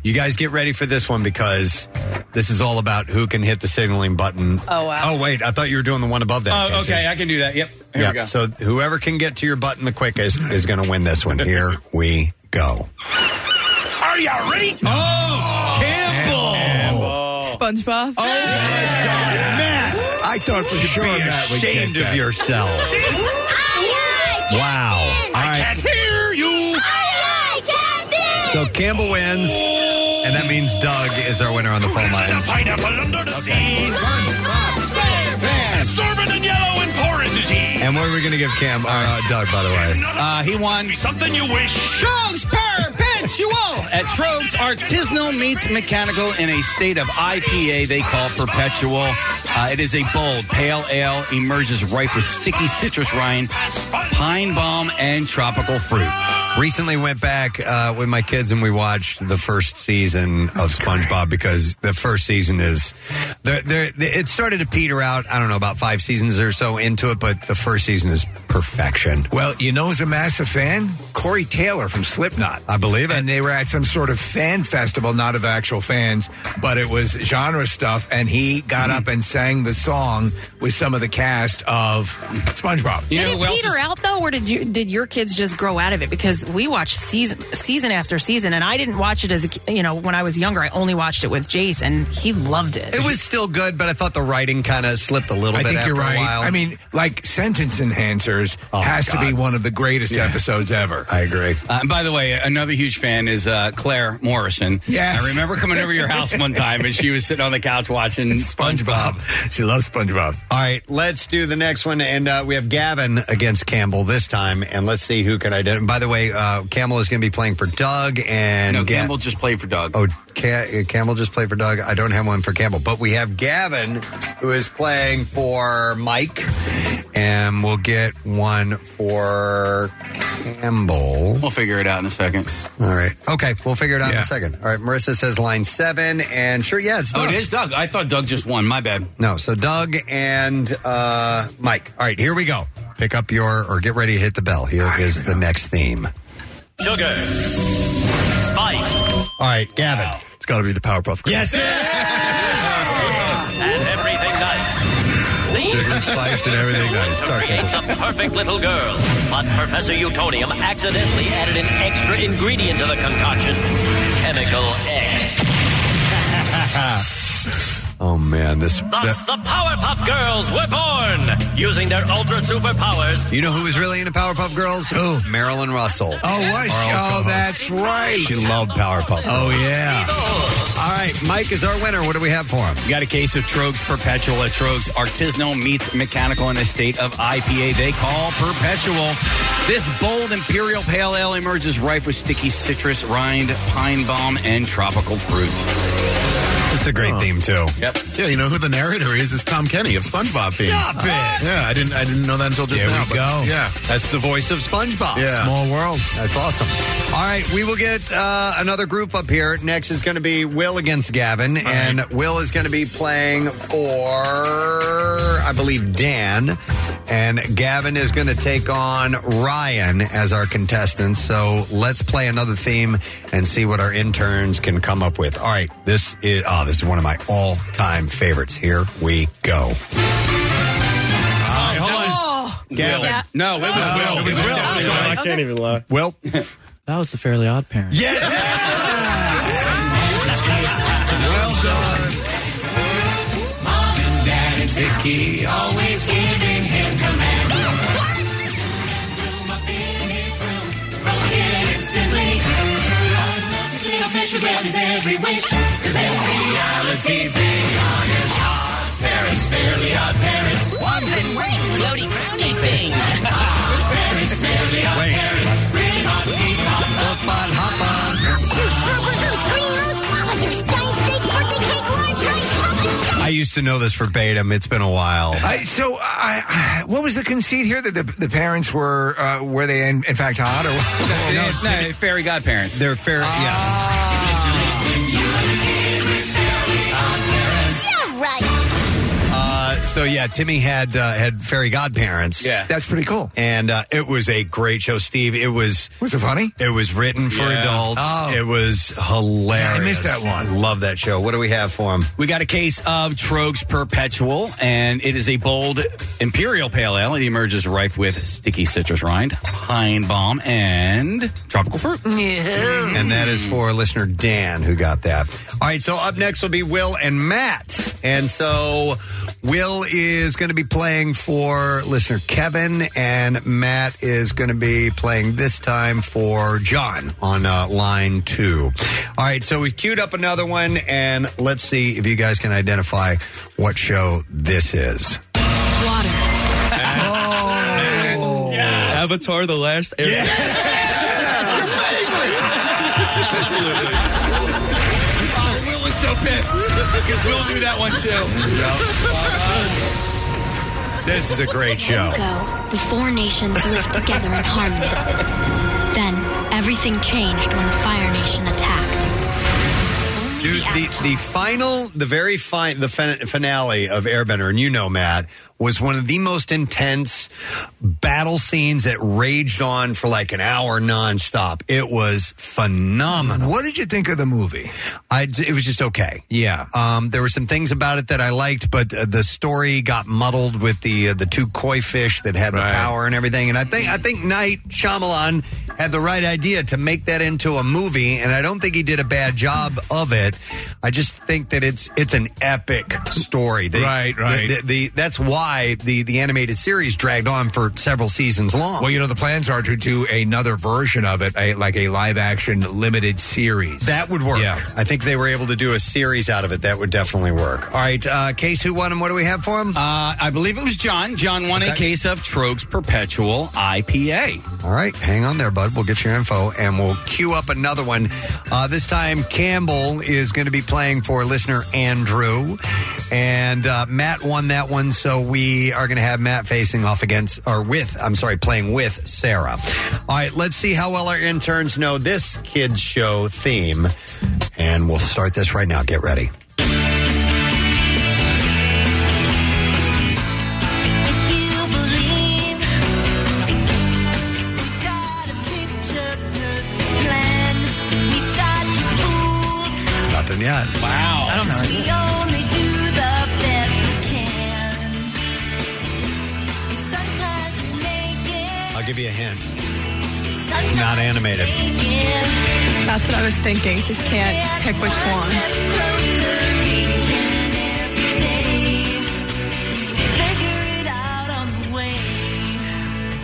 you guys get ready for this one because this is all about who can hit the signaling button.
Oh, wow.
Oh, wait, I thought you were doing the one above that.
Oh,
Casey.
okay, I can do that. Yep. Here
yeah,
we go.
so whoever can get to your button the quickest is going to win this one. Here we go.
Are you ready?
Oh, Campbell!
SpongeBob.
Oh, my Matt!
I thought for
You should
sure
be
Matt would
ashamed of
that.
yourself. Wow. All right.
hear you.
So Campbell wins, and that means Doug is our winner on the phone lines.
Pineapple under the sea. Absorbent and yellow and porous is he.
And what are we going to give Cam, uh, Doug, by the way?
Uh, he won
Something you wish.
Tröegs Perpetual at Tröegs Artisanal meets mechanical in a state of IPA they call Perpetual. Uh, it is a bold pale ale, emerges ripe with sticky citrus rind, pine balm, and tropical fruit.
Recently went back uh, with my kids and we watched the first season of SpongeBob because the first season is they're, they're, it started to peter out. I don't know about five seasons or so into it, but the first season is perfection.
Well, you know who's a massive fan? Corey Taylor from Slipknot.
I believe it.
And they were at some sort of fan festival, not of actual fans, but it was genre stuff. And he got up and sang the song with some of the cast of SpongeBob.
You
did
who
it peter
is-
out though, or did you did your kids just grow out of it? Because we watched season season after season, and I didn't watch it as a, you know when I was younger. I only watched it with Jace, and he loved it.
It was still good, but I thought the writing kind of slipped a little
I
bit
think
after
you're
a
right.
while.
I mean, like sentence enhancers
Oh,
has to be
God.
one of the greatest episodes ever.
I agree.
Uh, and by the way, another huge fan is uh, Claire Morrison.
Yes.
I remember coming over to your house one time and she was sitting on the couch watching SpongeBob.
She loves SpongeBob.
All right, let's do the next one. And uh, we have Gavin against Campbell this time. And let's see who can identify. By the way, uh, Campbell is going to be playing for Doug. And
No,
Ga-
Campbell just played for Doug.
Oh, Ca- Campbell just played for Doug. I don't have one for Campbell. But we have Gavin, who is playing for Mike. And we'll get one for Campbell.
We'll figure it out in a second.
All right. Okay, we'll figure it out in
Yeah.
a second. All right, Marissa says line seven. And sure, yeah, it's
Oh,
Doug.
it is Doug. I thought Doug just won. My bad.
No, so Doug and uh, Mike. All right, here we go. Pick up your or get ready to hit the bell. Here is the next theme.
Sugar. Spice.
All right, Gavin.
It's got to be the Powerpuff Girls.
Yes,
And everything nice.
Sugar spice and everything nice.
To create
Campbell.
the perfect little girl. But Professor Utonium accidentally added an extra ingredient to the concoction. Chemical X.
Oh man, this.
Thus,
that-
the Powerpuff Girls were born using their ultra superpowers.
you know who was really into Powerpuff Girls? Who? Marilyn Russell.
Oh, was she? Oh,
co-host.
that's right.
She loved Powerpuff.
Oh, yeah.
All right, Mike is our winner. What do we have for him?
You got a case of Tröegs Perpetual at Tröegs Artisanal meets mechanical in a state of IPA they call Perpetual. This bold Imperial Pale Ale emerges ripe with sticky citrus, rind, pine balm, and tropical fruit.
It's a great theme too.
Yep.
Yeah, you know who the narrator is? Is Tom Kenny of SpongeBob fame.
Stop it!
Yeah, I didn't. I didn't know that until just
There
now.
we go.
Yeah.
That's the voice of SpongeBob.
Yeah.
Small world.
That's awesome. All right, we will get uh, another group up here. Next is going to be Will against Gavin, and Will is going to be playing for, I believe, Dan, and Gavin is going to take on Ryan as our contestants. So let's play another theme and see what our interns can come up with. All right, this is Ah, this is one of my all time favorites. Here we go.
Oh.
Gavin.
Yeah.
No, oh. it was Will.
It was Will.
Sorry, I can't even lie.
Well,
That was the Fairly Odd Parent.
Yes. well done.
Mom and Dad and Vicky always giving. Official grab his every wish, cause in reality they are his odd parents, fairly odd parents. Ones and ways, floaty, crowny things. parents, fairly odd
Wait.
parents. Really hot, deep, hot,
hop on, hop on.
Juice, rubber goose, green rose, guava giant steak, birthday cake, large rice, chocolate shake.
I used to know this verbatim. It's been a while.
I, so, I, I- what was the conceit here that the, the parents were uh, were they in, in fact hot or?
no, no, fairy godparents.
They're fair.
Yeah,
so yeah, Timmy had uh, had fairy godparents.
Yeah.
that's pretty cool.
And uh, it was a great show, Steve. It was
was it funny?
It was written for
Yeah.
adults.
Oh.
It was hilarious.
Yeah, I missed that one.
Love that show. What do we have for him?
We got a case of Tröegs Perpetual, and it is a bold imperial pale ale. It emerges rife with sticky citrus rind, pine balm, and tropical fruit.
And that is for listener Dan who got that. All right, so up next will be Will and Matt. And so Will is going to be playing for listener Kevin, and Matt is going to be playing this time for John on uh, line two. All right, so we've queued up another one, and let's see if you guys can identify what show this is.
Water. Oh.
Avatar: The Last Airbender.
Oh, Will was so pissed because Will knew that one too.
This is a great show.
ago, the four nations lived together in harmony. Then, everything changed when the Fire Nation attacked.
Dude, the, the final, the very fine, the fin- finale of Airbender, and you know, Matt, was one of the most intense battle scenes that raged on for like an hour nonstop. It was phenomenal.
What did you think of the movie?
I, it was just okay.
Yeah.
Um, there were some things about it that I liked, but uh, the story got muddled with the uh, the two koi fish that had the
Right.
power and everything. And I think I think Night Shyamalan had the right idea to make that into a movie, and I don't think he did a bad job of it. I just think that it's it's an epic story.
Right, right.
The, the, the- that's why the the animated series dragged on for several seasons long.
Well, you know, the plans are to do another version of it, a, like a live action limited series.
That would work.
Yeah.
I think they were able to do a series out of it. That would definitely work. All right, uh, Case, who won and what do we have for him?
Uh, I believe it was John. John won a case of Tröegs Perpetual IPA.
All right, hang on there, bud. We'll get your info and we'll queue up another one. Uh, this time, Campbell is going to be playing for listener Andrew, and uh, Matt won that one. So we are going to have Matt facing off against, or with, I'm sorry, playing with Sarah. All right, let's see how well our interns know this kids show theme, and we'll start this right now. Get ready. Nothing yet.
Wow. I don't know.
Give you a hint. It's not animated.
That's what I was thinking. Just can't pick which one.
Closer each and every day. Figure it out on the way.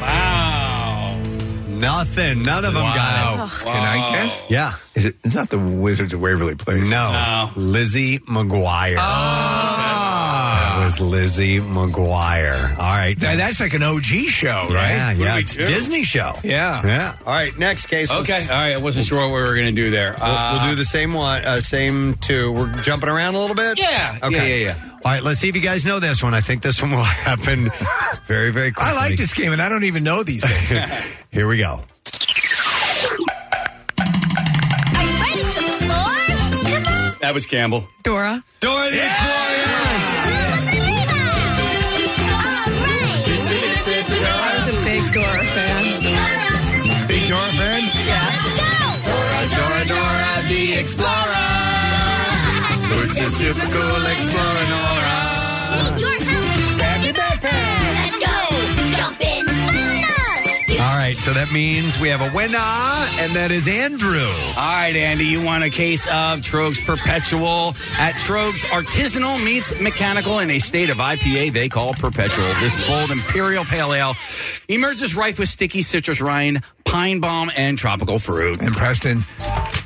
Wow.
Nothing. None of them got it.
Can I guess?
Yeah.
Is it? It's not the Wizards of Waverly Place.
No. Lizzie McGuire. That was Lizzie McGuire. All right.
That- that's like an OG show, right?
Yeah,
What do
yeah.
we
It's
do?
Disney show.
Yeah.
Yeah. All right. Next case. let's-
Okay. All right. I wasn't sure what we were going to do there.
We'll,
Uh,
we'll do the same one, uh, same two. We're jumping around a little bit.
Yeah.
Okay.
Yeah, yeah,
All right. Let's see if you guys know this one. I think this one will happen very, very quickly.
I like this game, and I don't even know these things.
Here we go.
That was Campbell.
Dora.
Dora the Explorer. It's a super cool explorer, Nora.
Happy birthday! Let's go! Jump in!
All right, so that means we have a winner, and that is Andrew.
All right, Andy, you want a case of Tröegs Perpetual. At Tröegs, artisanal meets mechanical in a state of IPA they call Perpetual. This bold Imperial Pale Ale emerges ripe with sticky citrus rind, pine balm, and tropical fruit.
And Preston,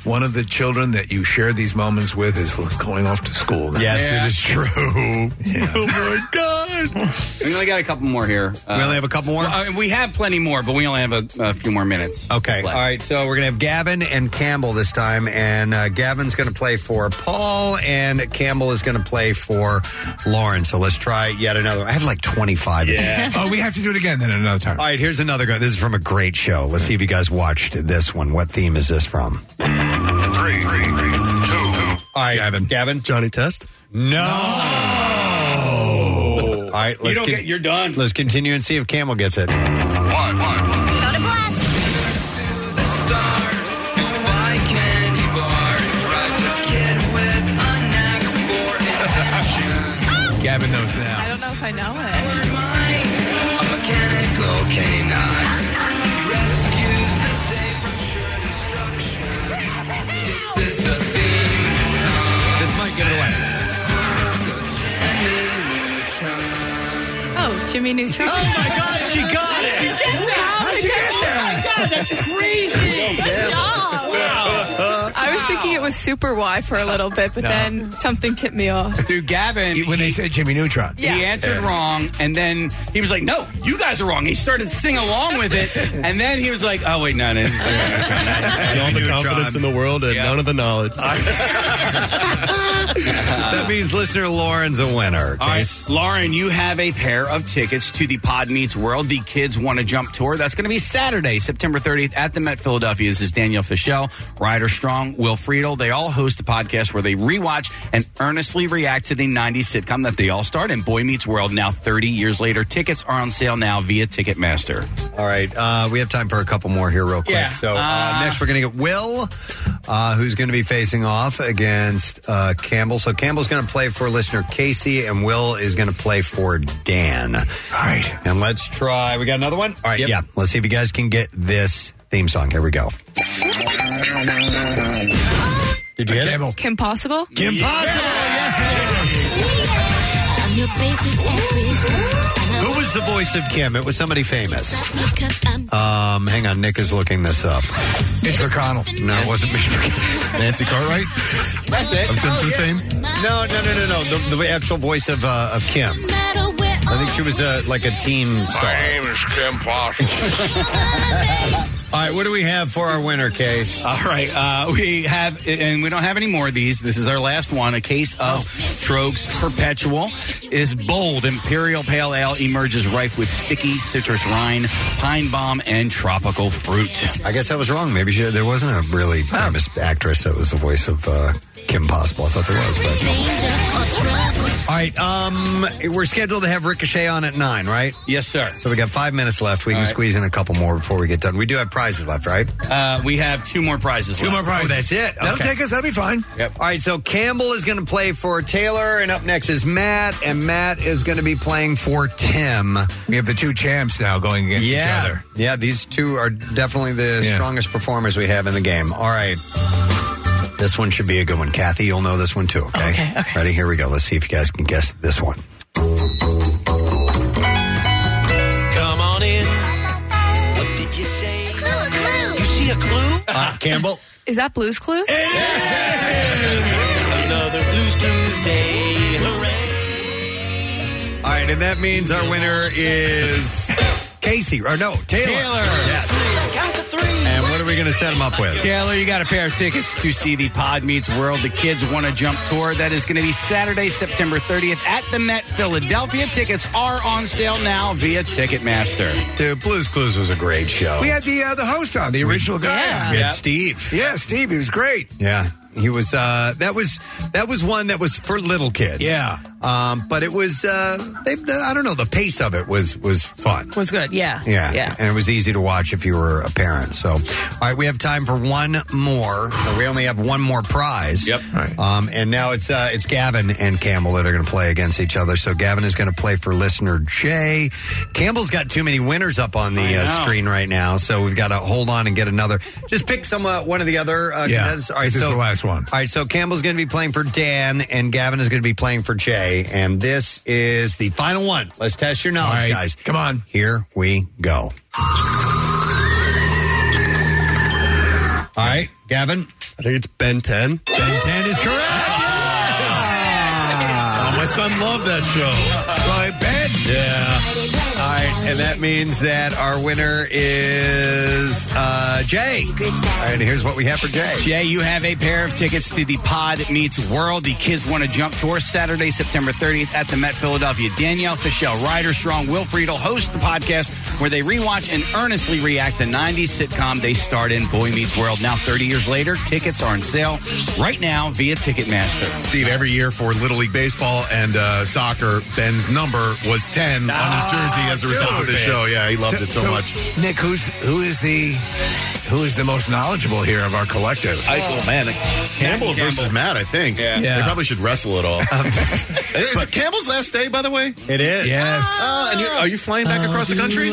one of the children that you share these moments with is going off to school. Now.
Yes, it is true.
Oh
my god!
We only got a couple more here.
We only have a couple more?
Well, uh, we have plenty more, but we only have a, a few more minutes.
Okay. All right. So we're going to have Gavin and Campbell this time. And uh, Gavin's going to play for Paul, and Campbell is going to play for Lauren. So let's try yet another. I have like 25 of these.
oh, we have to do it again then another time.
All right. Here's another guy. This is from a great show. Let's see if you guys watched this one. What theme is this from?
Three, three, three, two, two.
All right. Gavin. Gavin.
Johnny Test?
No. All right.
You
Let's
don't
get-
get, you're done.
Let's continue and see if Camel gets it.
One, one.
Gavin knows now.
I don't know if I know it. Jimmy Neutron.
Oh my God, she got it.
She did that.
How'd you get that?
Oh my God, that's crazy. Good job. I was thinking it was Super Why for a little bit, but
No.
then something tipped me off.
through Gavin.
When they said Jimmy Neutron.
He answered wrong, and then he was like, "No, you guys are wrong." He started singing along with it, and then he was like, "Oh wait, no, no." no, no, no, no.
All the confidence in the world and none of the knowledge.
that means listener Lauren's a winner.
All right, Lauren, you have a pair of tickets to the Pod Meets World, the Kids Want to Jump tour. That's going to be Saturday, September 30th at the Met Philadelphia. This is Danielle Fishel, Ryder Strong, Will Friedle. They all host a podcast where they rewatch and earnestly react to the 90s sitcom that they all starred in, Boy Meets World, now 30 years later. Tickets are on sale now via Ticketmaster.
All right, uh, we have time for a couple more here, real quick.
Yeah,
So uh,
uh,
next, we're going to get Will, uh, who's going to be facing off against uh, Campbell. So Campbell's going to play for listener Casey, and Will is going to play for Dan. All
right,
and let's try. We got another one. All right, yeah. Let's see if you guys can get this theme song. Here we go. Did you get it?
Kim Possible?
Kim Who was the voice of Kim? It was somebody famous. Um, hang on, Nick is looking this up.
Mitch McConnell.
No, it wasn't Mitch McConnell.
Nancy Cartwright?
That's it.
Of Simpsons fame?
No, no, no, no, no. The, the actual voice of uh, of Kim. I think she was uh, like a teen star.
My name is Kim Possible.
All right, what do we have for our winner case?
All right, uh, we have, and we don't have any more of these. This is our last one. A case of Tröegs Perpetual is bold. Imperial Pale Ale emerges ripe with sticky citrus rind, pine balm, and tropical fruit.
I guess I was wrong. Maybe she, there wasn't a really famous actress that was the voice of uh, Kim Possible. I thought there was, but all right. Um, we're scheduled to have Ricochet on at nine, right?
Yes, sir.
So we got five minutes left. We
All
can
right.
squeeze in a couple more before we get done. We do have prizes left, right?
Uh, we have two more prizes.
Two
left.
more prizes.
Oh, that's it.
That'll
Okay.
take us. That'll be fine.
Yep.
All right, so Campbell is going to play for Taylor, and up next is Matt, and Matt is going to be playing for Tim.
We have the two champs now going against
yeah,
each other.
yeah, these two are definitely the
Yeah.
strongest performers we have in the game. All right, this one should be a good one. Kathy, you'll know this one too. Okay,
Okay, okay.
Ready? Here we go. Let's see if you guys can guess this one.
Come on in. What did you say? clue, a clue. You see a clue?
Uh, Campbell.
Is that Blue's Clues? It is!
Another Blues Tuesday. Hooray.
All right, and that means our winner is Casey, or no, Taylor.
Taylor.
Yes.
Count to three.
And what are we going to set them up with?
Taylor, you got a pair of tickets to see the Pod Meets World, the Kids Want to Jump tour. That is going to be Saturday, September 30th at the Met Philadelphia. Tickets are on sale now via Ticketmaster.
Dude, Blues Clues was a great show.
We had the uh, the host on, the original guy. on.
We had
Yeah.
Steve.
Yeah, Steve. He was great.
Yeah. He was uh, that was that was one that was for little kids.
Yeah.
Um, but it was uh, they, the, I don't know the pace of it was was fun.
Was good. Yeah.
Yeah,
Yeah.
and it was easy to watch if you were a parent. So, all right, we have time for one more. So we only have one more prize. Yep. Um, and now it's uh, it's Gavin and Campbell that are going to play against each other. So Gavin is going to play for listener Jay. Campbell's got too many winners up on
I
the uh,
know.
screen right now, so we've got to hold on and get another. Just pick some uh, one of the other. Uh,
Yeah,
contestants. All right,
this is
so
the last one.
All right, so Campbell's going to be playing for Dan, and Gavin is going to be playing for Jay, and this is the final one. Let's test your knowledge,
All right,
guys.
Come on.
Here we go. All right, Gavin.
I think it's Ben 10.
Ben 10 is correct. Ah!
Oh, my son loved that show.
Right, Ben.
Yeah. Right, and that means that our winner is uh, Jay. All right, here's what we have for Jay.
Jay, you have a pair of tickets to the Pod Meets World, the Kids Want to Jump Tour, Saturday, September 30th at the Met Philadelphia. Danielle Fishel, Ryder Strong, Will Friedle host the podcast where they rewatch and earnestly react the 90s sitcom they starred in, Boy Meets World. Now, 30 years later, tickets are on sale right now via Ticketmaster.
Steve, every year for Little League Baseball and uh, soccer, Ben's number was 10 on his jersey as a result of the show. Yeah, he loved it so, much.
Nick, who's who is the who is the most knowledgeable here of our collective?
I, oh, man. Campbell versus Matt, I think.
Yeah.
They probably should wrestle it all. is it Campbell's last day, by the way?
It is.
Yes.
Uh, and you, are you flying back across the country?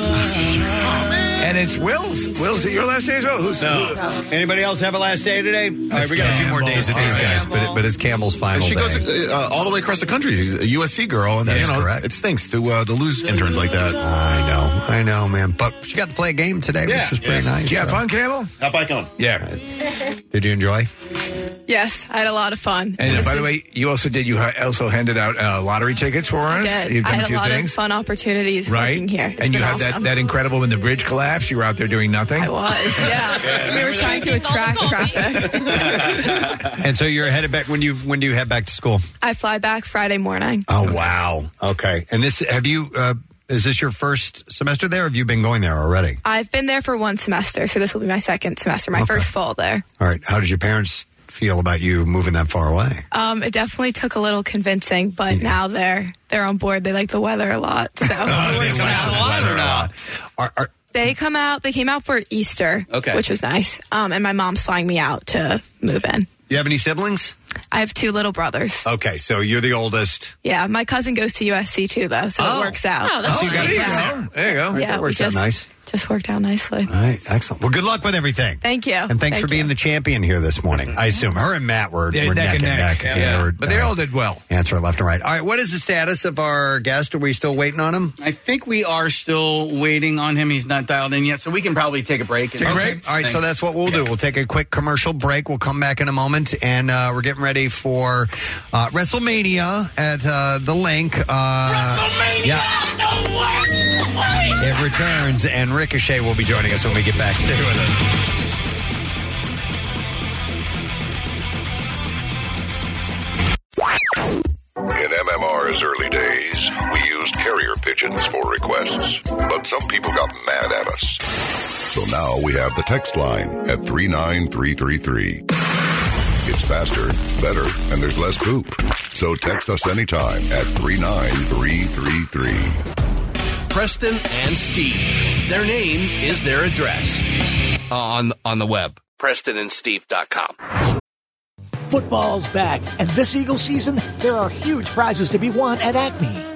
And it's Will's. Will's it your last day as well? Who's No.
Anybody else have a last day today? All right, we got a few more days with these guys, but it, but it's Campbell's final
And she
day.
goes uh, all the way across the country. She's a USC girl, and
That
you know
correct.
it stinks to uh, to lose interns like that.
I know, I know, man. But she got to play a game today,
Yeah.
which was pretty
Yeah.
nice.
You have
so.
fun, Campbell?
How about going?
Yeah.
Did you enjoy?
Yes, I had a lot of fun.
And uh,
This
by the way, you also did. You also handed out uh, lottery tickets for
I
us.
did.
You've
I
done
had
a few
lot
things,
of fun opportunities
right?
working here. It's
and you
been
had that, that incredible when the bridge collapsed. You were out there doing nothing.
I was, yeah. we were trying to attract traffic.
And so you're headed back when you when do you head back to school?
I fly back Friday morning.
Oh wow. Okay. And this have you uh, is this your first semester there? Or have you been going there already?
I've been there for one semester, so this will be my second semester, my first fall there.
All right. How did your parents feel about you moving that far away?
Um, it definitely took a little convincing, but now they're they're on board. They like the weather a lot, so it works out.
Are, are,
They come out. They came out for Easter,
Okay.
which was nice. Um, and my mom's flying me out to move in.
you have any siblings?
I have two little brothers.
Okay, so you're the oldest.
Yeah, my cousin goes to USC too, though, so
Oh.
it works out.
Oh, that's Oh, so you got a sweet.
yeah.
There you go.
Yeah,
that
we
works out nice.
Just worked out nicely.
All right, excellent. Well, good luck with everything.
Thank you.
And thanks for being the champion here this morning. I assume her and Matt were,
They're
were
neck
neck,
and
and
neck.
neck.
Yeah.
they were,
But they all did well.
Answer left and right. All right, what is the status of our guest? Are we still waiting on him?
I think we are still waiting on him. He's not dialed in yet, so we can probably take a break. and-
Take a break. All right, so that's what we'll do. We'll take a quick commercial break. We'll come back in a moment, and uh, we're getting ready for uh, WrestleMania at uh, the Linc. Uh, WrestleMania! Yeah. It returns, and Ricochet will be joining us when we get back. Stay with us.
In MMR's early days, we used carrier pigeons for requests, but some people got mad at us. So now we have the text line at 39333. It's faster, better, and there's less poop. So text us anytime at 39333.
Preston and Steve. Their name is their address uh, on on the web. PrestonandSteve.com.
Football's back, and this Eagle season, there are huge prizes to be won at Acme.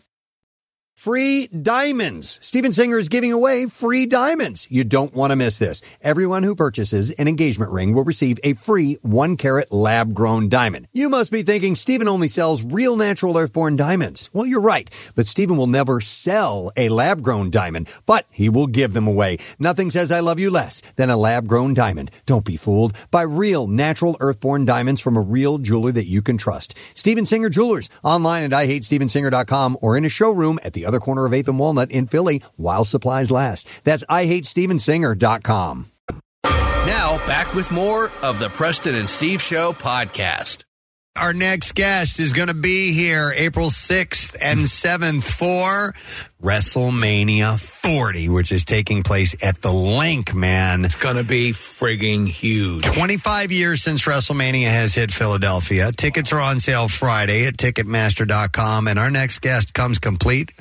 Free diamonds. Steven Singer is giving away free diamonds. You don't want to miss this. Everyone who purchases an engagement ring will receive a free one carat lab grown diamond. You must be thinking Steven only sells real natural earthborn diamonds. Well, you're right, but Steven will never sell a lab grown diamond, but he will give them away. Nothing says I love you less than a lab grown diamond. Don't be fooled by real natural earthborn diamonds from a real jeweler that you can trust. Steven Singer Jewelers online at IHateStevenSinger.com or in a showroom at the other corner of 8th and Walnut in Philly while supplies last. That's IHateStevenSinger.com.
Now, back with more of the Preston and Steve Show podcast.
Our next guest is going to be here April 6th and 7th for WrestleMania 40, which is taking place at the Linc, man.
It's going to be frigging huge.
25 years since WrestleMania has hit Philadelphia. Tickets are on sale Friday at Ticketmaster.com, and our next guest comes complete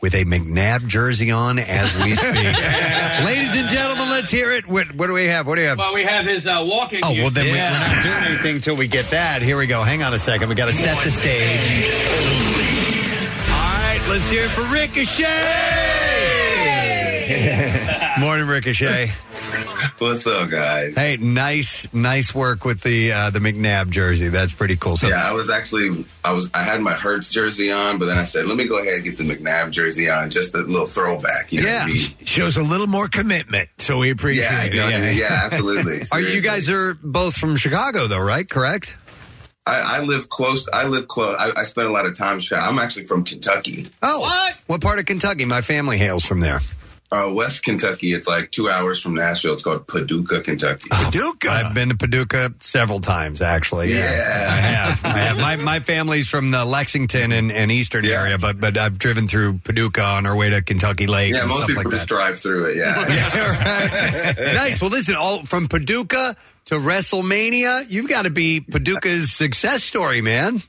with a McNabb jersey on as we speak. Ladies and gentlemen, let's hear it. What, what do we have? What do we have?
Well, we have his uh, walking.
Oh, well, then we, we're not doing anything until we get that. Here we go. Hang on a second. We got to set the stage. All right, let's hear it for Ricochet. Morning, Ricochet.
What's up, guys?
Hey, nice, nice work with the uh, the McNabb jersey. That's pretty cool. So,
yeah, I was actually I was I had my Hurts jersey on, but then I said, let me go ahead and get the McNabb jersey on, just a little throwback. You know
yeah,
what I mean?
shows a little more commitment, so we appreciate
Yeah,
it.
you know what I mean? Yeah, absolutely.
are you guys are both from Chicago, though, right? Correct.
I, I live close. I live close. I, I spent a lot of time in Chicago. I'm actually from Kentucky,
Oh, what? What part of Kentucky? My family hails from there.
Uh, West Kentucky. It's like two hours from Nashville. It's called Paducah, Kentucky.
Paducah.
I've been to Paducah several times, actually. Yeah,
Yeah.
I have. I have. My my family's from the Lexington and, and Eastern area, but but I've driven through Paducah on our way to Kentucky Lake
Yeah,
and
most
stuff
people
like
just
that.
drive through it. Yeah.
nice. Well, listen, all from Paducah to WrestleMania, you've got to be Paducah's success story, man.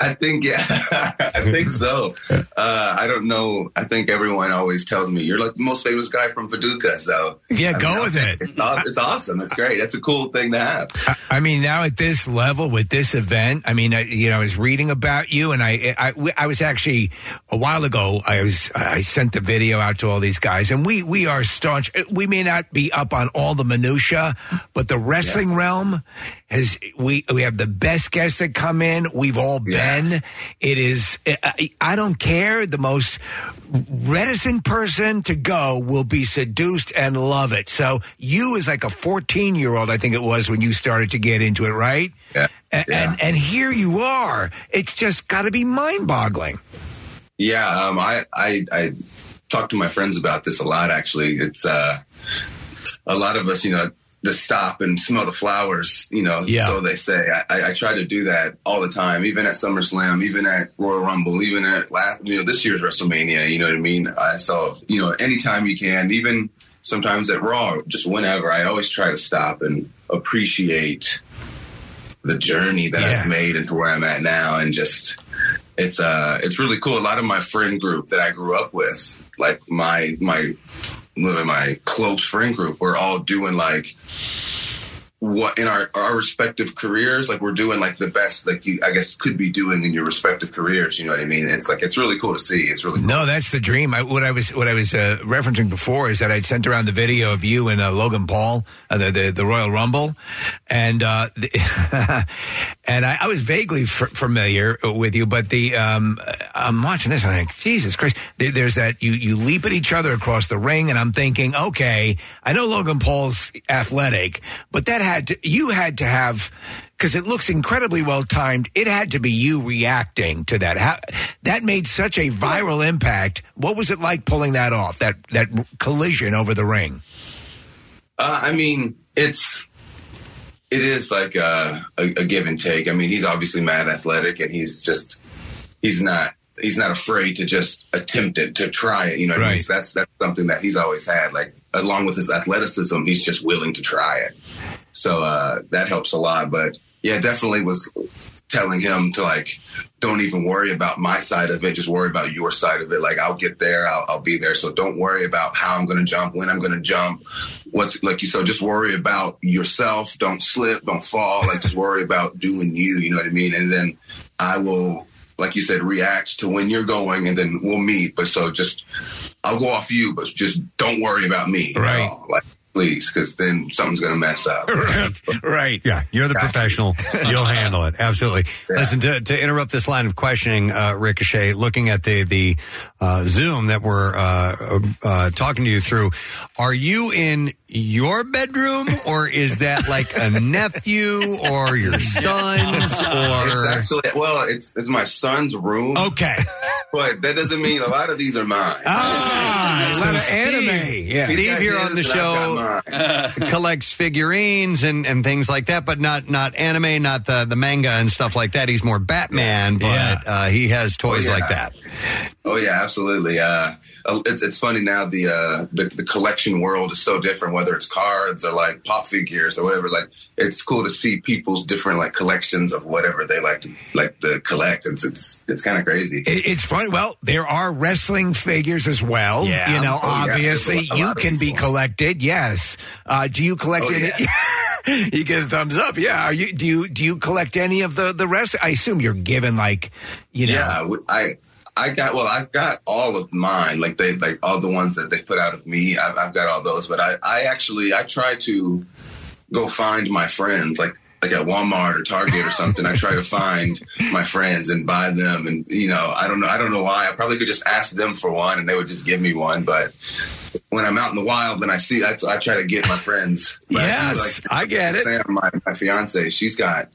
I think yeah, I think so. Uh, I don't know. I think everyone always tells me you're like the most famous guy from Paducah. So
Yeah,
I
go
I'll
with it.
It's It's awesome. It's great. That's a cool thing to have.
I, I mean, now at this level with this event, I mean, I, you know, I was reading about you, and I, I, I was actually a while ago. I was, I sent the video out to all these guys, and we, we are staunch. We may not be up on all the minutia, but the wrestling realm has. We, we have the best guests that come in. We've all been. It is. I, I don't care. The most reticent person to go will be seduced and love it. So you, as like a 14 year old, I think it was when you started to get into it, right?
Yeah.
A- And and here you are. It's just got to be mind boggling.
Yeah, um, I, I I talk to my friends about this a lot. Actually, it's uh, a lot of us, you know, to stop and smell the flowers. You know,
Yeah.
so they say. I, I, try to do that all the time, even at SummerSlam, even at Royal Rumble, even at last, you know, this year's WrestleMania. You know what I mean? I saw, you know, anytime you can, even sometimes at Raw, just whenever. I always try to stop and appreciate the journey that
Yeah.
I've made into where I'm at now, and just it's uh it's really cool. A lot of my friend group that I grew up with, like my my my close friend group, we're all doing like what in our our respective careers like we're doing like the best like you i guess could be doing in your respective careers you know what i mean it's like it's really cool to see it's really cool.
No, that's the dream. I, what I was what I was uh, referencing before is that I'd sent around the video of you and uh, Logan Paul, uh, the, the the Royal Rumble, and uh, the, and I, I was vaguely f- familiar with you, but the um, I'm watching this and I'm like, Jesus Christ! There, there's that you you leap at each other across the ring, and I'm thinking, okay, I know Logan Paul's athletic, but that had to you had to have because it looks incredibly well timed. It had to be you reacting to that. How, that made such a viral impact. What was it like pulling that off? That that collision over the ring.
Uh, I mean, it's it is like a, a, a give and take. I mean, he's obviously mad athletic, and he's just he's not he's not afraid to just attempt it to try it. You know, what I mean?
Right.
That's that's something that he's always had. Like along with his athleticism, he's just willing to try it. So uh, that helps a lot. But yeah, definitely was telling him to like don't even worry about my side of it just worry about your side of it like i'll get there i'll, I'll be there so don't worry about how i'm going to jump when i'm going to jump what's like you so just worry about yourself don't slip don't fall like just worry about doing you you know what i mean and then i will like you said, react to when you're going, and then we'll meet. But so just, I'll go off you, but just don't worry about me. at
Right.
all. Like, please, because then something's gonna mess up.
right. Right.
Yeah, you're the professional. You'll handle it. Absolutely. Listen, to, to interrupt this line of questioning, uh, Ricochet, looking at the the uh, Zoom that we're uh, uh, talking to you through, are you in your bedroom or is that like a nephew or your son's
It's
or?
actually well, it's it's my son's room.
Okay,
but that doesn't mean a lot of these are mine.
Ah, a lot of
Steve-
anime. Yeah.
Steve here on the
and I've got
show collects figurines and, and things like that, but not not anime, not the, the manga and stuff like that. He's more Batman, but
Yeah.
uh, he has toys
Oh, yeah.
like that.
Oh yeah, absolutely. Uh, it's it's funny now. The, uh, the the collection world is so different. Whether it's cards or like pop figures or whatever. Like it's cool to see people's different like collections of whatever they like to like to collect. It's it's it's kind of crazy.
It- It's funny. Well, there are wrestling figures as well.
Yeah.
You know,
Oh,
obviously,
There's a
you
lot of
can be collected. Yes. Uh, do you collect
Oh,
any? you get a thumbs up. Yeah. Are you? Do you? Do you collect any of the the rest? I assume you're given like, you know.
Yeah, w- I I got well. I've got all of mine. Like they like all the ones that they put out of me. I've, I've got all those. But I I actually I try to go find my friends like. Like at Walmart or Target or something, I try to find my friends and buy them, and you know, I don't know, I don't know why. I probably could just ask them for one, and they would just give me one. But when I'm out in the wild, then I see, I, I try to get my friends. But
Yes, I get it.
Sam, my, my fiance, she's got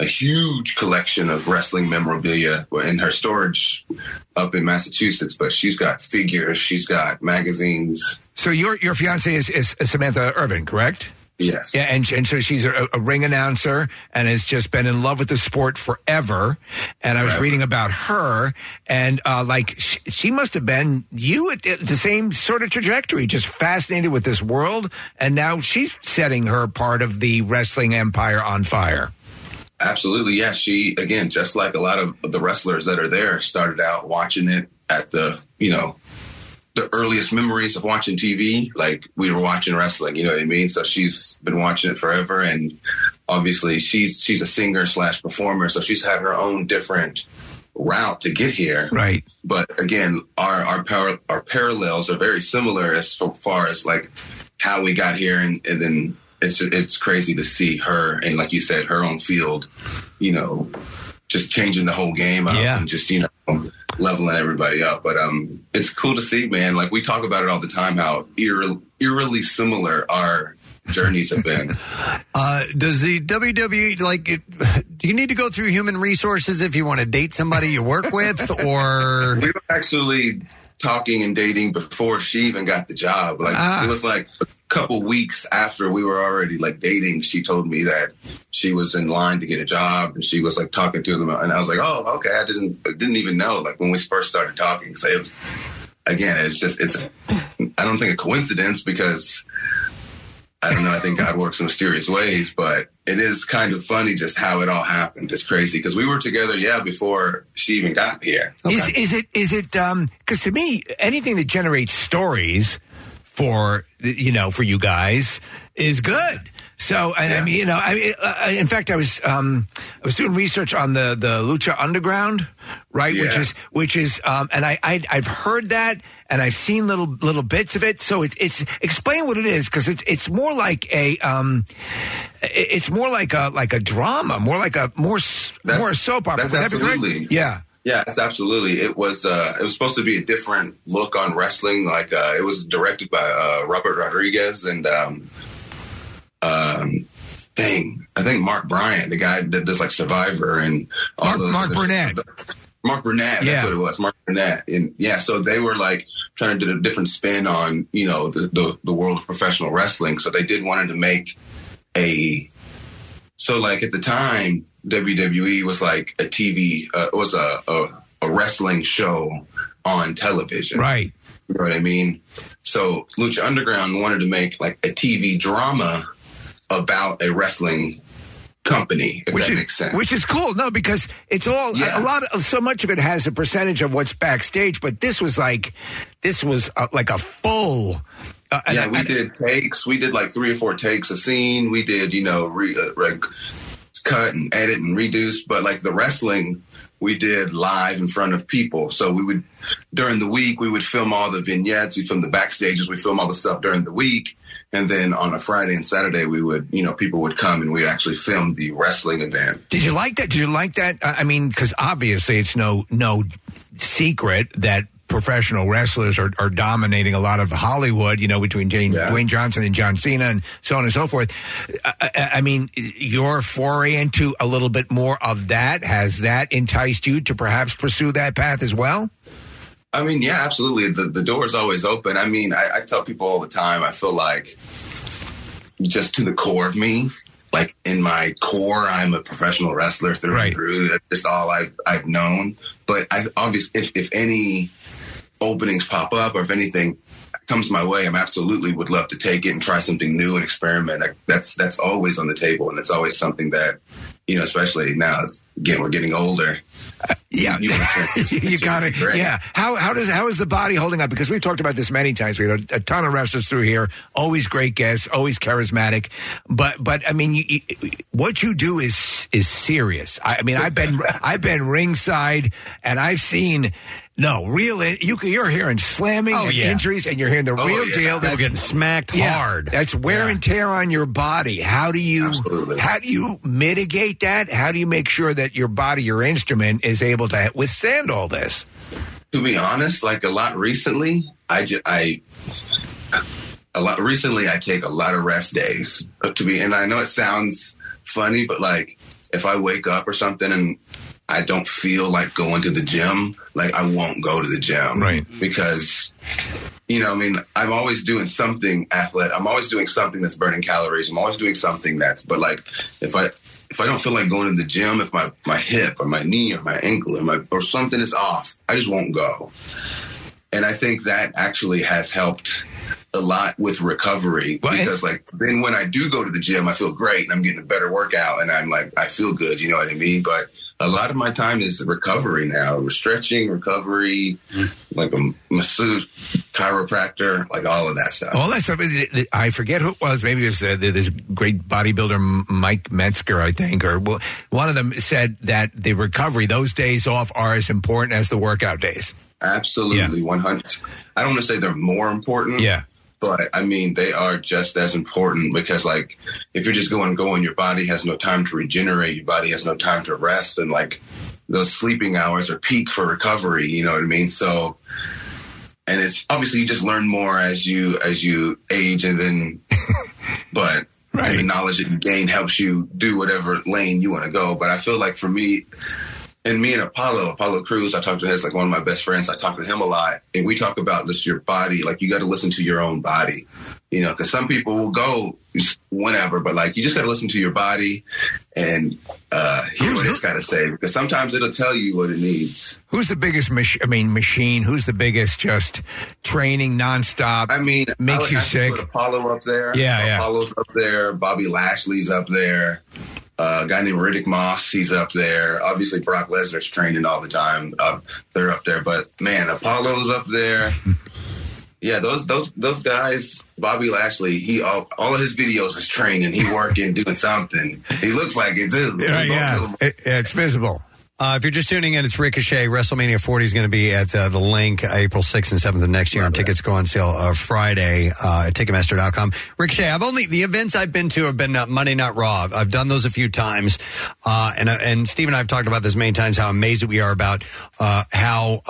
a huge collection of wrestling memorabilia in her storage up in Massachusetts. But she's got figures, she's got magazines.
So your your fiance is, is Samantha Irvin, correct?
Yes.
Yeah, and, and so she's a, a ring announcer and has just been in love with the sport forever. And I was
Forever.
reading about her, and uh, like she, she must have been you at the the same sort of trajectory, just fascinated with this world. And now she's setting her part of the wrestling empire on fire.
Absolutely, yeah. She again, just like a lot of the wrestlers that are there, started out watching it at the you know the earliest memories of watching TV. Like we were watching wrestling, you know what I mean. So she's been watching it forever, and obviously she's she's a singer slash performer, so she's had her own different route to get here.
Right.
But again, our our par- our parallels are very similar as far as like how we got here, and, and then it's just, it's crazy to see her and like you said, her own field, you know, just changing the whole game up
Yeah.
and just you know leveling everybody up. But um, it's cool to see, man. Like we talk about it all the time, how eerily, eerily similar our journeys have been.
Uh, does the WWE like? It, do you need to go through human resources if you want to date somebody you work with, or
we were actually talking and dating before she even got the job. Like
Ah.
it was like a couple weeks after we were already like dating. She told me that she was in line to get a job, and she was like talking to them, and I was like, "Oh, okay." I didn't I didn't even know like when we first started talking. So it was again, it's just it's I don't think a coincidence because. I don't know. I think God works in mysterious ways, but it is kind of funny just how it all happened. It's crazy because we were together, yeah, before she even got here.
Is is it is it um because to me anything that generates stories for you know for you guys is good. So and I mean you know I mean, uh, in fact I was um I was doing research on the the Lucha Underground right which is which is um and I, I I've heard that and I've seen little little bits of it. So it's it's explain what it is because it's it's more like a um it's more like a like a drama more like a more s- more a soap opera.
That's absolutely.
Yeah.
Yeah, it's absolutely. It was uh it was supposed to be a different look on wrestling. Like uh it was directed by uh Robert Rodriguez and um um dang, I think Mark Bryant, the guy that does like Survivor and all
Mark- Mark Burnett.
Mark Burnett, that's
Yeah.
what it was. Mark Burnett. And yeah, so they were like trying to do a different spin on, you know, the, the, the world of professional wrestling. So they did wanted to make a so like at the time WWE was like a TV uh, was a, a a wrestling show on television.
Right.
You know what I mean? So Lucha Underground wanted to make like a TV drama about a wrestling company, if
which
that
is,
makes sense.
Which is cool. No, because it's all
Yeah.
a, lot of so much of it has a percentage of what's backstage, but this was like this was uh like a full. Uh,
yeah,
I-
we
I-
did takes. We did like three or four takes a scene. We did, you know, re, uh, like cut and edit and reduce. But like the wrestling we did live in front of people. So we would during the week we would film all the vignettes, we film the backstages, we film all the stuff during the week, and then on a Friday and Saturday we would you know people would come and we'd actually film the wrestling event.
Did you like that? Did you like that? I mean, because obviously it's no no secret that professional wrestlers are, are dominating a lot of Hollywood. You know, between Dwayne, Dwayne Johnson and John Cena and so on and so forth. I, I mean, your foray into a little bit more of that has that enticed you to perhaps pursue that path as well?
I mean, yeah, absolutely. The the door is always open. I mean, I, I tell people all the time. I feel like just to the core of me, like in my core, I'm a professional wrestler through and through. That's just all I've I've known. But I obviously, if if any openings pop up or if anything comes my way, I'm absolutely would love to take it and try something new and experiment. Like, That's that's always on the table, and it's always something that you know, especially now. It's, again, we're getting older.
Yeah,
you,
you got it. Yeah. How how does how is the body holding up? Because we've talked about this many times. We had a, a ton of wrestlers through here. Always great guests. Always charismatic. But but I mean, you, you, what you do is is serious. I, I mean, I've been I've been ringside and I've seen. No, real. you, you're hearing slamming
Oh,
and
yeah.
injuries, and you're hearing the
Oh,
real
yeah.
deal.
People getting smacked hard.
That's wear and tear on your body. How do you how do you mitigate that? How do you make sure that your body, your instrument, is able to withstand all this?
to be honest, like a lot recently, I just I a lot recently I take a lot of rest days uh, to be, and I know it sounds funny, but like if I wake up or something and I don't feel like going to the gym, like I won't go to the gym,
right?
Because you know, I mean, I'm always doing something athletic. I'm always doing something that's burning calories. I'm always doing something that's, but like if I if I don't feel like going to the gym, if my my hip or my knee or my ankle or my or something is off, I just won't go. And I think that actually has helped a lot with recovery because like then when I do go to the gym, I feel great and I'm getting a better workout and I'm like I feel good, you know what I mean? But a lot of my time is recovery now, stretching, recovery, like a masseuse, chiropractor, like all of that stuff.
All that stuff. I forget who it was. Maybe it was uh, this great bodybuilder Mike Mentzer, I think, or one of them said that the recovery, those days off, are as important as the workout days.
Absolutely, one hundred. I don't want to say they're more important.
Yeah.
But I mean, they are just as important because, like, if you're just going, going, your body has no time to regenerate, your body has no time to rest, and like those sleeping hours are peak for recovery. You know what I mean? So, and it's obviously you just learn more as you as you age, and then, but right. the knowledge that you gain helps you do whatever lane you want to go. But I feel like for me, and me and Apollo, Apollo Crews, I talk to him as like one of my best friends. I talk to him a lot, and we talk about just your body. Like you got to listen to your own body, you know, because some people will go whenever, but like you just got to listen to your body and uh, hear what it's got to say because sometimes it'll tell you what it needs.
Who's the biggest? Mach- I mean, machine. Who's the biggest? Just training nonstop.
I mean, I
makes
would
you
to
sick.
Apollo up there.
Yeah, yeah.
Apollo's up there. Bobby Lashley's up there. Uh, a guy named Riddick Moss, he's up there. Obviously, Brock Lesnar's training all the time. Uh, they're up there, but man, Apollo's up there. yeah, those those those guys. Bobby Lashley, he all, all of his videos is training. He working, doing something. He looks like it too.
Yeah, yeah. It- it's visible.
Uh, if you're just tuning in, it's Ricochet. WrestleMania 40 is going to be at uh, the Linc April 6th and 7th of next year, and tickets go on sale uh, Friday uh, at Ticketmaster.com. Ricochet, I've only the events I've been to have been uh, Monday Night Raw. I've, I've done those a few times, uh, and uh, and Steve and I have talked about this many times. How amazed we are about uh, how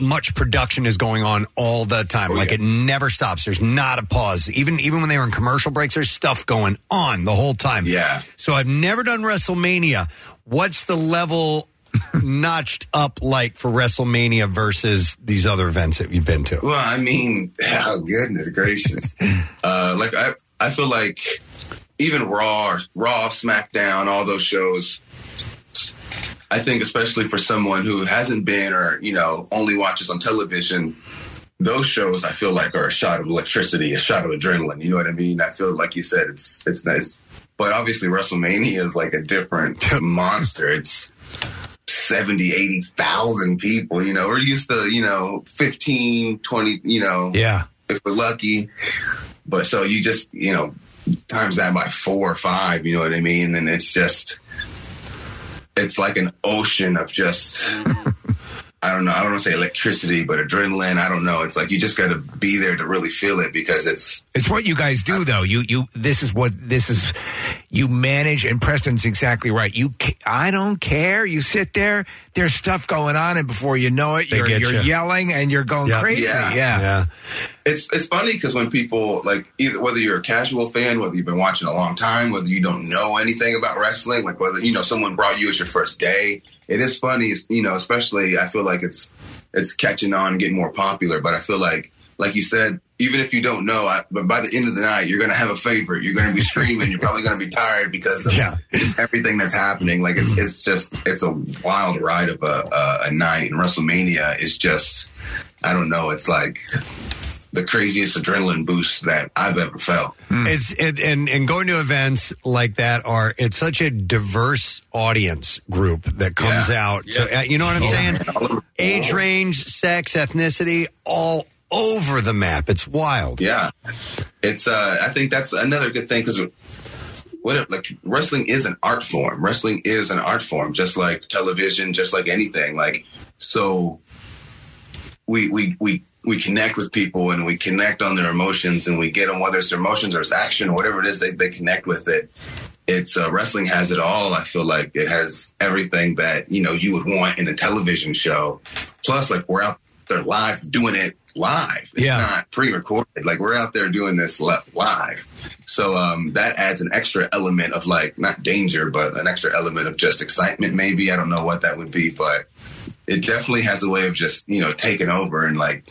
much production is going on all the time. like it never stops. There's not a pause. Even even when they were in commercial breaks, there's stuff going on the whole time.
Yeah.
So I've never done WrestleMania. What's the level notched up like for WrestleMania versus these other events that you've been to?
Well, I mean, oh goodness gracious! uh, like I, I feel like even Raw, Raw, SmackDown, all those shows. I think, especially for someone who hasn't been or you know only watches on television, those shows I feel like are a shot of electricity, a shot of adrenaline. You know what I mean? I feel like you said it's it's nice, but obviously WrestleMania is like a different monster. It's 70, 80,000 people, you know, we're used to, you know, 15, 20, you know,
Yeah.
if we're lucky. But so you just, you know, times that by four or five, you know what I mean? And it's just, it's like an ocean of just I don't know. I don't want to say electricity, but adrenaline. I don't know. It's like you just got to be there to really feel it because it's
It's what you guys do, though. You you this is what this is. You manage, and Preston's exactly right. You, ca- I don't care. You sit there. There's stuff going on, and before you know it, you're, you're
you.
yelling and you're going crazy. Yeah. yeah.
It's it's funny because when people like either whether you're a casual fan, whether you've been watching a long time, whether you don't know anything about wrestling, like whether you know someone brought you as your first day, it is funny. You know, especially I feel like it's it's catching on, getting more popular. But I feel like, like you said, even if you don't know, I, but by the end of the night, you're going to have a favorite. You're going to be screaming. you're probably going to be tired because of just everything that's happening. Like it's it's just it's a wild ride of a a, a night. And WrestleMania is just I don't know. It's like the craziest adrenaline boost that I've ever felt.
It's it, and and going to events like that are it's such a diverse audience group that comes
Yeah.
out.
Yeah.
uh, you know what I'm
Yeah.
saying? Age range, sex, ethnicity, all over the map. It's wild.
Yeah, it's. uh I think that's another good thing because what like wrestling is an art form. Wrestling is an art form, just like television, just like anything. Like so, we we we we connect with people and we connect on their emotions and we get them whether it's emotions or it's action or whatever it is they they connect with it. It's uh, wrestling has it all. I feel like it has everything that you know you would want in a television show. Plus, like we're out there live doing it live. It's
Yeah.
not pre-recorded. Like we're out there doing this live. So um, that adds an extra element of like not danger, but an extra element of just excitement. Maybe I don't know what that would be, but it definitely has a way of just you know taking over and like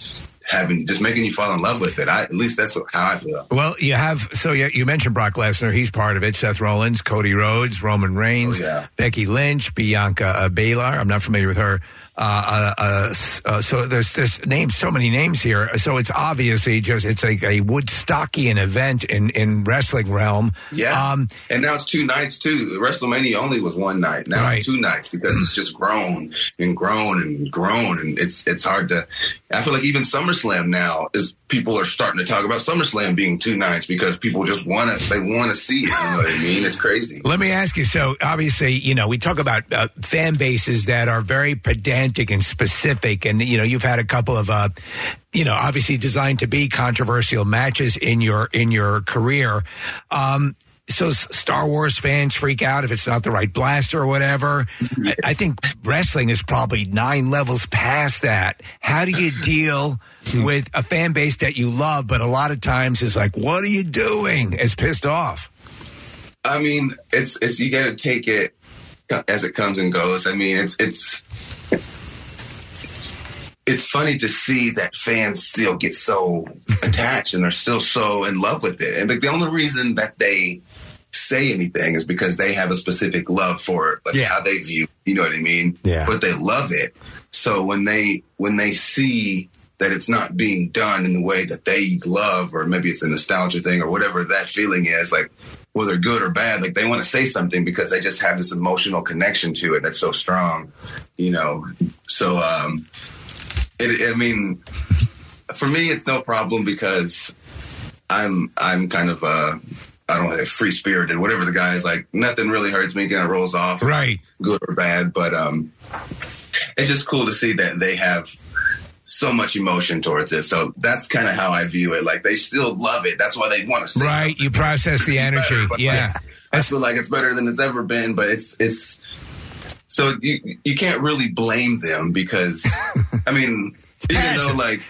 having just making you fall in love with it. I, at least that's how I feel.
Well, you have so you, you mentioned Brock Lesnar. He's part of it. Seth Rollins, Cody Rhodes, Roman Reigns, Becky Lynch, Bianca uh, Belair. I'm not familiar with her. Uh, uh, uh, uh, so there's there's names, so many names here. So it's obviously just it's like a Woodstockian event in in wrestling realm.
Yeah.
Um,
and now it's two nights too. WrestleMania only was one night. Now
Right.
it's two nights because it's just grown and grown and grown and it's it's hard to I feel like even SummerSlam now is people are starting to talk about SummerSlam being two nights because people just want to they want to see it. You know what I mean? It's crazy.
Let me ask you. So, obviously, you know, we talk about uh, fan bases that are very pedantic and specific, and you know, you've had a couple of, uh, you know, obviously designed to be controversial matches in your in your career. Um, so, Star Wars fans freak out if it's not the right blaster or whatever. I, I think wrestling is probably nine levels past that. How do you deal? With a fan base that you love, but a lot of times is like, "What are you doing?" Is pissed off.
I mean, it's it's you got to take it as it comes and goes. I mean, it's it's it's funny to see that fans still get so attached and they're still so in love with it. And like the only reason that they say anything is because they have a specific love for it, like how they view. You know what I mean?
Yeah.
But they love it. So when they when they see that it's not being done in the way that they love, or maybe it's a nostalgia thing, or whatever that feeling is, like whether good or bad, like they want to say something because they just have this emotional connection to it that's so strong, you know. So, um, it, I mean, for me, it's no problem because I'm I'm kind of uh I don't know free spirited, whatever the guy is like. Nothing really hurts me, kind of rolls off,
right?
Good or bad, but um, it's just cool to see that they have so much emotion towards it. So that's kind of how I view it. Like they still love it. That's why they want to say
Right, you process the energy.
but,
yeah.
like, I feel like it's better than it's ever been, but it's it's so you you can't really blame them because I mean even though like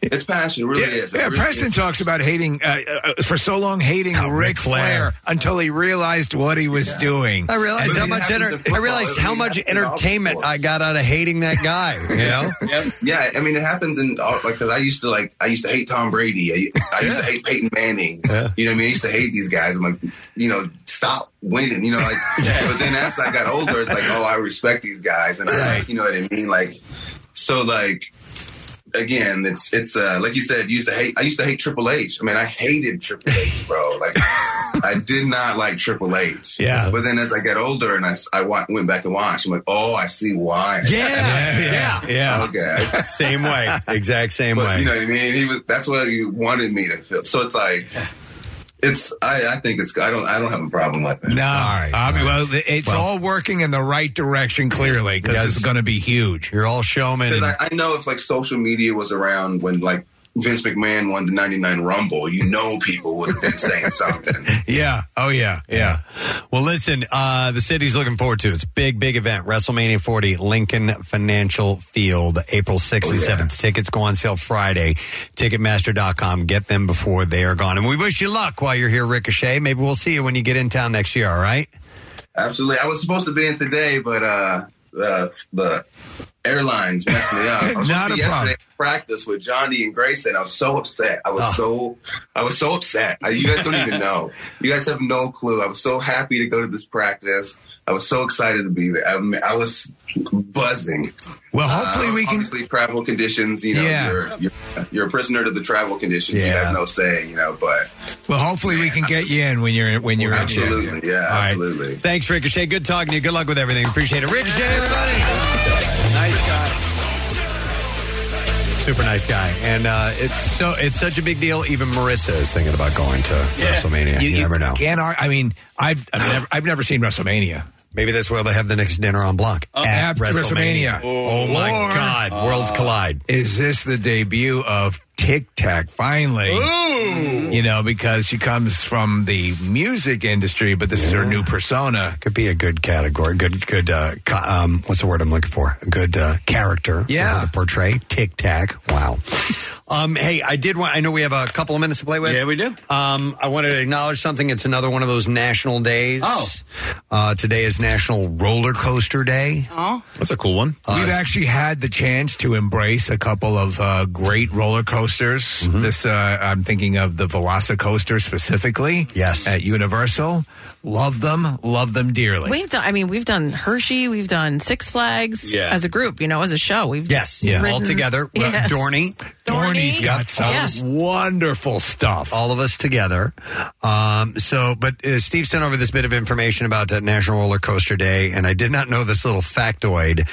it's passion, it really is. It
Yeah,
really
Preston
is.
talks about hating uh, uh, for so long, hating Ric Flair until he realized what he was doing.
I realized how much enter- I realized how much entertainment I got out of hating that guy. You know?
yeah, yeah. I mean, it happens in all, like because I used to like I used to hate Tom Brady. I, I used to hate Peyton Manning. You know, what I mean, I used to hate these guys. I'm like, you know, stop winning. You know, like. yeah. But then as I got older, it's like, oh, I respect these guys, and I, like, you know what I mean, like. So like. Again, it's it's uh, like you said. You used to hate. I used to hate Triple H. I mean, I hated Triple H, bro. Like, I did not like Triple H.
Yeah.
But then as I got older and I, wa- went back and watched, I'm like, oh, I see why.
Yeah, yeah,
yeah.
Okay.
Same way, exact same
But,
way.
You know what I mean? He was. That's what he wanted me to feel. So it's like, it's I, I think it's I don't I don't have a problem with it.
No, I mean, uh, well, it's all working in the right direction clearly because it's going to be huge.
You're all showmen.
Because I, I know if like social media was around when like Vince McMahon won the '99 Rumble, you know people would have been saying something.
Yeah. Oh yeah. Yeah.
Well, listen, uh, the city's looking forward to it. It's a big, big event. WrestleMania 40, Lincoln Financial Field, April 6th and 7th. Tickets go on sale Friday. Ticketmaster.com. Get them before they are gone. And we wish you luck while you're here, Ricochet. Maybe we'll see you when you get in town next year, all right?
Absolutely, I was supposed to be in today, but uh, uh the airlines messed me up. I was
Not
supposed to be
a
yesterday practice with Johnny and Grayson. I was so upset. I was
Oh.
so I was so upset. I, you guys don't even know. You guys have no clue. I was so happy to go to this practice. I was so excited to be there. I, mean, I was buzzing.
Well, hopefully uh, we can.
Obviously, travel conditions. You know,
Yeah.
you're, you're you're a prisoner to the travel conditions. You have no say. You know, but
Well, hopefully we can get you in when you're when you're
absolutely, yeah,
All right.
absolutely.
Thanks, Ricochet. Good talking to you. Good luck with everything. Appreciate it. Ricochet, everybody. Nice guy. Super nice guy, and uh, it's so it's such a big deal. Even Marissa is thinking about going to WrestleMania. You, never know.
Can't I mean, I've I've never, I've never seen WrestleMania.
Maybe that's where they have the next dinner on block
Uh,
at
after
WrestleMania. Oh, my
Or-
God! Worlds collide.
Is this the debut of Tic Tac finally? You know, because she comes from the music industry, but this is her new persona.
Could be a good category. Good, good. Uh, co- um, what's the word I'm looking for? A good uh, character. for
Yeah.
her to portray Tic Tac. Wow. Um, hey, I did want. I know we have a couple of minutes to play with.
Yeah, we do.
Um, I wanted to acknowledge something. It's another one of those national days.
Oh.
Uh, today is National Roller Coaster Day.
Oh,
That's a cool one.
We've actually had the chance to embrace a couple of uh, great roller coasters.
Mm-hmm.
This, uh, I'm thinking of the Velocicoaster specifically.
Yes.
At Universal. Love them, love them dearly.
We've done. I mean, we've done Hershey. We've done Six Flags
Yeah.
as a group. You know, as a show. We've
Yes,
Yeah.
all together.
Yeah.
Dorney.
Dorney's got some
Yeah.
wonderful stuff.
All of us together. Um, so, but uh, Steve sent over this bit of information about uh, National Roller Coaster Day, and I did not know this little factoid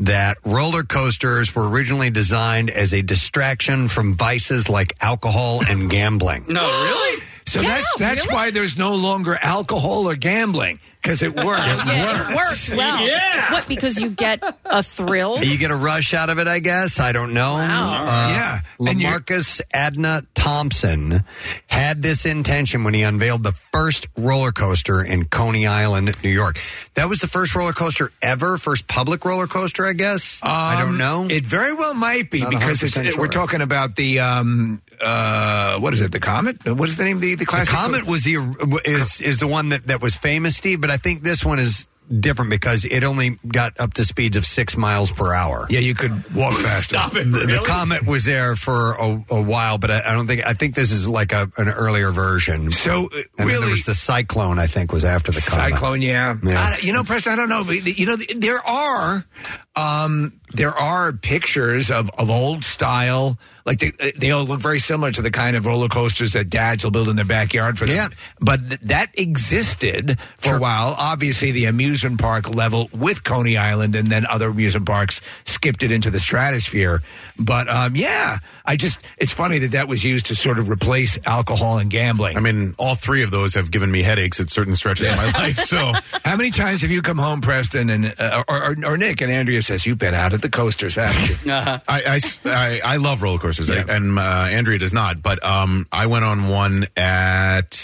that roller coasters were originally designed as a distraction from vices like alcohol and gambling.
No, really?
So
Yeah,
that's that's
really?
why there's no longer alcohol or gambling because it worked.
Yeah, it worked well.
Yeah.
What? Because you get a thrill.
You get a rush out of it, I guess. I don't know.
Wow.
Uh,
Yeah. And you're-
Lamarcus Adna Thompson had this intention when he unveiled the first roller coaster in Coney Island, New York. That was the first roller coaster ever, first public roller coaster, I guess. I don't
Um,
know.
It very well might be
Not
because it's,
100%
we're talking about the um uh what is it? The comet? What is the name of the the
the? Comet was the is is the one that, that was famous, Steve, but I think this one is different because it only got up to speeds of six miles per hour.
Yeah, you could walk faster.
Stop it.
The, the comet was there for a, a while, but I, I don't think I think this is like a, an earlier version.
So uh,
and then
really,
there was the cyclone. I think was after the comet.
Cyclone, yeah.
Yeah.
I- you know, Preston, I don't know. but, You know, there are um, there are pictures of, of old style. Like they, they all look very similar to the kind of roller coasters that dads will build in their backyard for them.
Yeah.
But th- that existed for a while. Obviously, the amusement park level with Coney Island, and then other amusement parks skipped it into the stratosphere. But um, yeah, I just it's funny that that was used to sort of replace alcohol and gambling.
I mean, all three of those have given me headaches at certain stretches of my life. So
How many times have you come home, Preston, and uh, or, or, or Nick and Andrea says you've been out at the coasters, haven't you?
Uh-huh.
I, I, I, I love roller coasters,
Yeah.
and uh, Andrea does not. But um, I went on one at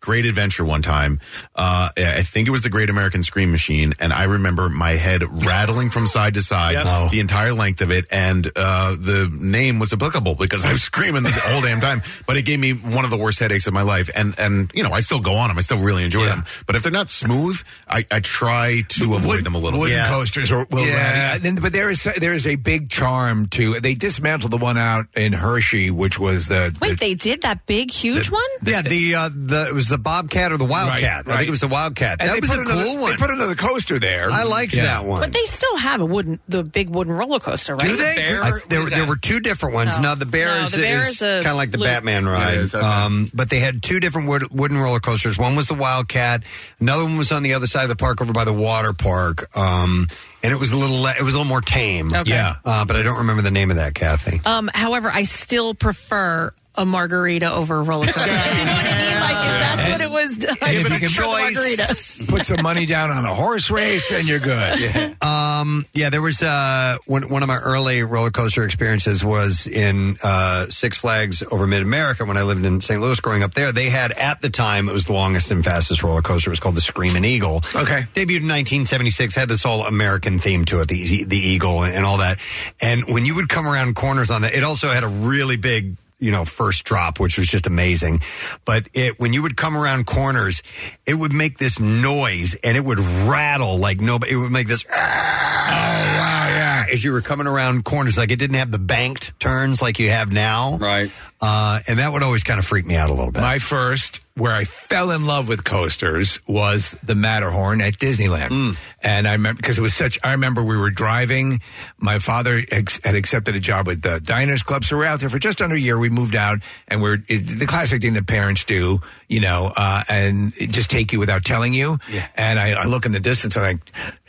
Great Adventure one time. Uh, I think it was the Great American Scream Machine, and I remember my head rattling from side to side.
Oh.
the entire length of it. And uh, the name was applicable because I was screaming the whole damn time. But it gave me one of the worst headaches of my life. And and you know, I still go on them. I still really enjoy
Yeah.
them. But if they're not smooth, I, I try to avoid
Wood-
them a little.
Wooden
bit.
coasters or will
Yeah.
ratty. But there is there is a big charm to. They dismantled the one out in Hershey, which was the.
Wait, they did that big, huge one?
Yeah, the uh, the it was the Bobcat or the Wildcat.
Right,
I
right.
think it was the Wildcat.
and
that
they
was
put
a
another,
cool one.
They put another coaster there.
I liked
Yeah.
that one.
But they still have a wooden, the big wooden roller coaster, right?
Do they?
Bear?
I,
What
there,
is
there were two different ones.
No.
Now the bear
No,
is,
the bear
is
is a
kind of like the
loop.
Batman ride.
It is, okay.
um, but they had two different wood, wooden roller coasters. One was the Wildcat. Another one was on the other side of the park, over by the water park. Um, and it was a little le- it was a little more tame.
Okay.
Yeah.
Uh, but I don't remember the name of that, Kathy.
Um, however, I still prefer a margarita over a roller coaster. Do you know what I mean? Like if that's what it was.
And if you can
prefer the margarita.
put some money down on a horse race, and you're good.
Um, yeah, there was uh, one, one of my early roller coaster experiences was in uh, Six Flags over Mid America when I lived in St. Louis growing up there. They had, at the time, it was the longest and fastest roller coaster. It was called the Screaming Eagle.
Okay.
Debuted in 1976, had this whole American theme to it, the, the eagle and, and all that. And when you would come around corners on that, it also had a really big you know first drop which was just amazing. But it when you would come around corners it would make this noise and it would rattle like nobody it would make this
yeah.
as you were coming around corners. Like it didn't have the banked turns like you have now.
Right.
Uh, and that would always kind of freak me out a little bit.
My first, where I fell in love with coasters, was the Matterhorn at Disneyland,
Mm.
and I remember because it was such. I remember we were driving. My father ex- had accepted a job with the Diners Club, so we're out there for just under a year. We moved out, and we're it, the classic thing that parents do, you know, uh, and just take you without telling you.
Yeah.
And I, I look in the distance, and I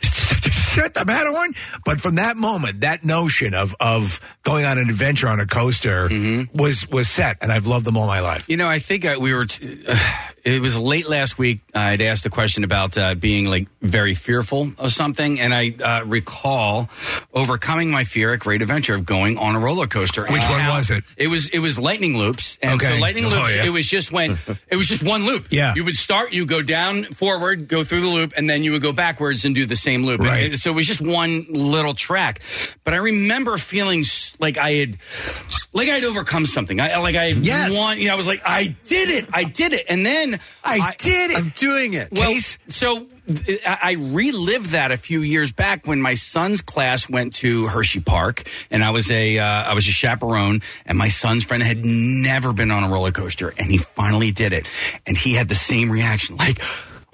shut the Matterhorn. But from that moment, that notion of of going on an adventure on a coaster was was set, and I've loved them all my life.
You know, I think uh, we were. T- uh, it was late last week. I'd asked a question about uh, being like very fearful of something, and I uh, recall overcoming my fear at Great Adventure of going on a roller coaster.
Which
And
one
how-
was it?
It was it was lightning loops, and so
Okay.
lightning
Oh,
loops.
yeah.
It was just when it was just one loop.
Yeah.
you would start, you go down forward, go through the loop, and then you would go backwards and do the same loop. And
Right.
it- so it was just one little track. But I remember feeling s- like I had, like I'd overcome something. I like I
Yes.
won. You know, I was like, I did it, I did it, and then
I did it.
I'm doing it
well, so I I relived that a few years back when my son's class went to Hershey Park, and I was a uh, I was a chaperone, and my son's friend had never been on a roller coaster, and he finally did it, and he had the same reaction, like.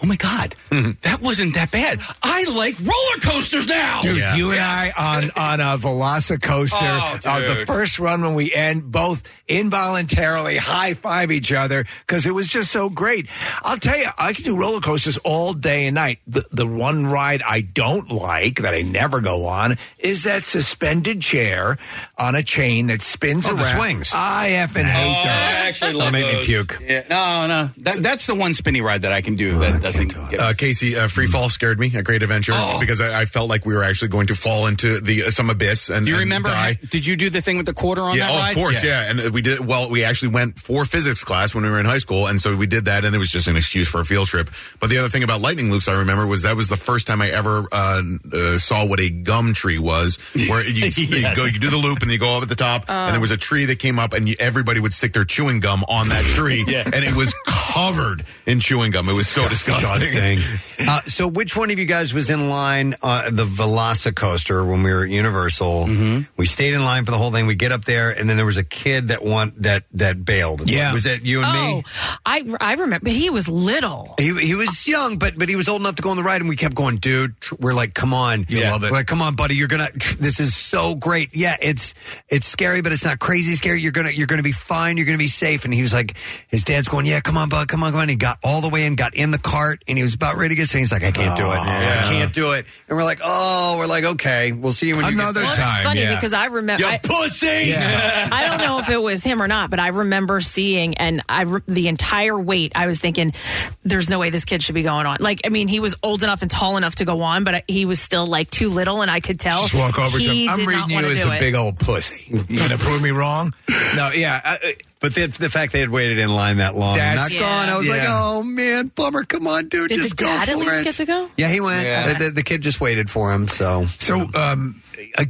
Oh my God, that wasn't that bad. I like roller coasters now,
Dude, you and I on on a Velocicoaster,
Oh,
uh, the first run when we end, both involuntarily high five each other because it was just so great. I'll tell you, I can do roller coasters all day and night. The, the one ride I don't like that I never go on is that suspended chair on a chain that spins
Oh,
around.
the swings.
I effing hate
Oh,
those.
I actually love
make me
those.
puke.
Yeah, no, no, that, that's the one spinny ride that I can do that doesn't. Get
Uh, Casey, uh, free fall scared me at Great Adventure
Oh.
because I, I felt like we were actually going to fall into the uh, some abyss and
do you
and
remember?
die.
Did you do the thing with the quarter on
yeah,
that
oh,
ride?
of course, yeah. And uh, we did well. We actually went for physics class when we were in high school, and so we did that, and it was just an excuse for a field trip. But the other thing about lightning loops, I remember, was that was the first time I ever uh, uh, saw what a gum tree was, where you, you
Yes.
go, you do the loop, and you go up at the top, and there was a tree that came up, and you, everybody would stick their chewing gum on that tree,
Yeah.
and it was covered in chewing gum. It was so disgusting.
Uh, so, which one of you guys was in line uh, the Velocicoaster when we were at Universal?
Mm-hmm.
We stayed in line for the whole thing. We get up there, and then there was a kid that want that that bailed.
Yeah.
was that you and
Oh,
me?
I I remember he was little.
He, he was young, but but he was old enough to go on the ride, and we kept going, dude. We're like, come on,
You love it.
We're like, come on, buddy, you're gonna. This is so great. Yeah, it's it's scary, but it's not crazy scary. You're gonna you're gonna be fine. You're gonna be safe. And he was like, his dad's going, yeah, come on, bud, come on, come on. He got all the way in, got in the cart, and he was about ready to get. So he's like, I can't do it. Oh, I can't do it. And we're like, oh, we're like, okay, we'll see you when you
Another
get
Well,
time.
it's funny
yeah.
because I remember.
You
I,
pussy.
I don't know if it was him or not, but I remember seeing and I re- the entire wait. I was thinking, "There's no way this kid should be going on." Like, I mean, he was old enough and tall enough to go on, but he was still like too little, and I could tell.
Just walk over to him. I'm reading you
wanna
as a
it.
big old pussy. You gonna prove me wrong? No, yeah. uh, uh,
But the, the fact they had waited in line that long, and not
That's-
gone, I was like, oh man, bummer. Come on, dude,
Did
just
the dad
go
at least
it.
get to go?
Yeah, he went.
Yeah.
The, the, the kid just waited for him. So
So, um,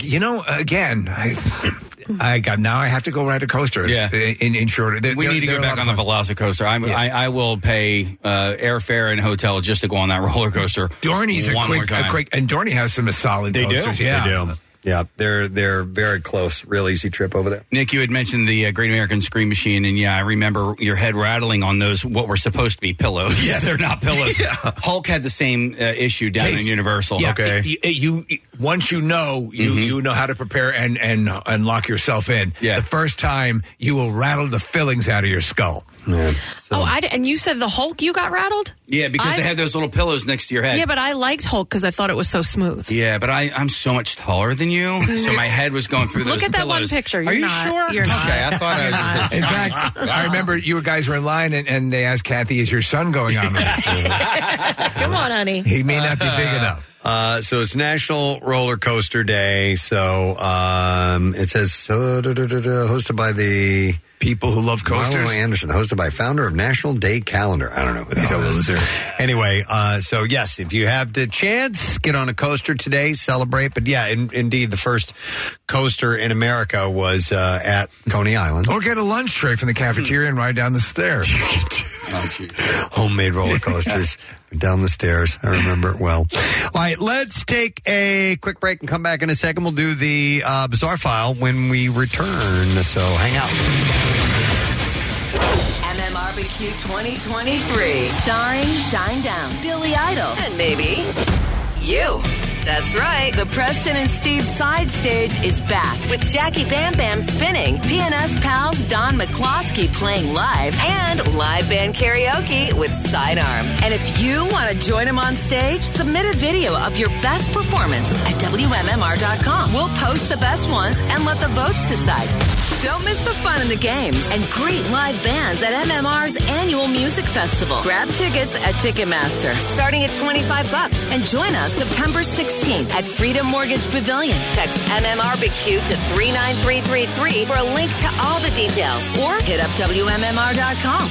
you know, again, I, I got now. I have to go ride a coaster.
Yeah.
in, in short,
We need to go back on the Velocicoaster. I'm,
Yeah.
I, I will pay uh, airfare and hotel just to go on that roller coaster.
Dorney's a
one more
quick, a quick, and Dorney has some solid
They do?
Yeah,
they do. Yeah, they're they're very close. Real easy trip over there.
Nick, you had mentioned the uh, Great American Scream Machine, and yeah, I remember your head rattling on those what were supposed to be pillows. Yeah, they're not pillows. Hulk had the same uh, issue down
Case.
in Universal.
Yeah,
Okay.
You, you- once you know, you you know how to prepare and and and lock yourself in. Yeah. The first time you will rattle the fillings out of your skull.
Yeah.
Oh, I d- and you said the Hulk you got rattled?
Yeah, because they had those little pillows next to your head.
Yeah, but I liked Hulk because I thought it was so smooth.
Yeah, but I, I'm so much taller than you, so my head was going through those
Look at that one picture.
Are
You're
you
not.
sure?
You're not.
Okay, I thought I was.
In fact, I remember you guys were in line and, and they asked Kathy, "Is your son going on?"
Come on, honey.
he may not be big enough.
Uh, so it's National Roller Coaster Day. So um, it says so, da, da, da, da, hosted by the
people who love coasters.
Marlo Anderson, hosted by founder of National Day Calendar. I don't know. Who
He's a loser.
Anyway, uh, so yes, if you have the chance, get on a coaster today, celebrate. But yeah, in, indeed, the first coaster in America was uh, at Coney Island.
Or get a lunch tray from the cafeteria and ride down the stairs.
homemade roller coasters down the stairs. I remember it well. All right, let's take a quick break and come back in a second. We'll do the uh, bizarre file when we return. So hang out.
MMRBQ 2023, starring Shinedown, Billy Idol, and maybe you. That's right. The Preston and Steve side stage is back with Jackie Bam Bam spinning, PNS pals Don McCloskey playing live, and live band karaoke with Sidearm. And if you want to join them on stage, submit a video of your best performance at WMMR.com. We'll post the best ones and let the votes decide. Don't miss the fun in the games and great live bands at MMR's annual music festival. Grab tickets at Ticketmaster starting at 25 bucks and join us September 16th at Freedom Mortgage Pavilion. Text MMRBQ to 39333 for a link to all the details or hit up WMMR.com.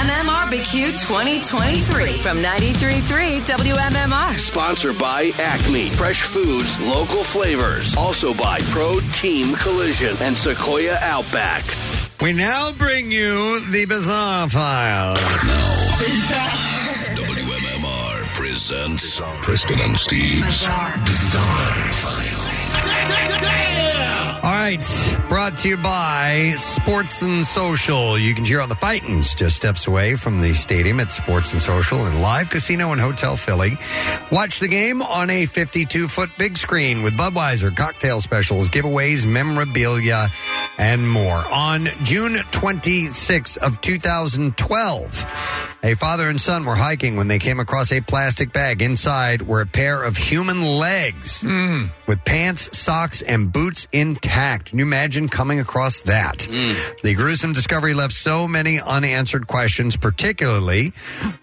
MMRBQ 2023 from 93.3 WMMR.
Sponsored by Acme, fresh foods, local flavors. Also by Pro Team Collision and Sequoia Outback.
We now bring you the bizarre file.
WMMR presents Preston and Steve's Bizarre, File.
All right, brought to you by Sports and Social. You can cheer on the Fightins just steps away from the stadium at Sports and Social and Live Casino and Hotel Philly. Watch the game on a 52 foot big screen with Budweiser, cocktail specials, giveaways, memorabilia, and more. On June 26th of 2012, a father and son were hiking when they came across a plastic bag. Inside were a pair of human legs hmm. with pants, socks, and boots intact. Can you imagine coming across that? Hmm. The gruesome discovery left so many unanswered questions, particularly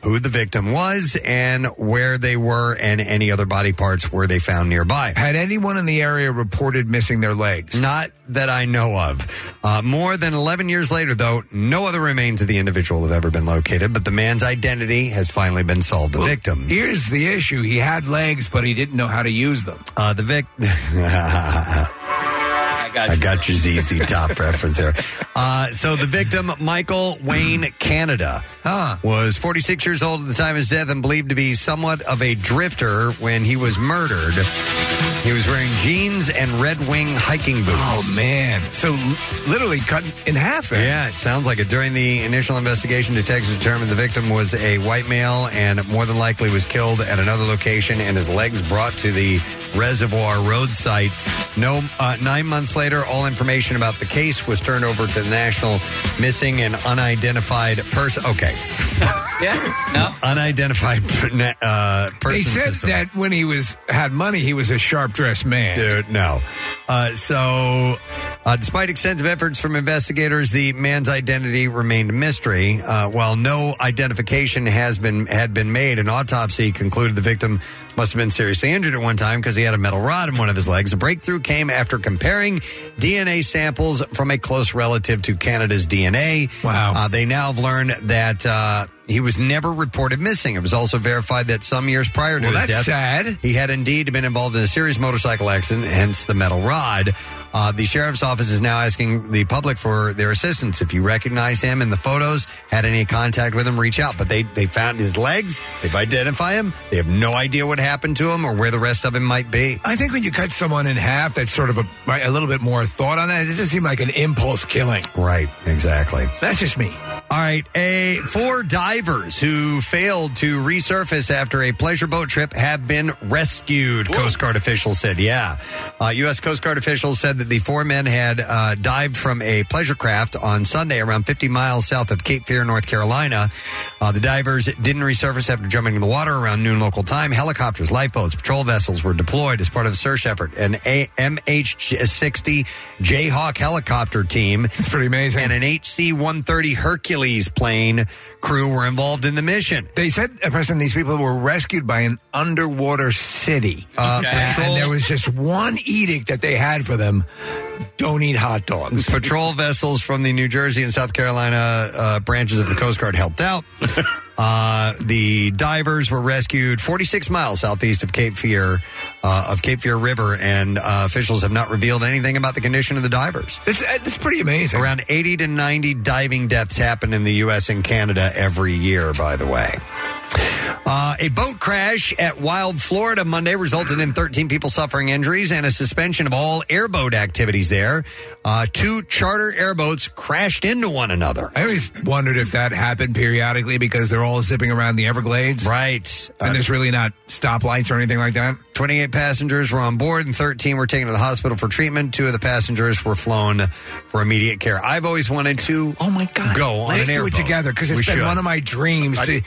who the victim was and where they were and any other body parts were they found nearby.
Had anyone in the area reported missing their legs?
Not that I know of. Uh, more than 11 years later, though, no other remains of the individual have ever been located, but the man's identity has finally been solved. The victim.
Here's the issue: he had legs, but he didn't know how to use them.
Uh, the vic. I got, your ZZ Top reference there. Uh, so the victim, Michael Wayne Canada, was 46 years old at the time of his death and believed to be somewhat of a drifter when he was murdered. He was wearing jeans and Red Wing hiking boots.
Oh man! So literally cut in half. eh?
Yeah, it sounds like it. During the initial investigation, detectives determined the victim was a white male and more than likely was killed at another location and his legs brought to the Reservoir Road site. No, uh, nine months later, all information about the case was turned over to the National Missing and Unidentified Person. Okay.
Yeah. No.
Unidentified uh, person
They said
system.
that when he was had money, he was a sharp dressed man.
Dude, no. Uh, so, uh, despite extensive efforts from investigators, the man's identity remained a mystery. Uh, while no identification has been had been made, an autopsy concluded the victim must have been seriously injured at one time because he had a metal rod in one of his legs. The breakthrough came after comparing DNA samples from a close relative to Canada's DNA. Wow. Uh, they now have learned that. Uh, he was never reported missing. It was also verified that some years prior to
Well,
his
that's
death,
sad.
he had indeed been involved in a serious motorcycle accident, hence the metal rod. Uh, the sheriff's office is now asking the public for their assistance. If you recognize him in the photos, had any contact with him, reach out. But they, they found his legs. They've identified him. They have no idea what happened to him or where the rest of him might be.
I think when you cut someone in half, that's sort of a right, a little bit more thought on that. It doesn't seem like an impulse killing.
Right, exactly.
That's just me.
All right, a four divers who failed to resurface after a pleasure boat trip have been rescued. Coast Guard officials said, "Yeah." Uh, U.S. Coast Guard officials said that the four men had uh, dived from a pleasure craft on Sunday around 50 miles south of Cape Fear, North Carolina. Uh, the divers didn't resurface after jumping in the water around noon local time. Helicopters, lifeboats, patrol vessels were deployed as part of the search effort. An a- MH-60 Jayhawk helicopter team.
It's pretty amazing.
And an HC-130 Hercules plane crew were involved in the mission.
They said, uh, Preston, these people were rescued by an underwater city.
Uh,
And-
patrol-
And there was just one edict that they had for them don't eat hot dogs.
Patrol vessels from the New Jersey and South Carolina uh, branches of the Coast Guard helped out. Uh, the divers were rescued 46 miles southeast of Cape Fear, uh, of Cape Fear River, and uh, officials have not revealed anything about the condition of the divers.
It's it's pretty amazing.
Around 80 to 90 diving deaths happen in the U.S. and Canada every year. By the way. Uh, a boat crash at Wild, Florida Monday resulted in 13 people suffering injuries and a suspension of all airboat activities there. Uh, two charter airboats crashed into one another.
I always wondered if that happened periodically because they're all zipping around the Everglades.
Right.
And there's really not stoplights or anything like that.
28 passengers were on board and 13 were taken to the hospital for treatment. Two of the passengers were flown for immediate care. I've always wanted to
oh my God.
go on
Let's
an
do it together because it's
We
been
should.
one of my dreams. to,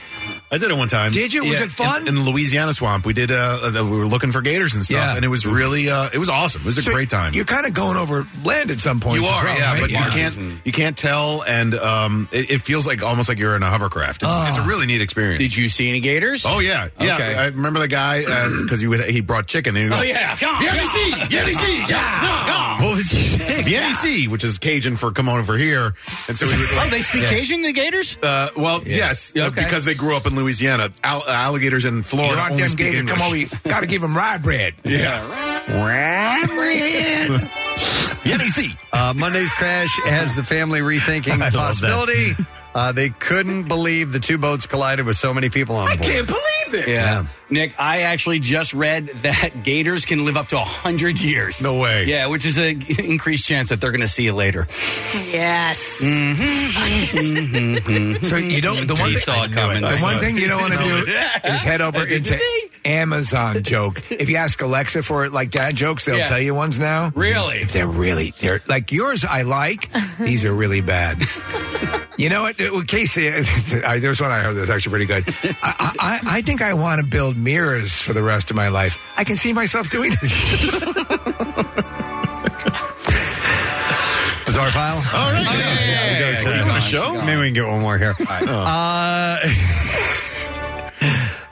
I did it one time.
Did you? Was it fun?
In, in the Louisiana swamp, we did. Uh, uh, we were looking for gators and stuff,
Yeah.
and it was really, uh, it was awesome. It was a
So
great time.
You're kind of going over land at some point.
You are, yeah, but you can't you can't tell, and um, it, it feels like almost like you're in a hovercraft. It's, it's a really neat experience.
Did you see any gators?
Oh yeah, yeah.
Okay.
I remember the guy because he he brought chicken. And he would
Oh, yeah.
VNC, VNC, yeah.
What was he saying?
VNC, which is Cajun for come on over here. And so he would,
Oh, they speak Cajun, the gators?
Uh, well, yes, uh,
okay.
because they grew up in Louisiana. Al- alligators in Florida
You're out
only
them
speak
gators.
English.
Come over. You got to give them rye bread.
Yeah. Rye bread.
Yenny Uh, Monday's crash has the family rethinking the possibility. Uh, they couldn't believe the two boats collided with so many people on board.
I can't believe this.
Yeah. Nick, I actually just read that gators can live up to 100 years.
No way.
Yeah, which is an increased chance that they're going to see you later.
Yes.
So you don't. The one, thing,
saw it coming.
the one thing you don't want to do is head over into Amazon joke. If you ask Alexa for it, like dad jokes, they'll
Yeah.
tell you ones now.
Really?
They're really they're like yours. I like these are really bad. You know what, Casey? uh, There's one I heard that's actually pretty good. I, I, I think I want to build mirrors for the rest of my life. I can see myself doing it.
Bizarre file.
All right.
Yeah,
Yeah,
goes,
you
uh,
want a show?
Maybe we can get one more here. Uh,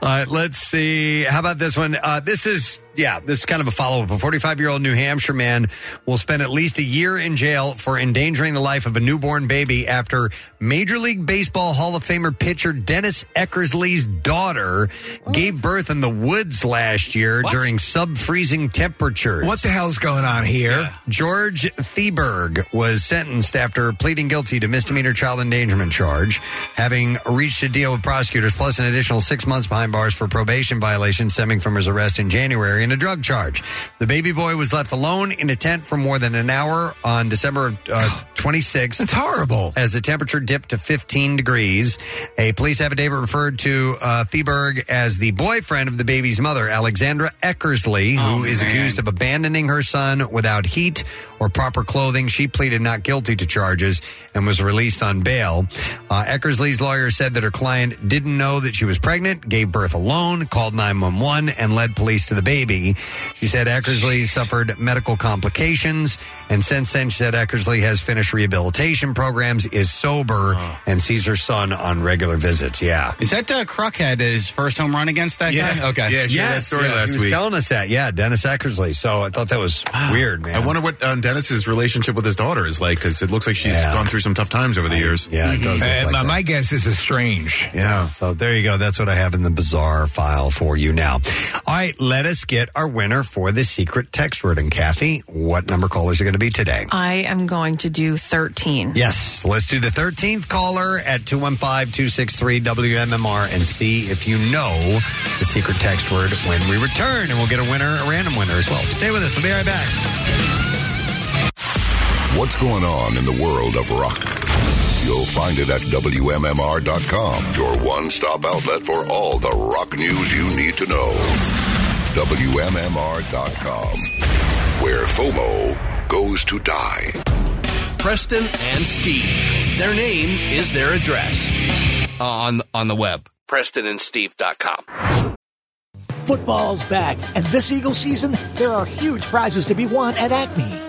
all right, let's see. How about this one? Uh, this is, yeah, this is kind of a follow up. A 45 year old New Hampshire man will spend at least a year in jail for endangering the life of a newborn baby after Major League Baseball Hall of Famer pitcher Dennis Eckersley's daughter gave birth in the woods last year during sub freezing temperatures.
what the hell's going on here?
George Theberge was sentenced after pleading guilty to misdemeanor child endangerment charge, having reached a deal with prosecutors plus an additional six months behind bars for probation violations stemming from his arrest in January and a drug charge. The baby boy was left alone in a tent for more than an hour on December uh, 26th.
It's horrible.
As the temperature dipped to 15 degrees, a police affidavit referred to uh, Theberge as the boyfriend of the baby's mother, Alexandra Eckersley, who is
man.
accused of abandoning her son without heat or proper clothing. She pleaded not guilty to charges and was released on bail. Uh, Eckersley's lawyer said that her client didn't know that she was pregnant, gave birth alone, called 911, and led police to the baby. She said Eckersley suffered medical complications, and since then, she said Eckersley has finished rehabilitation programs, is sober, and sees her son on regular visits. Yeah.
Is that uh, Croc had his first home run against that
Yeah.
guy? Okay.
Yeah, shared that story
yeah,
last
he was
week.
telling us that. Yeah, Dennis Eckersley. So I thought that was weird, man.
I wonder what um, Dennis's relationship with his daughter is like because it looks like she's
Yeah.
gone through some tough times over the years.
Yeah, it does. look
Uh, my,
that.
my guess is estranged.
Yeah.
So there you go. That's what I have in the bizarre file for you now. All right, let us get our winner for the secret text word. And Kathy, what number callers are going to be today?
I am going to do 13.
Yes, let's do the 13th caller at 215 263 WMMR and see if you know the secret text word when we return. And we'll get a winner, a random winner as well. Stay with us. We'll be right back.
What's going on in the world of rock? You'll find it at WMMR.com, your one stop outlet for all the rock news you need to know. WMMR.com, where FOMO goes to die.
Preston and Steve. Their name is their address on on the web. PrestonandSteve.com.
Football's back, and this Eagle season, there are huge prizes to be won at Acme.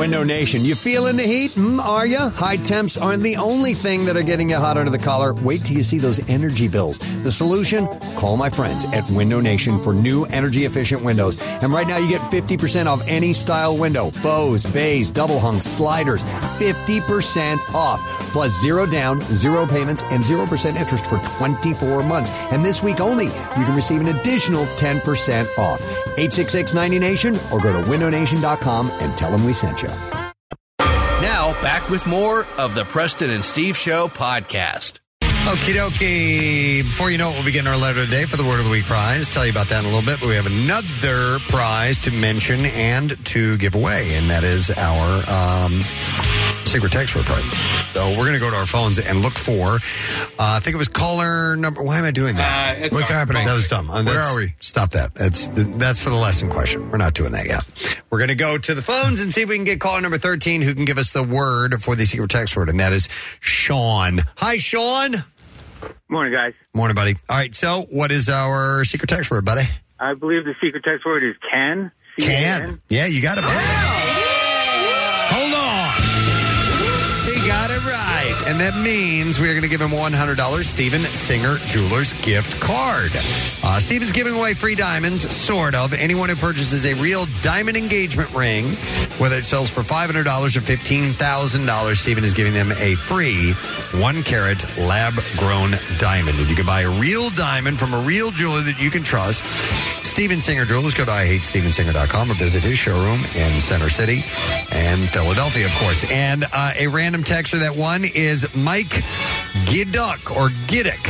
Window Nation, you feeling the heat? Mm, are you? High temps aren't the only thing that are getting you hot under the collar. Wait till you see those energy bills. The solution? Call my friends at Window Nation for new energy efficient windows. And right now you get 50% off any style window. Bows, bays, double hung, sliders. 50% off. Plus zero down, zero payments, and 0% interest for 24 months. And this week only, you can receive an additional 10% off. 866 90Nation or go to windownation.com and tell them we sent you.
Now, back with more of the Preston and Steve Show podcast.
Okie dokie. Before you know it, we'll be getting our letter today for the Word of the Week prize. Tell you about that in a little bit, but we have another prize to mention and to give away, and that is our um, secret text word prize. So we're going to go to our phones and look for, uh, I think it was caller number. Why am I doing that?
Uh, What's happening?
That was dumb. Uh,
Where are we?
Stop that. That's that's for the lesson question. We're not doing that yet. We're going to go to the phones and see if we can get caller number 13 who can give us the word for the secret text word, and that is Sean. Hi, Sean.
Morning, guys.
Morning, buddy. All right, so what is our secret text word, buddy?
I believe the secret text word is can.
Can. Yeah, you got it. buddy. Hold on. And that means we are going to give him $100 Steven Singer Jewelers gift card. Uh, Steven's giving away free diamonds, sort of. Anyone who purchases a real diamond engagement ring, whether it sells for $500 or $15,000, Steven is giving them a free one carat lab grown diamond. And you can buy a real diamond from a real jeweler that you can trust. Steven Singer Jewelers. Go to IHateStevenSinger.com or visit his showroom in Center City and Philadelphia, of course. And uh, a random texter that won is Mike Gidduck or Giddick.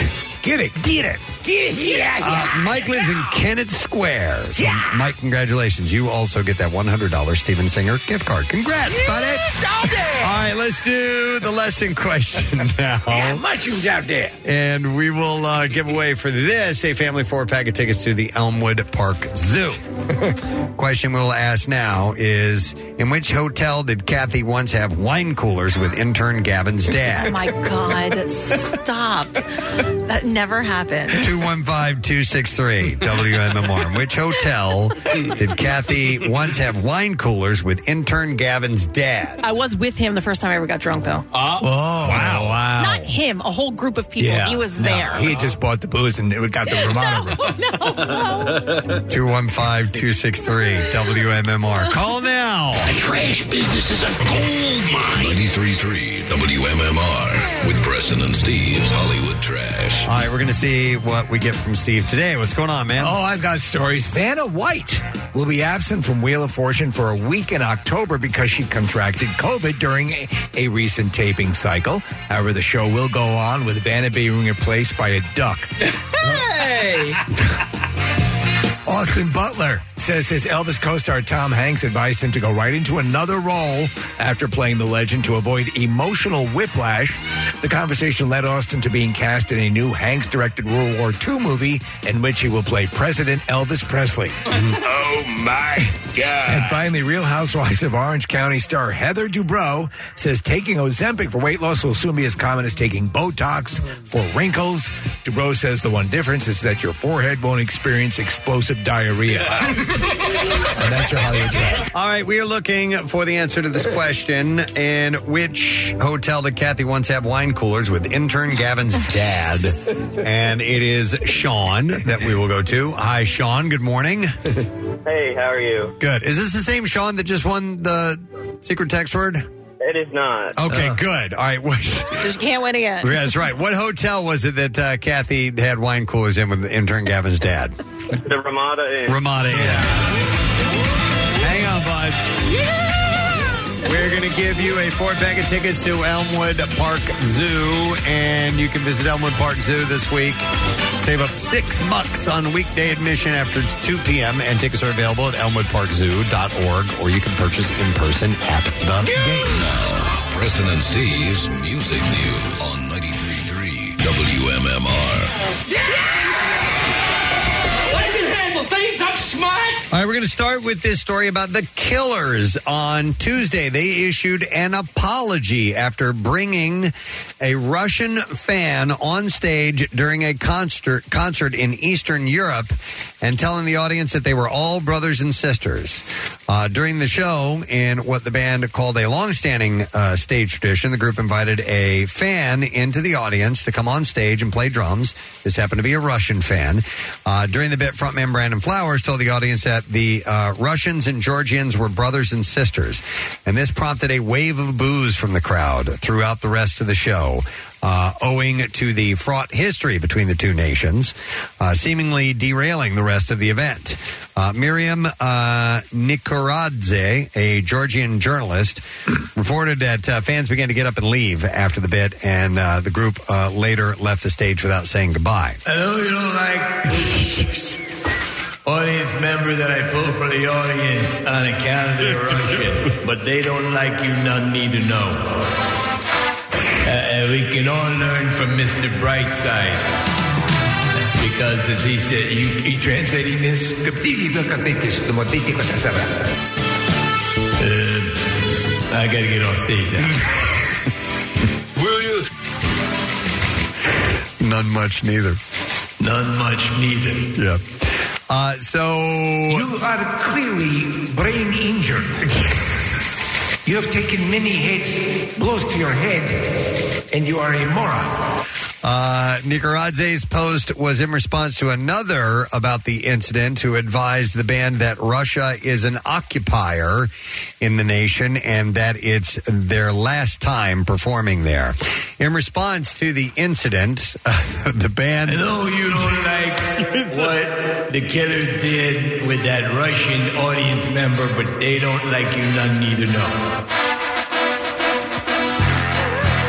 Giddick.
Get it.
Get. Yeah,
Uh, Mike lives in Kennett Square. So, Mike, congratulations. You also get that $100 Steven Singer gift card. Congrats, buddy. All right, let's do the lesson question now.
Yeah, mushrooms out there.
And we will uh, give away for this a family four pack of tickets to the Elmwood Park Zoo. Question we'll ask now is In which hotel did Kathy once have wine coolers with intern Gavin's dad?
Oh
dad?
my God. Stop. That never happened.
215 263 WMMR. In which hotel did Kathy once have wine coolers with intern Gavin's dad?
I was with him the first time I ever got drunk, though.
Oh, oh wow. Wow.
Not him, a whole group of people.
Yeah.
He was
No,
there.
he had just bought the booze and it got the Ramada room.
215 263 WMMR. Call now.
The trash business is a gold mine. 93.3 WMMR with Preston and Steve's Hollywood Trash.
All right, we're going to see what we get from Steve today. What's going on, man?
Oh, I've got stories. Vanna White will be absent from Wheel of Fortune for a week in October because she contracted COVID during a, a recent taping cycle. However, the show will go on with Vanna being replaced by a duck. Hey! Austin Butler says his Elvis co star Tom Hanks advised him to go right into another role after playing the legend to avoid emotional whiplash. The conversation led Austin to being cast in a new Hanks directed World War II movie in which he will play President Elvis Presley.
oh my God.
And finally, Real Housewives of Orange County star Heather Dubrow says taking Ozempic for weight loss will soon be as common as taking Botox for wrinkles. Dubrow says the one difference is that your forehead won't experience explosive diarrhea. and that's your Hollywood Trash.
All right, we are looking for the answer to this question. In which hotel did Kathy once have wine coolers with intern Gavin's dad? and it is Sean that we will go to. Hi, Sean. Good morning.
Hey, how are you?
Good. Is this the same Sean that just won the secret text word?
It it is not.
Okay, good. All right. What,
Just can't win again.
yeah, that's right. What hotel was it that uh, Kathy had wine coolers in with intern Gavin's dad?
The Ramada Inn.
Ramada Inn. Hang on, bud. We're going to give you a four pack of tickets to Elmwood Park Zoo, and you can visit Elmwood Park Zoo this week. Save up six bucks on weekday admission after 2 p.m., and tickets are available at elmwoodparkzoo.org, or you can purchase in person at the game.
Preston and Steve's Music News on 93.3 WMMR.
I
All right, we're going to start with this story about the Killers. On Tuesday, they issued an apology after bringing a Russian fan on stage during a concert concert in Eastern Europe and telling the audience that they were all brothers and sisters. Uh, during the show, in what the band called a longstanding uh, stage tradition, the group invited a fan into the audience to come on stage and play drums. This happened to be a Russian fan. Uh, during the bit, frontman Brandon Flowers told the audience that the uh, Russians and Georgians were brothers and sisters, and this prompted a wave of boos from the crowd throughout the rest of the show. Uh, owing to the fraught history between the two nations, uh, seemingly derailing the rest of the event. Uh, Miriam uh, Nikuradze, a Georgian journalist, reported that uh, fans began to get up and leave after the bit, and uh, the group uh, later left the stage without saying goodbye.
I know you don't like audience member that I pull for the audience on account of Russian, but they don't like you, none need to know. Uh, we can all learn from Mr. Brightside. Because as he said, you, he translating this. Uh, I gotta get off stage now. Will you?
None much, neither.
None much, neither.
Yeah. Uh, so
you are clearly brain injured. you have taken many hits, blows to your head, and you are a moron.
Uh, Nikuradze's post was in response to another about the incident who advised the band that Russia is an occupier in the nation and that it's their last time performing there. In response to the incident, the band.
Know you don't like what the killers did with that Russian audience member, but they don't like you none neither know.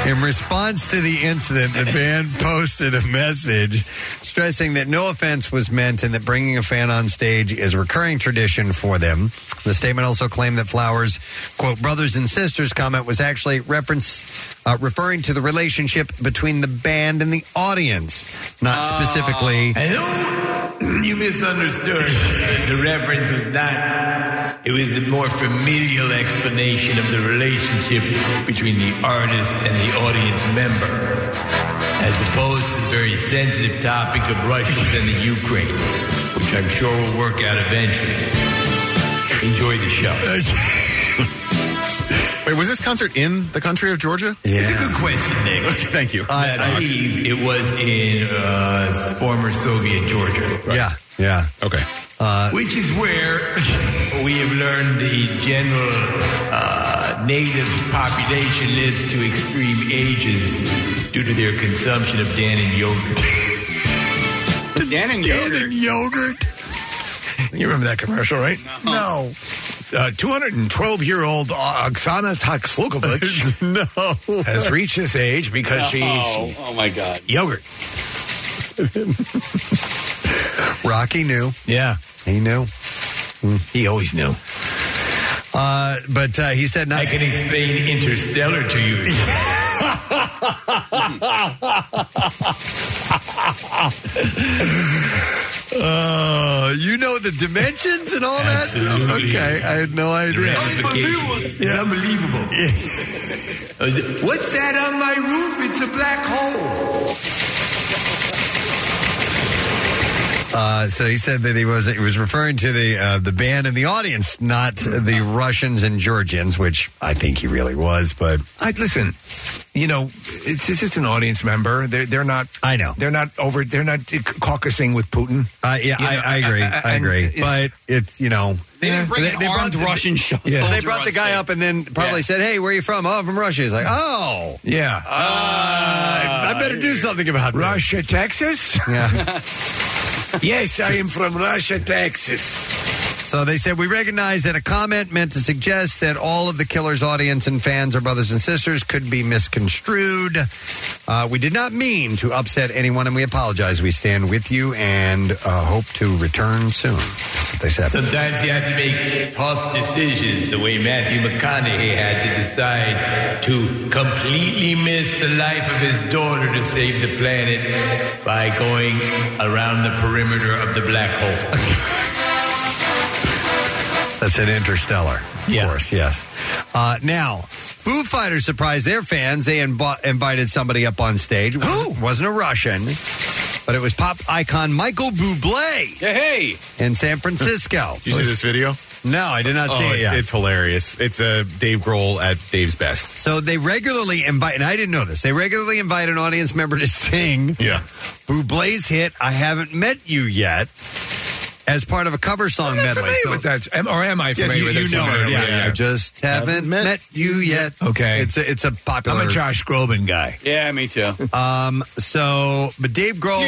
In response to the incident, the band posted a message stressing that no offense was meant and that bringing a fan on stage is a recurring tradition for them. The statement also claimed that Flowers' quote brothers and sisters comment was actually reference uh, referring to the relationship between the band and the audience, not specifically.
I know you misunderstood. the reference was not. It was a more familial explanation of the relationship between the artist and the audience member, as opposed to the very sensitive topic of Russians and the Ukraine, which I'm sure will work out eventually. Enjoy the show.
Wait, was this concert in the country of Georgia?
It's a good question, Nick.
Okay, thank you.
I believe it was in uh, former Soviet Georgia.
Yeah, yeah.
Okay.
Uh,
Which is where we have learned the general uh, native population lives to extreme ages due to their consumption of Dannon yogurt.
Dannon
yogurt.
Dan and yogurt.
You remember that commercial, right?
No.
Uh, 212 year old Oksana Takflukovich
no.
has reached this age because she
Oh, oh my God.
yogurt.
Rocky knew.
Yeah.
He knew.
He always knew.
Uh, but uh, he said not
I can explain interstellar to you.
Uh, you know the dimensions and all that? Okay, I had no idea.
Ramifications. It's unbelievable. What's that on my roof? It's a black hole.
Uh, so he said that he was he was referring to the uh, the band in the audience, not the Russians and Georgians, which I think he really was. But
I listen. You know, it's, it's just an audience member. They're they're not.
I know
they're not over. They're not caucusing with Putin.
Uh, yeah,
You
I,
know,
I agree. I
and
agree.
it's-
But it's you know
They didn't bring an armed Russian show.
Yeah.
soldier
They brought
on
the guy
stage.
up and then probably
Yeah.
said, "Hey, where are you from? Oh, I'm from Russia." He's like, "Oh,
Yeah.
uh, I better do something about this."
Russia, Texas.
Yeah.
yes, I am from Russia, Texas.
So they said we recognize that a comment meant to suggest that all of the killer's audience and fans are brothers and sisters could be misconstrued. Uh, we did not mean to upset anyone, and we apologize. We stand with you and uh, hope to return soon. That's what they said.
Sometimes you have to make tough decisions, the way Matthew McConaughey had to decide to completely miss the life of his daughter to save the planet by going around the perimeter of the black hole.
That's an interstellar. Of course, yes. Uh, now, Foo Fighters surprised their fans. They inv- invited somebody up on stage. Who? Wasn't a Russian, but it was pop icon Michael Bublé
Hey,
in San Francisco.
Did you see this video?
No, I did not
oh,
see it
it's,
yet.
it's hilarious. It's uh, Dave Grohl at Dave's best.
So they regularly invite, and I didn't know this. They regularly invite an audience member to sing
Yeah.
Bublé's hit "I Haven't Met You Yet" as part of a cover song medley.
Familiar
So-
with that, Am- or am I
Yes,
familiar
you,
with
you
it?
know it. Yeah,
Yeah.
I just haven't met, you yet.
Okay.
it's a, it's a popular.
I'm a Josh Groban guy.
yeah, me too.
Um. So, but Dave Grohl.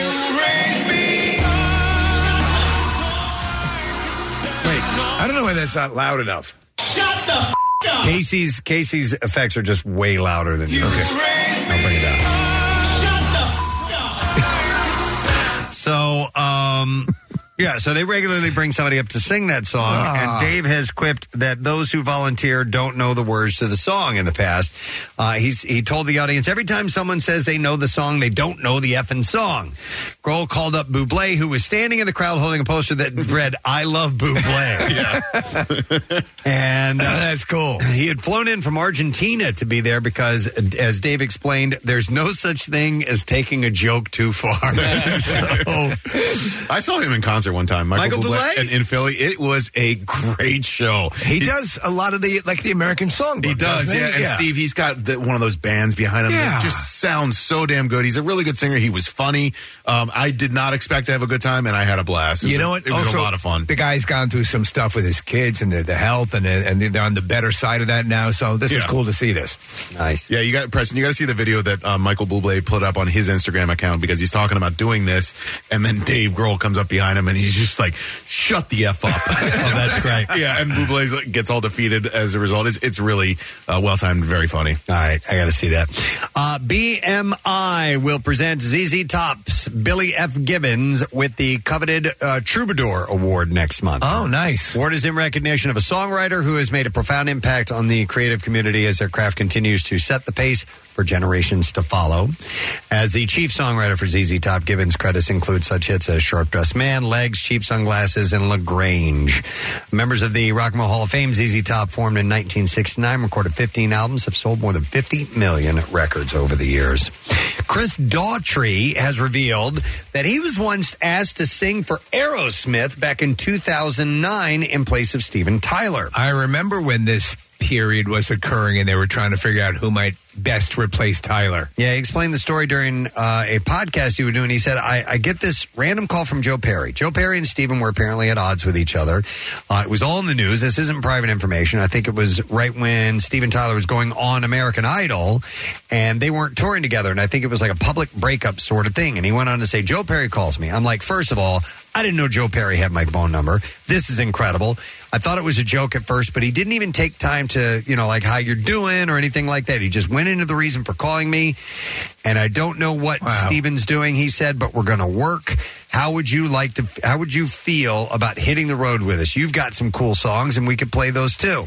Wait, I don't know why that's not loud enough.
Shut the f- up!
Casey's Casey's effects are just way louder than you. Okay, I'll bring it down.
Shut the f-
So, um, yeah, so they regularly bring somebody up to sing that song,
Ah.
and Dave has quipped that those who volunteer don't know the words to the song in the past. Uh, he's he told the audience every time someone says they know the song, they don't know the effing song. Grohl called up Buble, who was standing in the crowd holding a poster that read "I love Buble," and uh,
That's cool.
he had flown in from Argentina to be there because, as Dave explained, there's no such thing as taking a joke too far. so,
I saw him in concert one time. Michael,
Michael
Bublé
Bublé?
in, in Philly. It was a great show.
He does a lot of the like the American songbook.
He does,
doesn't
yeah. And Steve, he's got the, one of those bands behind him
Yeah.
that just sounds so damn good. He's a really good singer. He was funny. Um, I did not expect to have a good time, and I had a blast. It
You
was
know what?
It was
also,
a lot of fun.
The guy's gone through some stuff with his kids and the, the health, and and they're on the better side of that now. So this is cool to see this.
nice.
Yeah, you got Preston. You got to see the video that uh, Michael Bublé put up on his Instagram account because he's talking about doing this, and then Dave Grohl comes up behind him and he's just like, "Shut the f up."
Oh, that's great.
yeah, and Bublé like, gets all defeated as a result. It's, it's really uh, well timed, very funny.
All right, I got to see that. Uh, BMI will present ZZ Top's Billy F. Gibbons with the coveted uh, Troubadour Award next month.
Oh, nice.
Award is in recognition of a songwriter who has made a profound impact on the creative community as their craft continues to set the pace for generations to follow. As the chief songwriter for ZZ Top, Gibbons credits include such hits as Sharp Dressed Man, Legs, Cheap Sunglasses, and LaGrange. Members of the Rock and Roll Hall of Fame, ZZ Top, formed in 1969, recorded 15 albums, have sold more than 50 million records over the years. Chris Daughtry has revealed that he was once asked to sing for Aerosmith back in 2009 in place of Steven Tyler.
I remember when this period was occurring, and they were trying to figure out who might best replace Tyler.
Yeah, he explained the story during uh, a podcast he was doing. He said, I, I get this random call from Joe Perry. Joe Perry and Steven were apparently at odds with each other. Uh, it was all in the news. This isn't private information. I think it was right when Steven Tyler was going on American Idol, and they weren't touring together. And I think it was like a public breakup sort of thing. And he went on to say, Joe Perry calls me. I'm like, first of all, I didn't know Joe Perry had my phone number. This is incredible. I thought it was a joke at first, but he didn't even take time to, you know, like how you're doing or anything like that. He just went into the reason for calling me. And I don't know what Steven's doing, he said, but we're going to work. How would you like to, how would you feel about hitting the road with us? You've got some cool songs and we could play those too.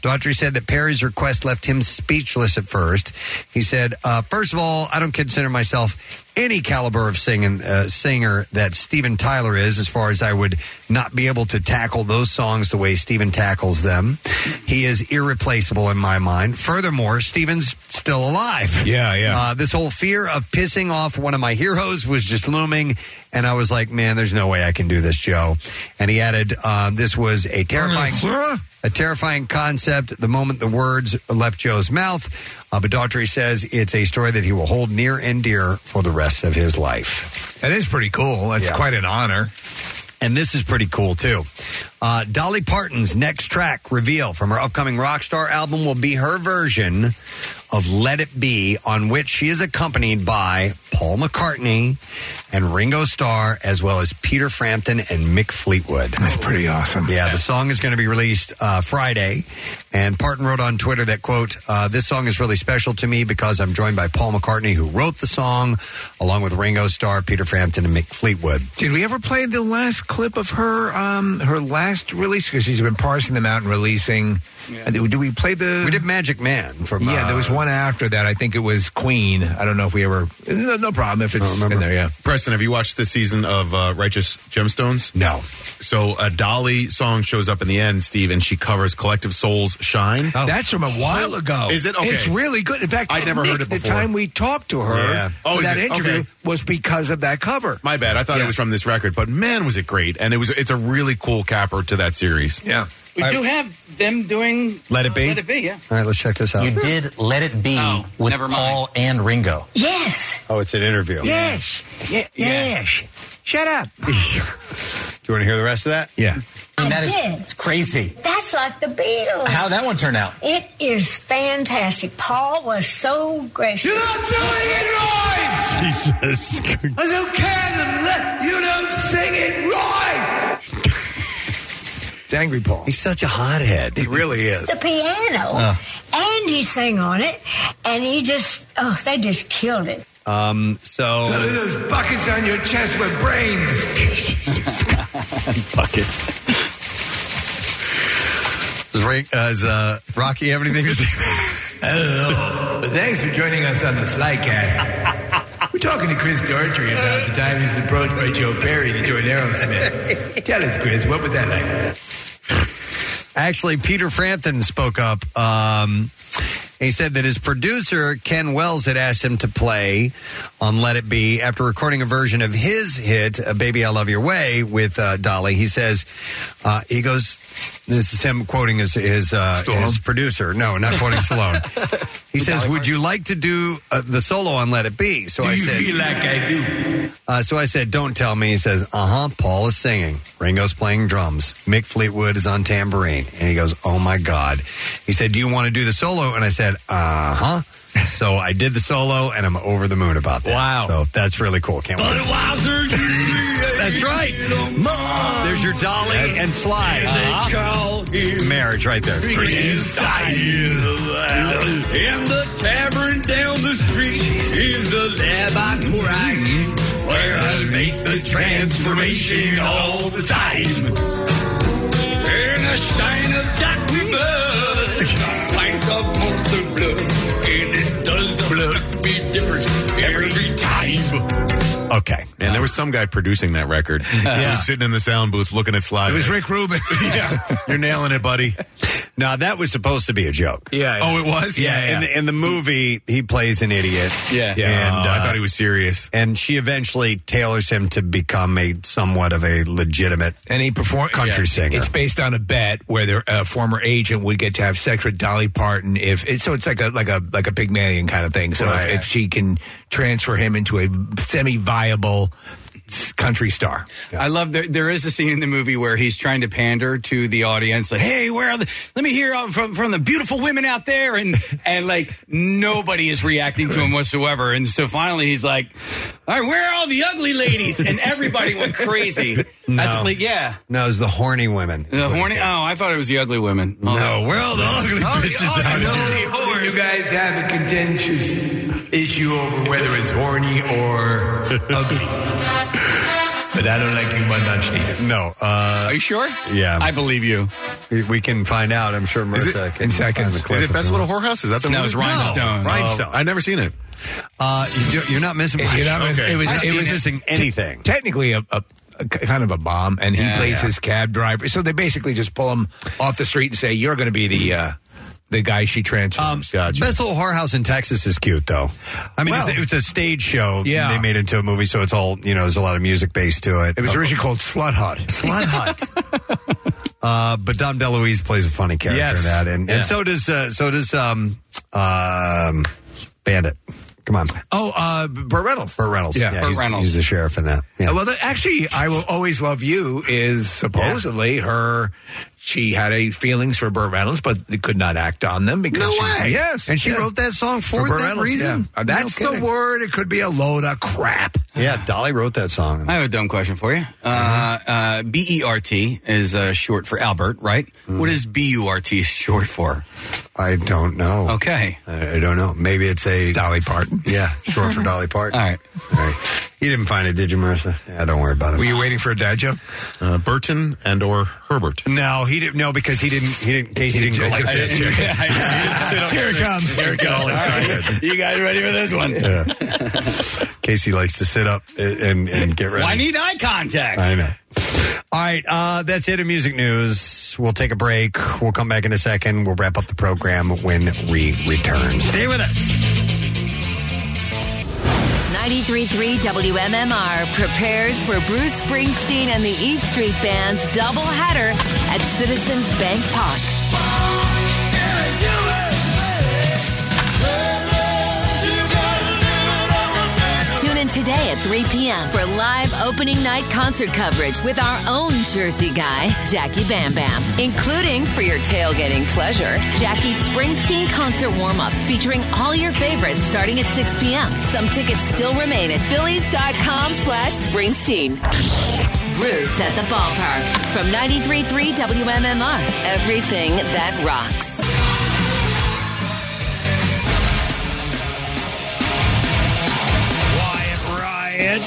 Daughtry said that Perry's request left him speechless at first. He said, uh, first of all, I don't consider myself any caliber of singing uh, singer that Steven Tyler is, as far as I would not be able to tackle those songs the way Steven tackles them. He is irreplaceable in my mind. Furthermore, Steven's still alive.
Yeah, yeah.
Uh, this whole fear of pissing off one of my heroes was just looming, and I was like, man, there's no way I can do this, Joe. And he added, uh, this was a terrifying. A terrifying concept the moment the words left Joe's mouth. Uh, but Daughtry says it's a story that he will hold near and dear for the rest of his life.
That is pretty cool. That's
Yeah.
quite an honor.
And this is pretty cool, too. Uh, Dolly Parton's next track reveal from her upcoming Rockstar album will be her version of Let It Be, on which she is accompanied by Paul McCartney and Ringo Starr, as well as Peter Frampton and Mick Fleetwood.
That's pretty awesome.
Yeah, the song is going to be released uh, Friday. And Parton wrote on Twitter that, quote, uh, this song is really special to me because I'm joined by Paul McCartney, who wrote the song, along with Ringo Starr, Peter Frampton, and Mick Fleetwood.
Did we ever play the last clip of her um, her last release? Because she's been parsing them out and releasing. Uh, Did we play the?
We did Magic Man from.
Yeah, there was
uh,
one after that. I think it was Queen. I don't know if we ever. No, no problem if it's in there. Yeah.
Preston, have you watched this season of uh, Righteous Gemstones?
No.
So a Dolly song shows up in the end, Steve, and she covers Collective Soul's "Shine."
That's from a while ago.
Is it? Okay.
It's really good. In fact,
I'd never
Nick,
heard it before.
The time we talked to her
Yeah. Oh,
for that
it?
interview
Okay.
was because of that cover.
My bad. I thought
Yeah.
it was from this record, but man, was it great! And it was. It's a really cool capper to that series.
Yeah.
We do have them doing
Let It uh, Be?
Let It Be, yeah.
All right, let's check this out.
You did Let It Be
Oh,
with
never mind.
Paul and Ringo.
Yes.
Oh, it's an interview.
Yes. Yeah. Yes. Shut up.
Do you want to hear the rest of that?
Yeah.
I mean, that
I
is
did.
crazy.
That's like the Beatles.
How'd that one turn out?
It is fantastic. Paul was so gracious.
You're not doing it right!
Jesus.
I don't care that you don't sing it right!
It's Angry Paul.
He's such a hothead.
He really is.
The piano,
Oh.
and he sang on it, and he just, oh, they just killed it.
Um, so.
None of those buckets on your chest were brains.
Buckets. Does, Ray, uh, does uh, Rocky have anything to say?
I don't know. But thanks for joining us on the Slycast. Talking to Chris Daughtry about the time he was approached by Joe Perry to join Aerosmith. Tell us, Chris, what was that like?
Actually, Peter Frampton spoke up. Um, he said that his producer, Kent Wells, had asked him to play on Let It Be after recording a version of his hit, uh, Baby I Love Your Way, with uh, Dolly. He says, uh, he goes, this is him quoting his, his, uh, his producer. No, not quoting Stallone. He says, would you like to do uh, the solo on Let It Be? So
Do
I
you
said,
feel like I do?
uh, so I said, "Don't tell me." He says, "Uh huh." Paul is singing. Ringo's playing drums. Mick Fleetwood is on tambourine, and he goes, "Oh my god!" He said, "Do you want to do the solo?" And I said, "Uh huh." So I did the solo, and I'm over the moon about that. Wow! So that's really cool. Can't wait. That's right. There's your Dolly and slide. Marriage right there.
In the tavern down the street is the lab I grind, where I make the transformation all the time. And a stein of Dr. blood, pint of monster blood, and it does the blood be different every time.
Okay.
And there was some guy producing that record. He
Yeah.
was sitting in the sound booth looking at Sly.
It was Rick Rubin.
yeah, you're nailing it, buddy.
Now that was supposed to be a joke.
Yeah.
Oh, it was.
Yeah, In, the, in the movie, he plays an idiot.
Yeah.
and
Yeah. Oh, I
uh,
thought he was serious.
And she eventually tailors him to become a somewhat of a legitimate
and he performed
country
yeah.
singer.
It's based on a bet where their uh, former agent would get to have sex with Dolly Parton if it, so. It's like a like a like a Pygmalion kind of thing. So
Right.
if, if she can transfer him into a semi-viable s- country star,
I love that there is a scene in the movie where he's trying to pander to the audience, like, "Hey, where are the? Let me hear uh, from from the beautiful women out there," and and like nobody is reacting to him whatsoever. And so finally, he's like, "All right, where are all the ugly ladies?" And everybody went crazy. That's
No.
like, yeah,
No, it's the horny women.
the horny. Oh, I thought it was the ugly women.
No, we're all the ugly
Oh,
bitches
oh,
out
I know
here.
that you guys have a contentious issue over whether it's horny or ugly. But I don't like you one much neither.
No. Uh,
Are you sure?
Yeah.
I believe you.
we- we can find out. I'm sure Marissa can
in seconds.
find the clip
Is it
if
Best
you
Little
want.
Whorehouse? Is that the
No,
movie?
it's Rhinestone.
Rhinestone.
I've never seen it.
Uh, you do, you're not missing much.
You're not miss-
Okay.
It was. It was
missing anything.
Technically, a, a, a kind of a bomb, and he
Yeah,
plays
yeah.
his cab driver. So they basically just pull him off the street and say, "You're going to be the uh, the guy she transforms."
Best little whorehouse in Texas is cute, though. I mean,
Well-
it's, it's a stage show.
Yeah.
they made it into a movie, so it's all you know. There's a lot of music based to it.
It was originally called Slut Hut.
Slut Hut. uh, but Dom DeLuise plays a funny character
Yes.
in that, and,
Yeah.
and so does uh, so does um, um, Bandit. Come on,
Oh, uh, Burt Reynolds.
Burt Reynolds.
Yeah,
Yeah,
Burt
he's,
Reynolds.
he's the sheriff in that. Yeah.
Uh, Well, the, actually, I will always love you is supposedly her. She had a feelings for Burt Reynolds, but they could not act on them because
No
she-
way.
Yes,
And she
yeah.
wrote that song for
Burt
that
Reynolds,
reason?
yeah. Uh, That's
No
the word. It could be a load of crap.
Yeah, Dolly wrote that song.
I have a dumb question for you. Uh, uh, B E R T is uh, short for Albert, right? What is B U R T short for?
I don't know.
Okay.
I, I don't know. Maybe it's a
Dolly Parton.
Yeah, short for Dolly Parton.
All right.
All right. You didn't find it, did you, Marissa? Yeah, don't worry about it.
Were you waiting for a dad joke?
Uh, Burton and or Herbert.
No, he didn't. No, because he didn't. He didn't. Casey didn't go like this.
Here it comes. Here it
All
comes.
excited.
You guys ready for this one?
Yeah. Casey likes to sit up and, and, and get ready.
Well, I need eye contact.
I know. All right, uh, that's it in music news. We'll take a break. We'll come back in a second. We'll wrap up the program when we return. Stay with us.
93.3 WMMR prepares for Bruce Springsteen and the E Street Band's doubleheader at Citizens Bank Park. Today at 3 p.m. for live opening night concert coverage with our own Jersey guy, Jackie Bam Bam, including for your tailgating pleasure, Jackie Springsteen concert warm up featuring all your favorites starting at 6 p.m. Some tickets still remain at phillies.com slash Springsteen. Bruce at the ballpark from 93.3 WMMR. Everything that rocks.
Riot.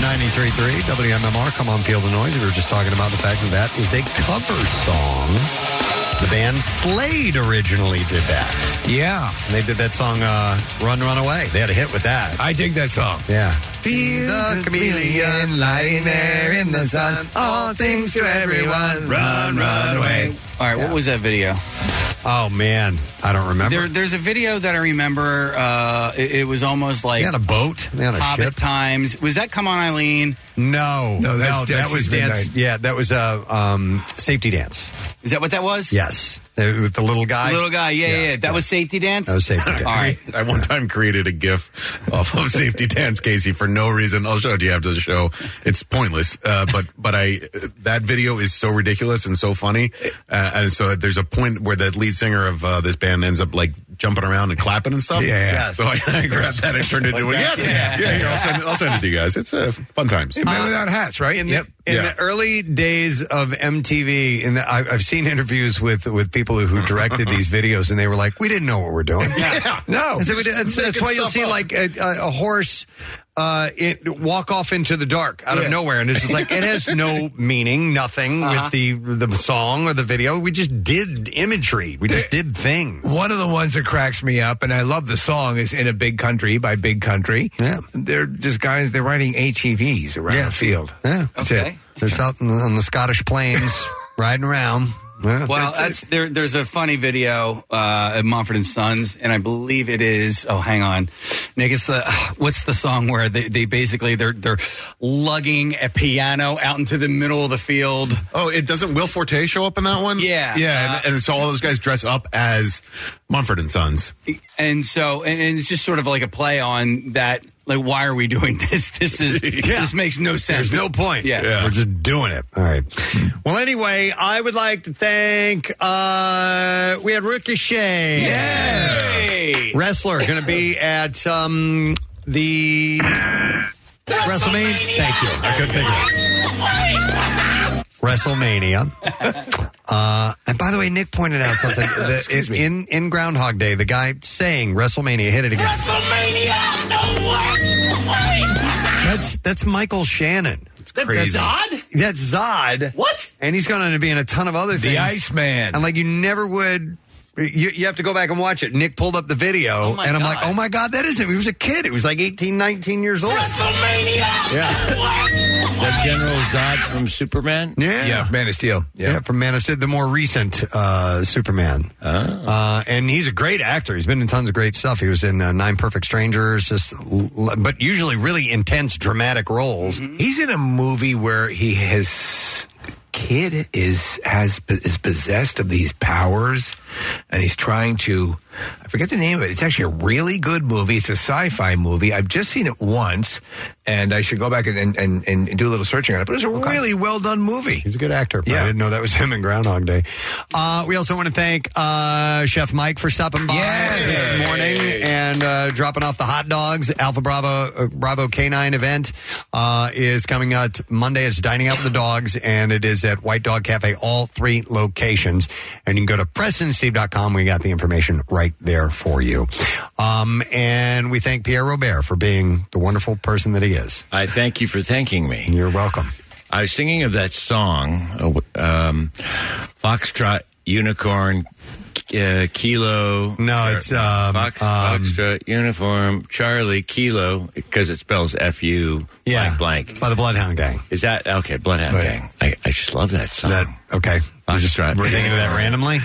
93.3 WMMR. Come on, feel the noise. We were just talking about the fact that that is a cover song. The band Slade originally did that.
Yeah.
And they did that song, uh, Run, Run Away. They had a hit with that.
I dig that song.
Yeah.
Feel the chameleon lying there in the sun. All things to everyone. Run, run away.
All right, what was that video?
Oh, man. I don't remember.
There, there's a video that I remember. Uh, it, it was almost like
They on a boat? They on a
Hobbit
ship?
times. Was that Come On Eileen?
No.
No, that's
that was dance.
Midnight.
Yeah, that was a um, safety dance.
Is that what that was?
Yes. Uh, With the little guy.
Little guy, yeah, yeah. yeah. That was safety dance.
That was safety dance.
All right.
I one time created a GIF off of Safety Dance Casey for no reason. I'll show it to you after the show. It's pointless, uh, but but I that video is so ridiculous and so funny, uh, and so there's a point where the lead singer of uh, this band ends up like jumping around and clapping and stuff.
Yeah, yeah.
So I, I grabbed that and turned it into
Like
a yes. Yeah, here, I'll send, it- I'll send it to you guys. It's uh, fun times.
Men without hats, right?
in
yep.
the, in
Yeah.
the early days of MTV, and I, I've seen interviews with with people who directed these videos, and they were like, "We didn't know what we're doing."
Yeah.
No.
"We did- That's, that's why you'll see
up.
like a, a, a horse uh, it, walk off into the dark out
Yeah.
of nowhere, and it's just like it has no meaning, nothing with the the song or the video. We just did imagery. We just did things.
One of the ones that cracks me up, and I love the song, is "In a Big Country" by Big Country.
Yeah.
they're just guys. They're riding ATVs around
Yeah.
the field.
Yeah,
That's
Okay.
it.
it's out on the Scottish plains, riding around. Yeah.
Well, that's there. There's a funny video uh, at Mumford and Sons, and I believe it is. Oh, hang on, Nick. It's the what's the song where they, they basically they're they're lugging a piano out into the middle of the field.
Oh, it doesn't Will Forte show up in that one?
Yeah.
yeah,
Uh,
and, and so all those guys dress up as Mumford and Sons.
and so and, and it's just sort of like a play on that. Like, why are we doing this? This is this makes no sense.
There's no point.
Yeah.
We're just doing it. All right. Well, anyway, I would like to thank, uh, we had Ricochet.
Hey.
Wrestler going to be at, um, the WrestleMania. Thank you. I couldn't think of it. WrestleMania. Uh, and by the way, Nick pointed out something that
Excuse me.
in, in Groundhog Day, the guy saying WrestleMania hit it again. WrestleMania, no way! That's that's Michael Shannon. It's
That's odd.
That's Zod.
What?
And he's going to be in a ton of other things.
The Iceman.
And like you never would You, you have to go back and watch it. Nick pulled up the video,
my
and I'm
God.
like, oh my God, that is him. He was a kid. He was like 18, 19 years old. WrestleMania! Yeah.
the General Zod from Superman?
Yeah.
Yeah, from Man of Steel.
Yeah, from Man of Steel, the more recent uh, Superman. Uh, and he's a great actor. He's been in tons of great stuff. He was in uh, Nine Perfect Strangers, just, l- but usually really intense, dramatic roles.
He's in a movie where he his kid is has is possessed of these powers, and he's trying to. I forget the name of it. It's actually a really good movie. It's a sci-fi movie. I've just seen it once, and I should go back and and, and, and do a little searching on it. But it's a really well done movie.
He's a good actor. But I didn't know that was him in Groundhog Day. Uh, we also want to thank uh, Chef Mike for stopping by this morning and uh, dropping off the hot dogs. Alpha Bravo uh, Bravo Canine event uh, is coming out Monday. It's dining out with the dogs, and it is at White Dog Cafe, all three locations. And you can go to PrestonSteve.com. We got the information right there for you. Um, and we thank Pierre Robert for being the wonderful person that he is.
I thank you for thanking me.
You're welcome.
I was singing of that song, uh, um, Foxtrot Unicorn. Uh, kilo.
No, it's, um,
Fox,
um,
Foxtrot Uniform Charlie Kilo because it spells F U
Yeah,
blank blank.
by the Bloodhound Gang.
Is that okay? Bloodhound
Right.
Gang. I, I just love that song.
That okay.
Foxtrot.
We're thinking of that randomly.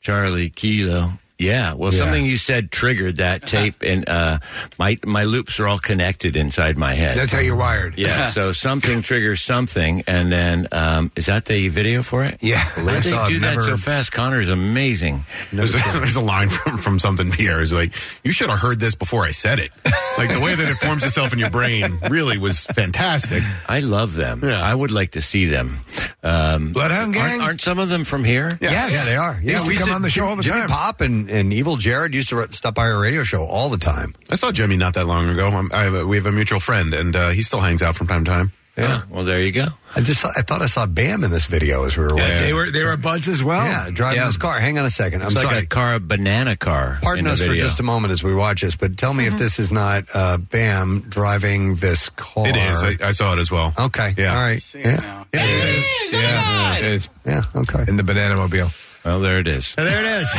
Charlie Kilo. Yeah, well,
Yeah.
something you said triggered that tape, and uh, my my loops are all connected inside my head.
That's how you're wired.
Yeah, so something triggers something, and then um, is that the video for it?
Yeah,
How do they do that so fast? Connor's amazing.
There's a, there's a line from, from something Pierre is like, you should have heard this before I said it. Like the way that it forms itself in your brain really was fantastic.
I love them. Yeah. I would like to see them. Um,
Bloodhound Gang?
Aren't, aren't some of them from here?
Yeah, yeah, they are.
Yeah, used to
we
come
used
on the show all the
Jimmy
time.
Pop and, and Evil Jared used to stop by our radio show all the time.
I saw Jimmy not that long ago. I'm, I have a, we have a mutual friend, and uh, he still hangs out from time to time.
Yeah.
Well, there you go.
I just saw, I thought I saw Bam in this video as we were watching.
They were they were buds as well.
Yeah, driving
Yeah.
this car. Hang on a second. I'm
It's like
sorry.
a car, a banana car.
Pardon
in the
us for just a moment as we watch this, but tell me if this is not uh, Bam driving this car.
It is. I, I saw it as well.
Okay.
Yeah.
All right. Yeah. It is. Yeah.
Yeah, it is.
Yeah. Okay.
In the banana mobile.
Well, there it is.
there it is.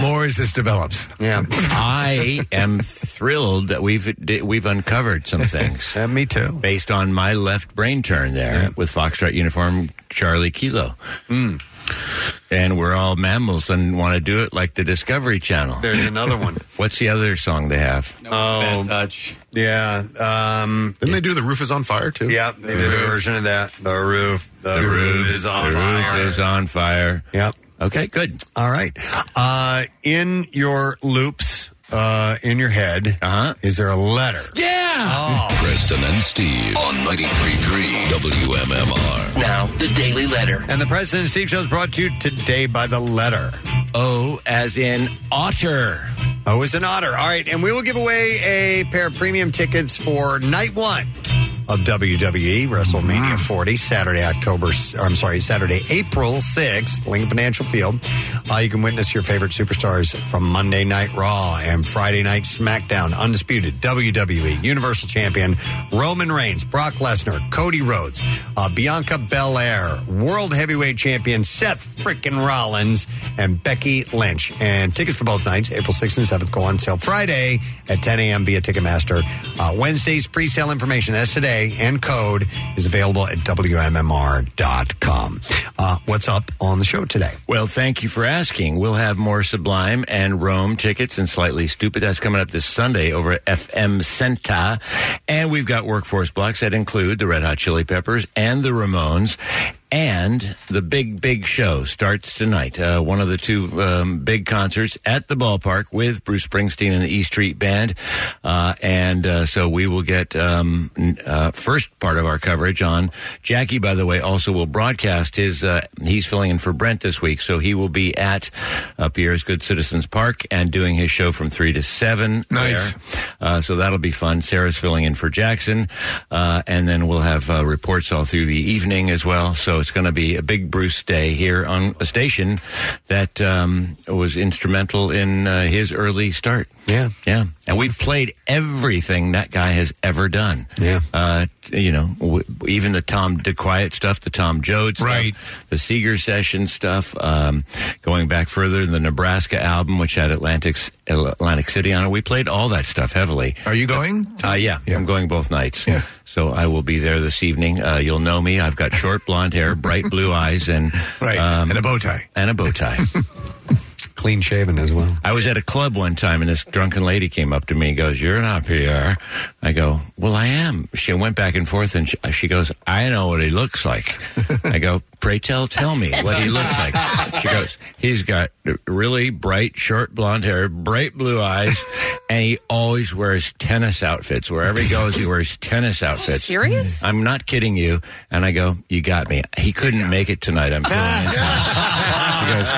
More as this develops.
Yeah.
I am thrilled that we've we've uncovered some things.
Yeah, me too.
Based on my left brain turn there with Foxtrot uniform Charlie Kilo.
Hmm.
And we're all mammals and want to do it like the Discovery Channel.
There's another one.
What's the other song they have?
Oh,
touch.
yeah. Um,
Didn't they do The Roof is on Fire, too?
yeah, they did a version of that. The roof. The, roof, is on fire.
the
fire.
roof is on fire.
Yep.
Okay, good.
All right. Uh, in your loops, uh, in your head,
uh-huh.
is there a letter?
Yeah. Oh.
Preston and Steve on 93.3 WMMR.
Now, the Daily Letter.
And the Preston Steve Show is brought to you today by the letter.
O as in otter.
O is an otter. All right. And we will give away a pair of premium tickets for night one of WWE WrestleMania 40, Saturday, October, I'm sorry, Saturday, April 6th, Lincoln Financial Field. Uh, you can witness your favorite superstars from Monday Night Raw and Friday Night SmackDown. Undisputed WWE Universal Champion Roman Reigns, Brock Lesnar, Cody Rhodes, uh, Bianca Belair, World Heavyweight Champion Seth frickin' Rollins, and Becky Lynch. And tickets for both nights, April 6th and 7th, go on sale Friday at 10 a.m. via Ticketmaster. Uh, Wednesday's pre-sale information, that's today, and code is available at WMMR.com. Uh, what's up on the show today?
Well, thank you for asking. We'll have more Sublime and Rome tickets and Slightly Stoopid. That's coming up this Sunday over at FM Centa. And we've got workforce blocks that include the Red Hot Chili Peppers and the Ramones. And the big, big show starts tonight. Uh, one of the two um, big concerts at the ballpark with Bruce Springsteen and the E Street Band. Uh, and uh, so we will get um, uh, first part of our coverage on. Jackie, by the way, also will broadcast his. Uh, he's filling in for Brent this week, so he will be at uh, Pierre's Good Citizens Park and doing his show from three to seven.
Nice.
there. Uh, so that'll be fun. Sarah's filling in for Jackson, uh, and then we'll have uh, reports all through the evening as well. So it's going to be a big Bruce day here on a station that um, was instrumental in uh, his early start.
Yeah,
yeah, and we've played everything that guy has ever done.
Yeah,
uh, you know, w- even the Tom DeQuiet stuff, the Tom Joad stuff,
Right.
the Seeger session stuff. Um, going back further, the Nebraska album, which had Atlantic Atlantic City on it, we played all that stuff heavily.
Are you going?
Uh, yeah, I'm going both nights. Yeah. So I will be there this evening. Uh, you'll know me. I've got short blonde hair, bright blue eyes, and
Right. And a bow tie.
and a bow tie.
Clean shaven as well.
I was at a club one time, and this drunken lady came up to me and goes, "You're not PR." I go, "Well, I am." She went back and forth, and she, she goes, "I know what he looks like." I go, "Pray tell, tell me what he looks like." She goes, "He's got really bright, short blonde hair, bright blue eyes, and he always wears tennis outfits. Wherever he goes, he wears tennis outfits."
serious?
I'm not kidding you. And I go, "You got me." He couldn't make it tonight. I'm feeling. She goes,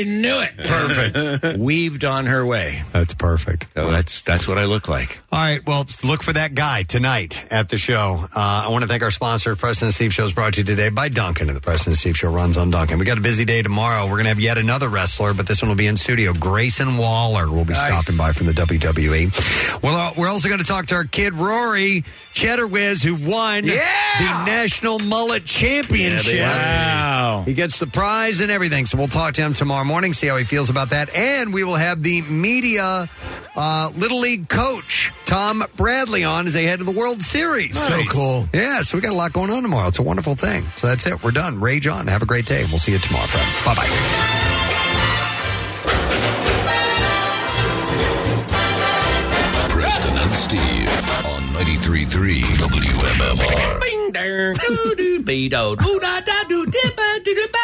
I knew it. Perfect. Weaved on her way.
That's perfect.
So that's that's what I look like.
All right, well, look for that guy tonight at the show. Uh, I want to thank our sponsor, Preston Steve Show is brought to you today by Dunkin', and the Preston Steve Show runs on Dunkin'. We got a busy day tomorrow. We're going to have yet another wrestler, but this one will be in studio. Grayson Waller will be
Nice.
stopping by from the WWE. Well, uh, we're also going to talk to our kid Rory Cheddar Whiz, who won the National Mullet Championship.
Wow.
He gets the prize and everything. So we'll talk to him tomorrow morning, see how he feels about that. And we will have the media uh, Little League coach, Tom Bradley, on as they head to the World Series.
So cool.
Yeah, so we got a lot going on tomorrow. It's a wonderful thing. So that's it. We're done. Rage on. Have a great day. We'll see you tomorrow, friend. Bye bye.
Preston and Steve on 93.3 WMMR.
Bing, dang, doo, doo, be, do, doo, da, da, doo, dippa, doo, doo, ba,